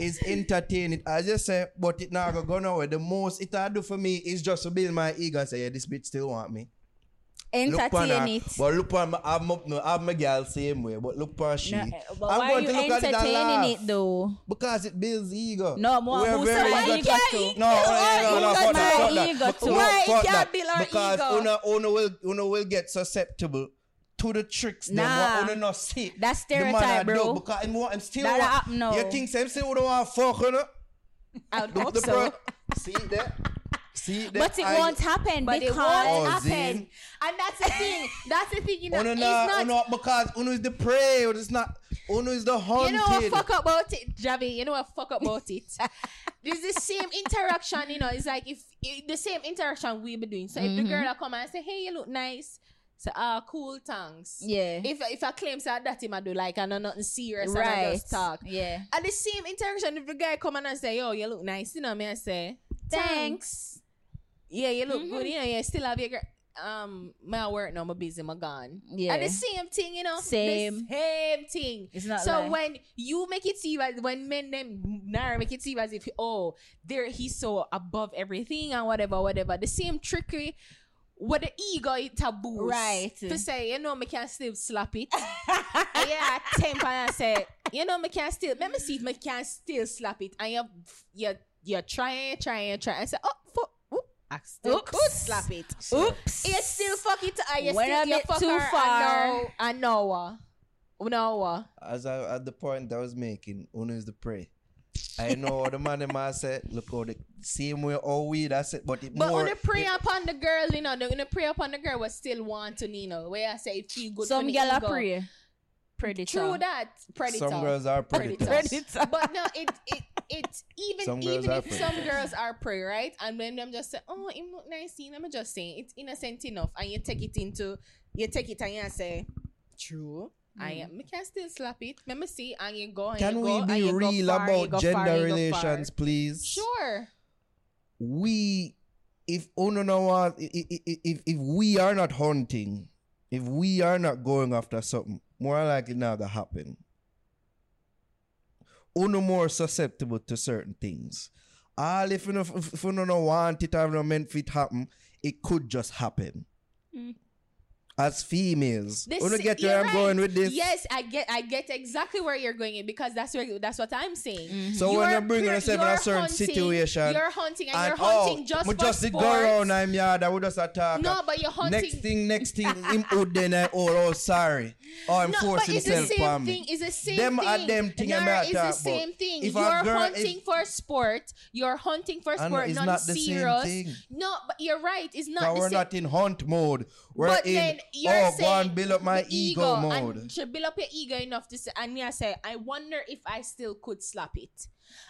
is entertain it. I just say, but it not gonna go nowhere. The most it I do for me is just to build my ego and say, yeah, this bitch still want me. Entertain it. But look on I'm up, no, I'm my girl same way. But look on she. No, eh, but I'm why going you to look at it entertaining it though? Because it builds ego. No, more We're who very said ego- too? No, no, no, no, fuck that, fuck that. Ego too. no, Why fuck that. Because? Una, una will, una will get susceptible to the tricks them Nah. what una not see. Man stereotype, a do bro. Because want- him still That want, happen now. You think same still want fuck, you know? I would The, hope the so. pro- see there? See? But it I- won't happen But it because Oh, won't happen. Zine. And that's the thing. That's the thing, you know. Uno it's not, not. uno, because Uno is the prey, or it's not. Uno is the hunter, you know what fuck up about it, Javi? You know what fuck up about it? There's the same interaction, you know. It's like if, if the same interaction we be doing. So if the girl come and say, "Hey, you look nice," say, "Ah, cool, thanks." yeah, If if I claim say that him I do like I know nothing serious and I right. just talk. Yeah. At the same interaction, if the guy come and say, "Yo, you look nice," you know me, I say, Thanks. Yeah, you look Mhm. good. You know, you still have your girl. Um, my work now, my busy, my gone. Yeah. And the same thing, you know. Same. The same thing. It's not so like- when you make it seem as when men them now make it seem as if oh there he's so above everything and whatever whatever the same trickery with the ego it taboo Right. to say you know me can still slap it yeah temper and say you know me can still let me see if me can still slap it and you you you're trying trying trying and say oh fuck I still Oops. could slap it Oops. you still fuck it and you Went still a you bit fuck too her far. and now and now uh, As I, at the point I was making, Uno is the prey. I know the man them a say, look how the same way all we that's it, but it But more when they pray upon the girl, you know, they're gonna pray upon the girl, was still want to, you know, where I say it feel good. Some for the gal a ego. Predator. True that. Predator. Some girls are predators. Predator. but no, it it it even Some even are if prey. some girls are prey, right? And when them just say, "Oh, him look nice," I'm just saying it's innocent enough, and you take it into you take it and you say, "True." I mm. am. Me can still slap it. Let me see, and you go. And Can you we go, and be you real far, about gender far, relations, far. please? Sure. we if uno no want if, if if if we are not hunting, if we are not going after something, more likely now gonna happen. Uno more susceptible to certain things. All if you no want it or no meant for it happen, it could just happen. Mm. As females, This, uno get you're where I'm right. going with this. Yes, I get, I get exactly where you're going in because that's where that's what I'm saying. Mm-hmm. So when you bring pre- yourself in a you're certain hunting- situation, you're hunting and, and you're hunting oh, just we for just did sports. go around I'm yard and we just attack. No, but you're hunting. Next thing, next thing, him out then I oh, oh sorry. Oh, I'm no, forcing but it's the himself same on thing. me. It's the same Them thing. are them thing I'm Nara, not it's the talk about. same thing. If a you're girl- hunting if- for sport. You're hunting for I know, sport, it's non not the same serious. thing. No, but you're right. It's not Now the we're same. not in hunt mode. We're but in then Oh, you're oh, saying build up my the ego, and mode. build up your ego enough to say, and me I say, I wonder if I still could slap it.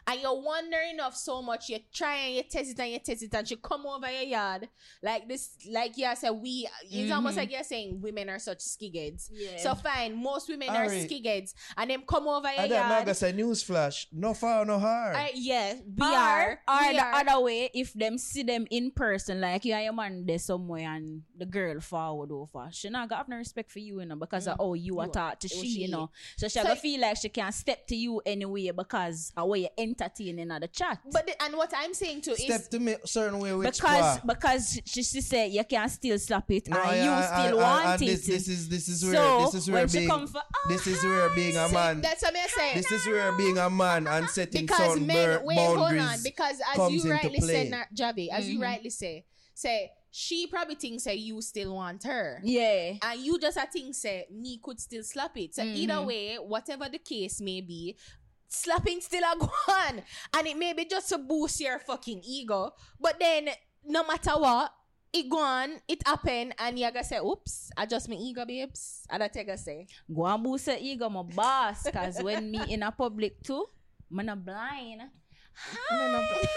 And you're wondering enough so much, you try and you test it and you test it, and she come over your yard like this, like you said, we. It's almost mm-hmm. like you're saying women are such skigheads. Yeah. So fine, most women are Alright. skigheads, and them come over your I don't know, yard. I say newsflash. No far, no hard. I, yeah, we or, are. Or we the are. other way, if them see them in person, like you and your man there somewhere and the girl forward over, she not got no respect for you, you know, because of mm. how you are taught to it she, she. you know. So she So- gonna feel like she can't step to you anyway because of way you entertaining at the chat. But the, and what I'm saying too Step is to me certain way which because part? because she, she said you can still slap it No, and yeah, you and- still and- want and it. This, this is this is where so this is where when she being come for oh, this is where ah, being a See, man. that's what I'm saying. This is where being a man and setting because certain men bur- wait hold on because as comes you rightly play. say Na- Javi as you mm-hmm. rightly say say she probably thinks that you still want her yeah. and you just I think say me could still slap it so either mm-hmm. way whatever the case may be slapping still a go on and it may be just to boost your fucking ego but then no matter what it go on it happen and you gotta say oops I just my ego babes and I take a say Go and boost your ego, my boss. Cause when me in a public too, man not blind. Hi.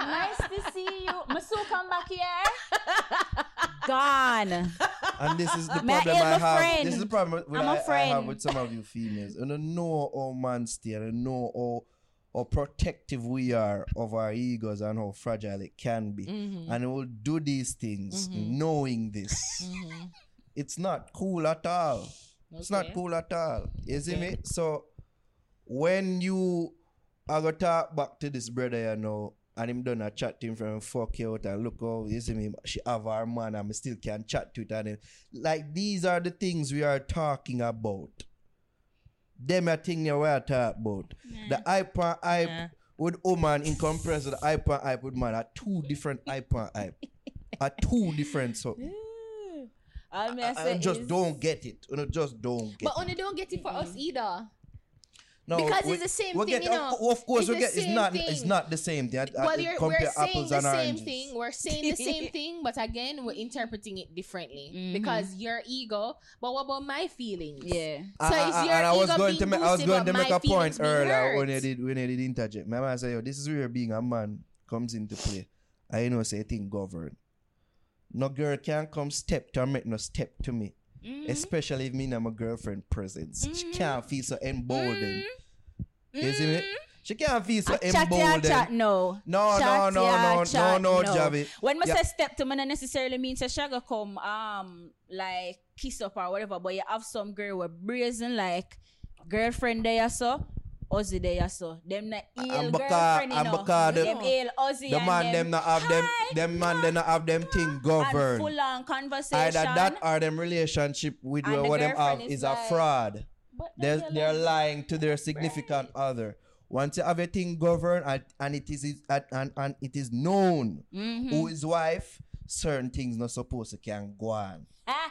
nice to see you. Masu come back here. Gone. And this is the I problem help I a have. friend? This is the problem with, I'm a I, I have with some of you females. And don't know how man. You don't know how, how protective we are of our egos and how fragile it can be. Mm-hmm. And we'll do these things knowing this. Mm-hmm. It's not cool at all. It's not cool at all. You see me? So when you are gonna talk back to this brother, you know, and him done a chat to him from fuck you out and look how you see me, she have her man and me still can chat to it and then, like these are the things we are talking about. Them are things we are talking about. The hype and hype Yeah. with woman in comparison to the hype and hype with man are two different hype and hype. are two different so All me I I, I just don't get it. You know, just don't get but it. only don't get it for us either No, Because we- it's the same we thing, get- you know. Of, of course, It's we the get. It's same not. thing. It's not the same thing. I, I, well, you're, we're saying apples the and same oranges. thing. We're saying the same thing, but again, we're interpreting it differently Mm-hmm. because your ego. But what about my feelings? Yeah. So I- it's I- your and I was ego going being to make. I was going to make a point feelings earlier when I did when I did interject. My man say, "Yo, this is where being a man comes into play." I know say thing govern. No girl can't come step to me. no step to me. Mm-hmm. Especially if me and my girlfriend presence. She can't feel so emboldened. Mm-hmm. You see me? She can't feel so A emboldened. chat no. No, Chat no, no, no, chat no, no, Javi. When me Yeah. say step to me not necessarily mean say she go come um like kiss up or whatever, but you have some girl with brazen like girlfriend there so. Ozzy there so. Them not ill And girlfriend you know. the- them ill Ozzy The and man them, them not have them them man them not have them thing and governed. full on conversation. Either that or them relationship with And the what them have is is a like- fraud. But They're, they're lying to their significant other. Once you have a thing governed and, and it is and, and it is known Mm-hmm. who is wife, certain things not supposed to can go on. Ah,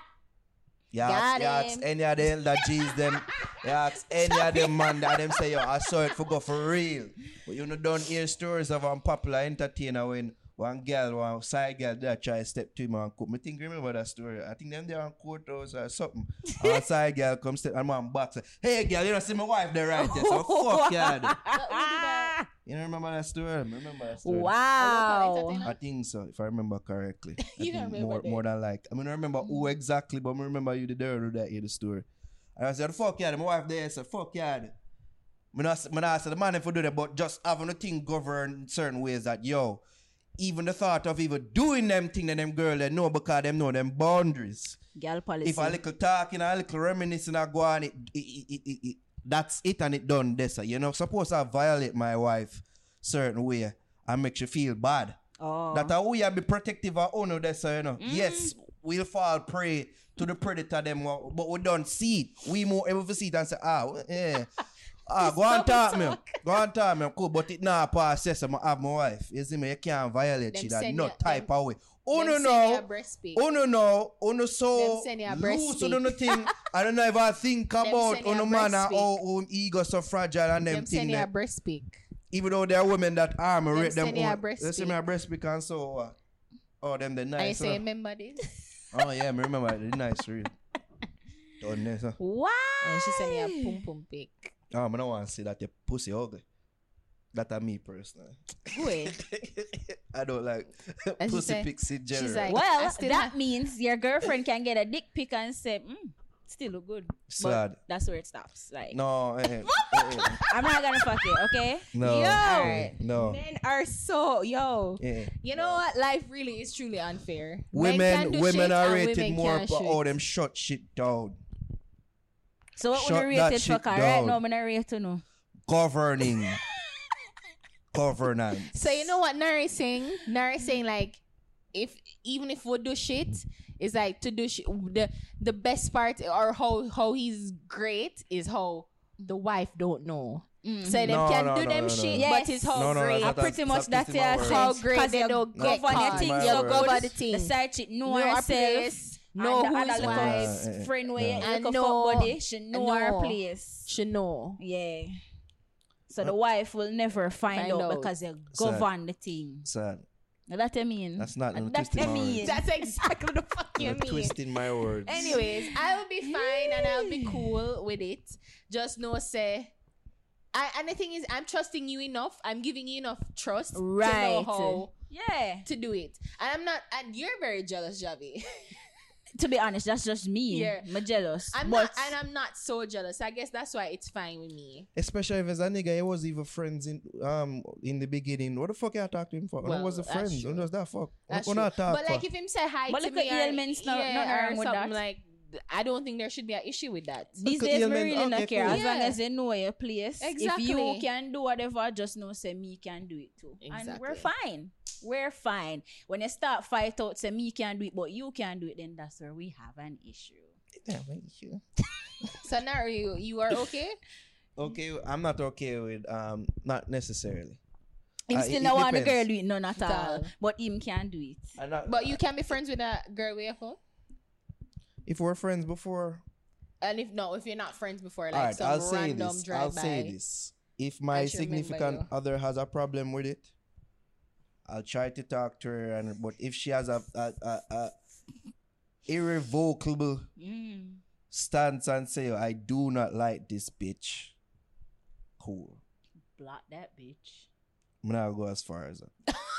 You ask, you ask any of them that G's them, you ask any of them man that them say, yo, I saw it for go for real. But you know, don't hear stories of unpopular entertainer when one girl, one side girl that try to step to him and cook. Me think remember that story. I think them there on courthouse or something. and side girl come step and man box. Hey girl, you don't see my wife there right there. So fuck yeah. You don't remember that story? I remember that story. Wow. I think so, if I remember correctly. You don't think remember more, that? more than like. I mean, I remember who exactly, but I remember you the there that hear the story. And I said, fuck yeah, my wife there said, fuck yeah. I not, I not say the man if you do that, but just having a thing govern certain ways that, yo, even the thought of even doing them thing that them girl they know because them know them boundaries. Girl policy. If a little talking, a little reminiscing, I go on, it, it, it, it, it, that's it and it done this. You know, suppose I violate my wife certain way and make you feel bad. oh. That how we be protective of honor this, you know. Yes, we'll fall prey to the predator them, but we don't see it. We more able to see it and say, ah, yeah. Ah, go and talk me. Go and talk me. Cool, but it not pass yes, I have my wife. You see me, you can't violate Them she that send no you- type them- of way. Oh no Them send you no. Oh no no. Oh no so Them send you a loose pic. on the thing. I don't know if I think about send you on a the man breast and how how ego so fragile and them Them thing send you a that breast pic. even though there are women that arm Them rape them send you a own- breast they send me a breast pic and so uh, oh them the And you nice say, uh, remember this? oh yeah me remember the nice real done this uh. Wow. And she send you a pum pum pic. I don't want to see that your pussy ugly that are me personally Wait. I don't like And pussy say- pics in general she's like- Well, that have- means your girlfriend can get a dick pic and say, mm, still look good. Sad. But that's where it stops. Like, no eh, eh, eh, I'm not gonna fuck you, okay? no Yo. Alright. no Men are so yo. yeah. You know what? Life really is truly unfair. Men Women, can do women shit are rated women more for all them shut shit down. So what Shut would you that rate it for? Right down. now, I'm gonna rate to know. Governing. Governance. So you know what Nari is saying? Nari saying like, if even if we do shit, it's like to do shit. The the best part or how how he's great is how the wife don't know. So them No, can no, do no, them no, shit, no. but it's how No, no, no, great. that- Uh, pretty that's- much that's that's my your word. How sense. great 'Cause they don't govern get your caught. thing My so word. good. Govern the The thing. side chick know Know her herself. Place, know and who's other wife, little Yeah, friend where you And know- for body, she know her place. she know. Yeah. So the wife will never find, Find out, out. because you So- govern the thing. Sad. That I mean. That's not no that twisting I my mean. words. That's exactly the fuck you mean. twisting my words. Anyways, I'll be fine and I'll be cool with it. Just know, say. I, and the thing is, I'm trusting you enough. I'm giving you enough trust to know how Yeah. to do it. And I'm not. And you're very jealous, Javi. To be honest, that's just me. Yeah. I'm jealous. I'm but not, and I'm not so jealous. I guess that's why it's fine with me. Especially if it's a nigga, he was even friends in um in the beginning. What the fuck you talk to him for? Well, Who was a friend. friends? true. Who that fuck? That's What true. not talk But like, for? if him say hi But to look me, at or, ailments, no- yeah, nothing or something that. like, I don't think there should be an issue with that. these Look days, we ailment. really not care. cool. As long Yeah. as they know your place. Exactly. If you can do whatever, just know say me can do it too. Exactly. And we're fine. We're fine. When you start fight out, say me can do it, but you can't do it, then that's where we have an issue. Yeah, well, sure. So now you you are okay. Okay, I'm not okay with um not necessarily. Him Uh, still it- not it want a girl depends. do it, none at At all. all. But him can do it. I'm not, But you can be friends with a girl with your phone. if we're friends before, And if no, if you're not friends before, like all right, some I'll say random this. drive I'll by. say this. If my I should remember significant other has a problem with it, I'll try to talk to her. And but if she has a a, a, a irrevocable Mm. stance and say, I do not like this bitch, cool. Block that bitch. I'm not gonna go as far as that.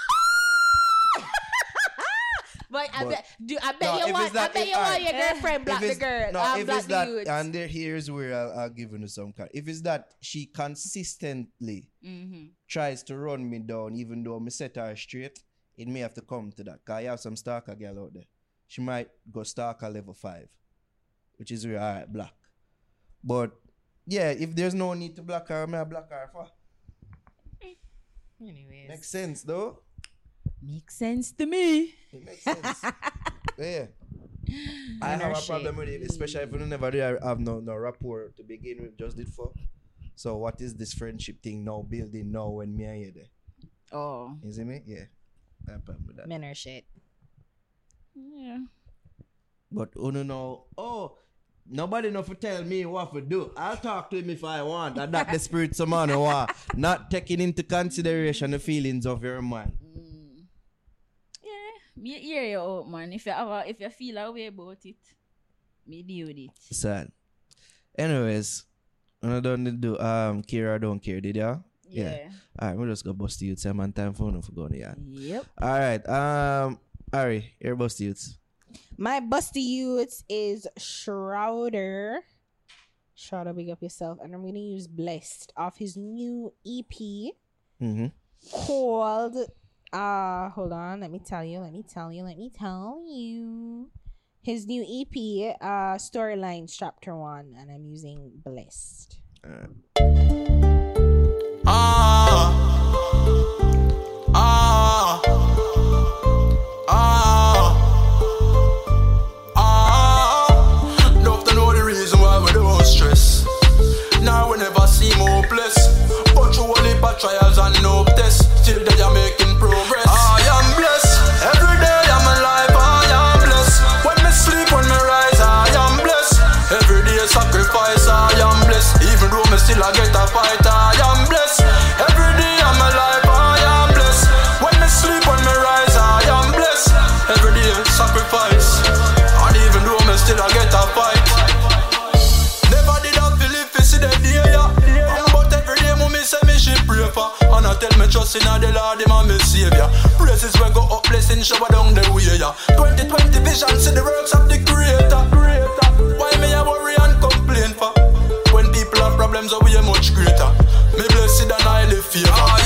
But I bet, do I bet No, you want, that- I bet if- you want your girlfriend block the it's- girl, No, um, if block it's the that, youth. and there, here's where I'll, I'll give you some kind. If it's that she consistently Mm-hmm. tries to run me down, even though me set her straight, it may have to come to that. Cause I have some stalker girl out there. She might go stalker level five, which is where alright block. But yeah, if there's no need to block her, may I block her for? Anyways, Makes sense though. Makes sense to me. It makes sense. yeah. I have a problem with it, especially if you never really have no, no rapport to begin with, just did for. So what is this friendship thing now building now when me and you there? Oh. Is it me? Yeah. I have a problem with that. men are shit. Yeah. But oh no no oh nobody know for tell me what to do. I'll talk to him if I want. And that the spirit some man who are not taking into consideration the feelings of your man. Me hear you out, man. If you have a, if you feel a way about it, me deal with it. Sad. Anyways, when I don't do um care Kira don't care, did ya? Yeah. Alright, we'll just go Buss Di Utes. I'm on time for no for going yeah. Yep. Alright, um Ari, here Buss Di Utes. My busty youth is Shrowda. Shrowda, big up yourself. And I'm gonna use Blessed off his new EP Mm-hmm. called uh hold on, let me tell you, let me tell you, let me tell you. His new EP, uh Storylines Chapter One, and I'm using Blessed. Ah, ah, ah, ah. Know the reason why we don't stress. Now we never. But heap of trials and no trust in the Lord, him and me savior. Praises when go up, blessing shower down the way, yeah. 2020 vision, see the works of the creator. creator. Why me a worry and complain for? When people have problems, are we much greater. Me blessed and highly favored.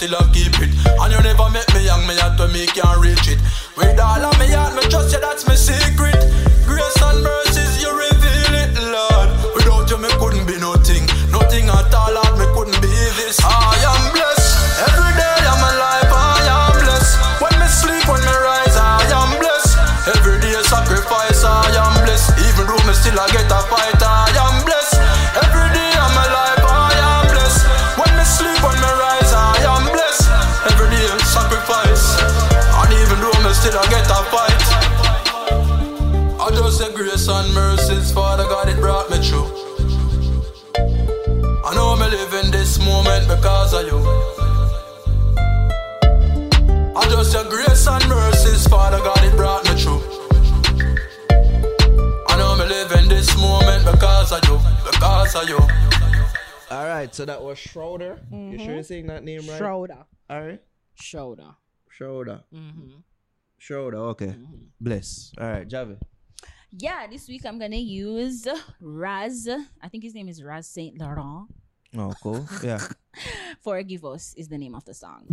Still a keep it. And you never make me young, me heart to me can't reach it. With all of me heart, me trust you, that's my grace and mercies, Father God, it brought me through. I know me live in this moment because of you. I just say grace and mercies, Father God, it brought me through. I know me live in this moment because of you, because of you. Alright, so that was Schroeder. You sure you're saying that name right? Shrowda. Alright. Shoulder. Schroeder. Mm-hmm. Schroeder, okay. Bless. Alright, Javi. Yeah, this week I'm gonna use Raz. I think his name is Raz Saint Laurent. Oh, cool. Yeah. Forgive us is the name of the song.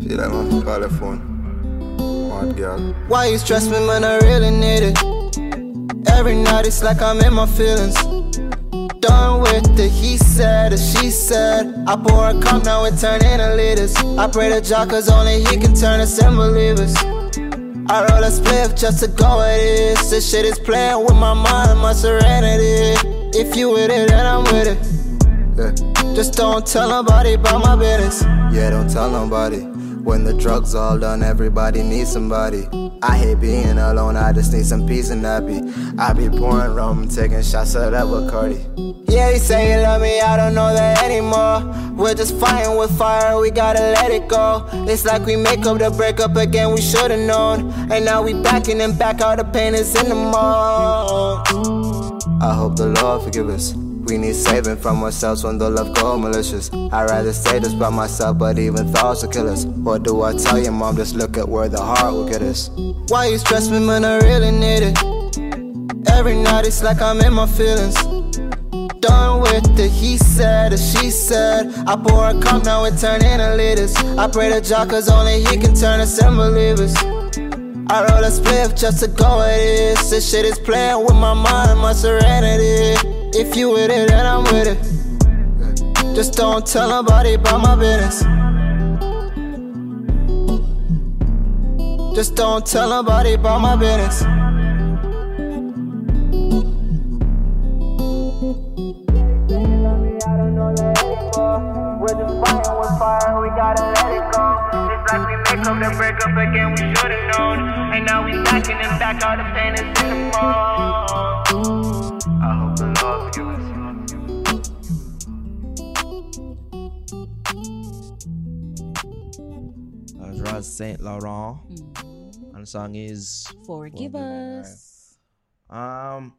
See that man? Call the phone. Girl. Why you stress me, man? I really need it. Every night it's like I'm in my feelings. Done with the he said, the she said. I pour a cup, now it turn into liters. I pray to Jah, cause only he can turn us in believers. I roll a spliff just to go with this. This shit is playing with my mind and my serenity. If you with it, then I'm with it. Yeah. Just don't tell nobody about my business. Yeah, don't tell nobody. When the drugs all done, everybody needs somebody. I hate being alone, I just need some peace and happy. I be pouring rum, taking shots of that Bacardi. Yeah, you say you love me, I don't know that anymore. We're just fighting with fire, we gotta let it go. It's like we make up the breakup again, we should've known. And now we backing and back, all the pain is in the mall. I hope the Lord forgive us. We need saving from ourselves when the love go malicious. I'd rather say this by myself, but even thoughts will kill us. What do I tell you, mom? Just look at where the heart will get us. Why you stress me, man? I really need it. Every night it's like I'm in my feelings. done with the he said or she said. I pour a cup, now it turn into liters. I pray to Jah, cause only he can turn us in believers. I roll a spliff just to go with this. This shit is playing with my mind and my serenity. If you with it, then I'm with it. Just don't tell nobody about my business. Just don't tell nobody about my business. Up then break up again, we should've known. And now we stacking them back, all the pain is in the phone. Raz mm. Saint Laurent. Mm. And the song is Forgive Forgive us. Um,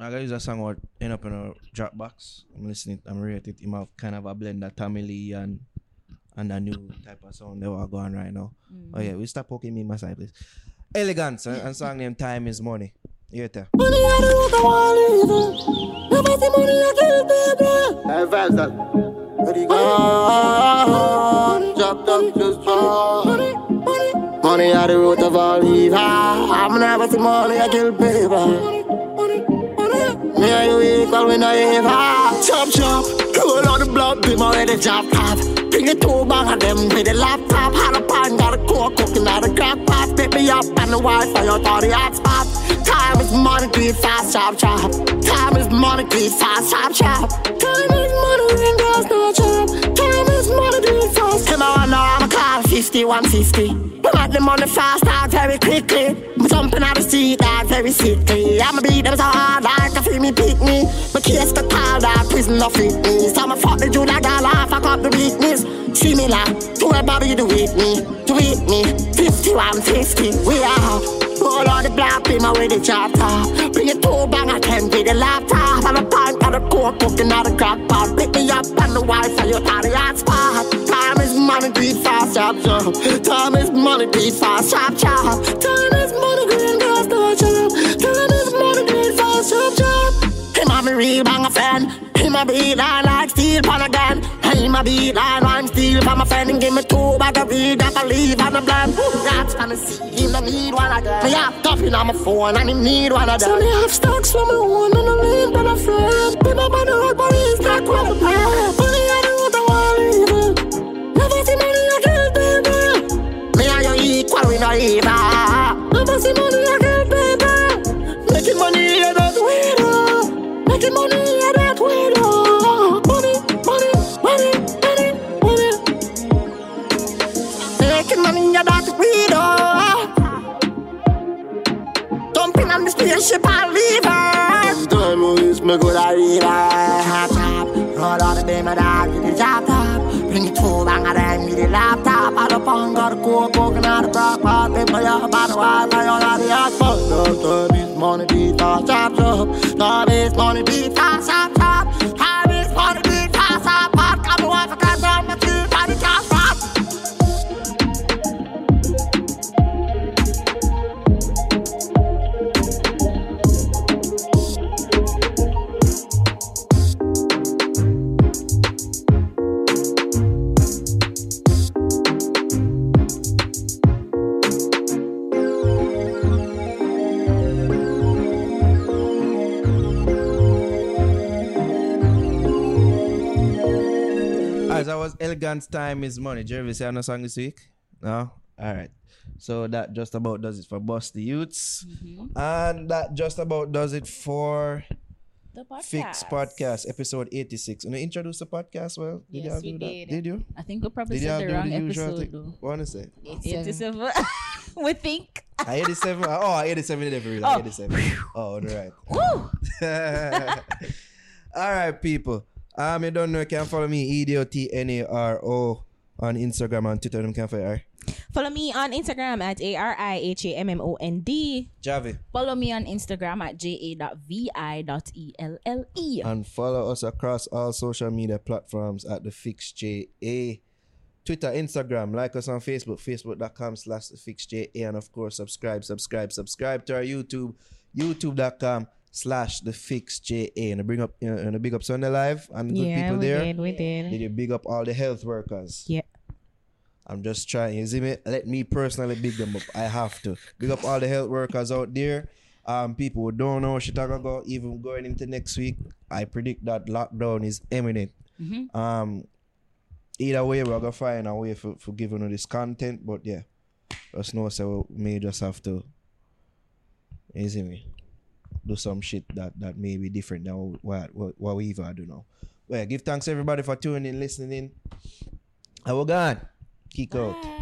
I gotta use a song what end up in a Dropbox. I'm listening. I'm rated. Him have kind of a blend of Tammy and and a new type of sound they are going right now. Mm. Oh yeah, we stop poking me in my side, please. Elegance and, and song name Time is Money. You there? Hey, vibes that. Where you go? Drop top, just drop. Money are the root of all evil. I'm never see money, I kill people. Me and you equal, we not evil. Chop chop, roll on the block, be more ready, chop top. Bring the two bang of them with the laptop. Had a pan, got a coke, cooking out a crack pot. Pick me up and the Wi-Fi out all the hotspot. Time is money, it fast, chop chop. Time is money, it fast, chop chop. Time is money, and girls no 150, We make the money fast, out very quickly. We jumping out the street, out very sickly. I'ma beat them so hard, like I feel me pick me. My kids to called out, prison no fit me. So I'ma fuck the Judah girl, I fuck up the weakness. Similar to a body to with me, to with me. 50, 150, we are. Roll on the block, be my way to chop top. Bring a tool bang, I can be the laptop. I'm a pint, got a coke, cooking out a crock pot. Pick me up, and the wife, and you're ass of. Money, beat fast, chop chop. Time is money, beat fast, chop chop. Time is money, green grass, no chop. Time is money, fast, chop chop. Him a me real bang a fan. Him a beat on like steel pan again. Him a beat on rhyme steel for my friend. And give me two bag of weed that I leave on the blend. That's gonna see him no need one again. Me have stuffing on my phone and him need one of them. So me have stocks for my own and I lean for my friend. Be my money road, but he's not what I not even. Money I kill people. Making money, yeah, that we do. Making money, yeah, that we do. Money, money, money, money, money. Making money, yeah, that we do. Jumping on the spaceship, I'll leave her. Time movies, me good reader. Hot top, roll out the day, my dog, get the job bang, I laptop. Out of pong, got a cool, coking out the crack pot. Take my up, out the Wi-Fi, all was Elegance Time is Money. Jervis, you have no song this week? No? Alright. So that just about does it for Buss Di Utes. Mm-hmm. And that just about does it for The podcast. Fix Podcast, episode 86. And know, introduce the podcast well? Did Yes, y'all we do did. that? Did you? I think we probably Did y'all said do the wrong the usual episode thing? though. What wanna say? 87. we think. I 87. Oh, I 87 in every real. Oh. 87. Oh, all right. all right, people. Um, you don't know, you can follow me, E E-D-O-T-N-A-R-O on Instagram and Twitter. Them can follow her. Follow me on Instagram at A R I H A M M O N D. Javi. Follow me on Instagram at ja.vi.elle. And follow us across all social media platforms at the Fix JA. Twitter, Instagram, like us on Facebook, facebook.com slash the Fix JA. And of course, subscribe, subscribe, subscribe to our YouTube, youtube.com slash the fix JA and I bring up you know, and I big up Sunday Live and the good Yeah, people we there. did. We did. Did you big up all the health workers? Yeah. I'm just trying. You see me? Let me personally big them up. I have to big up all the health workers out there. Um, people who don't know Chicago go even going into next week. I predict that lockdown is imminent. Um, either way, we're gonna find a way for, for giving you this content. But yeah, just know so we may just have to. You see me? Do some shit that that may be different than what what, we even do now. Well, give thanks everybody for tuning in, listening will gone. Kick out.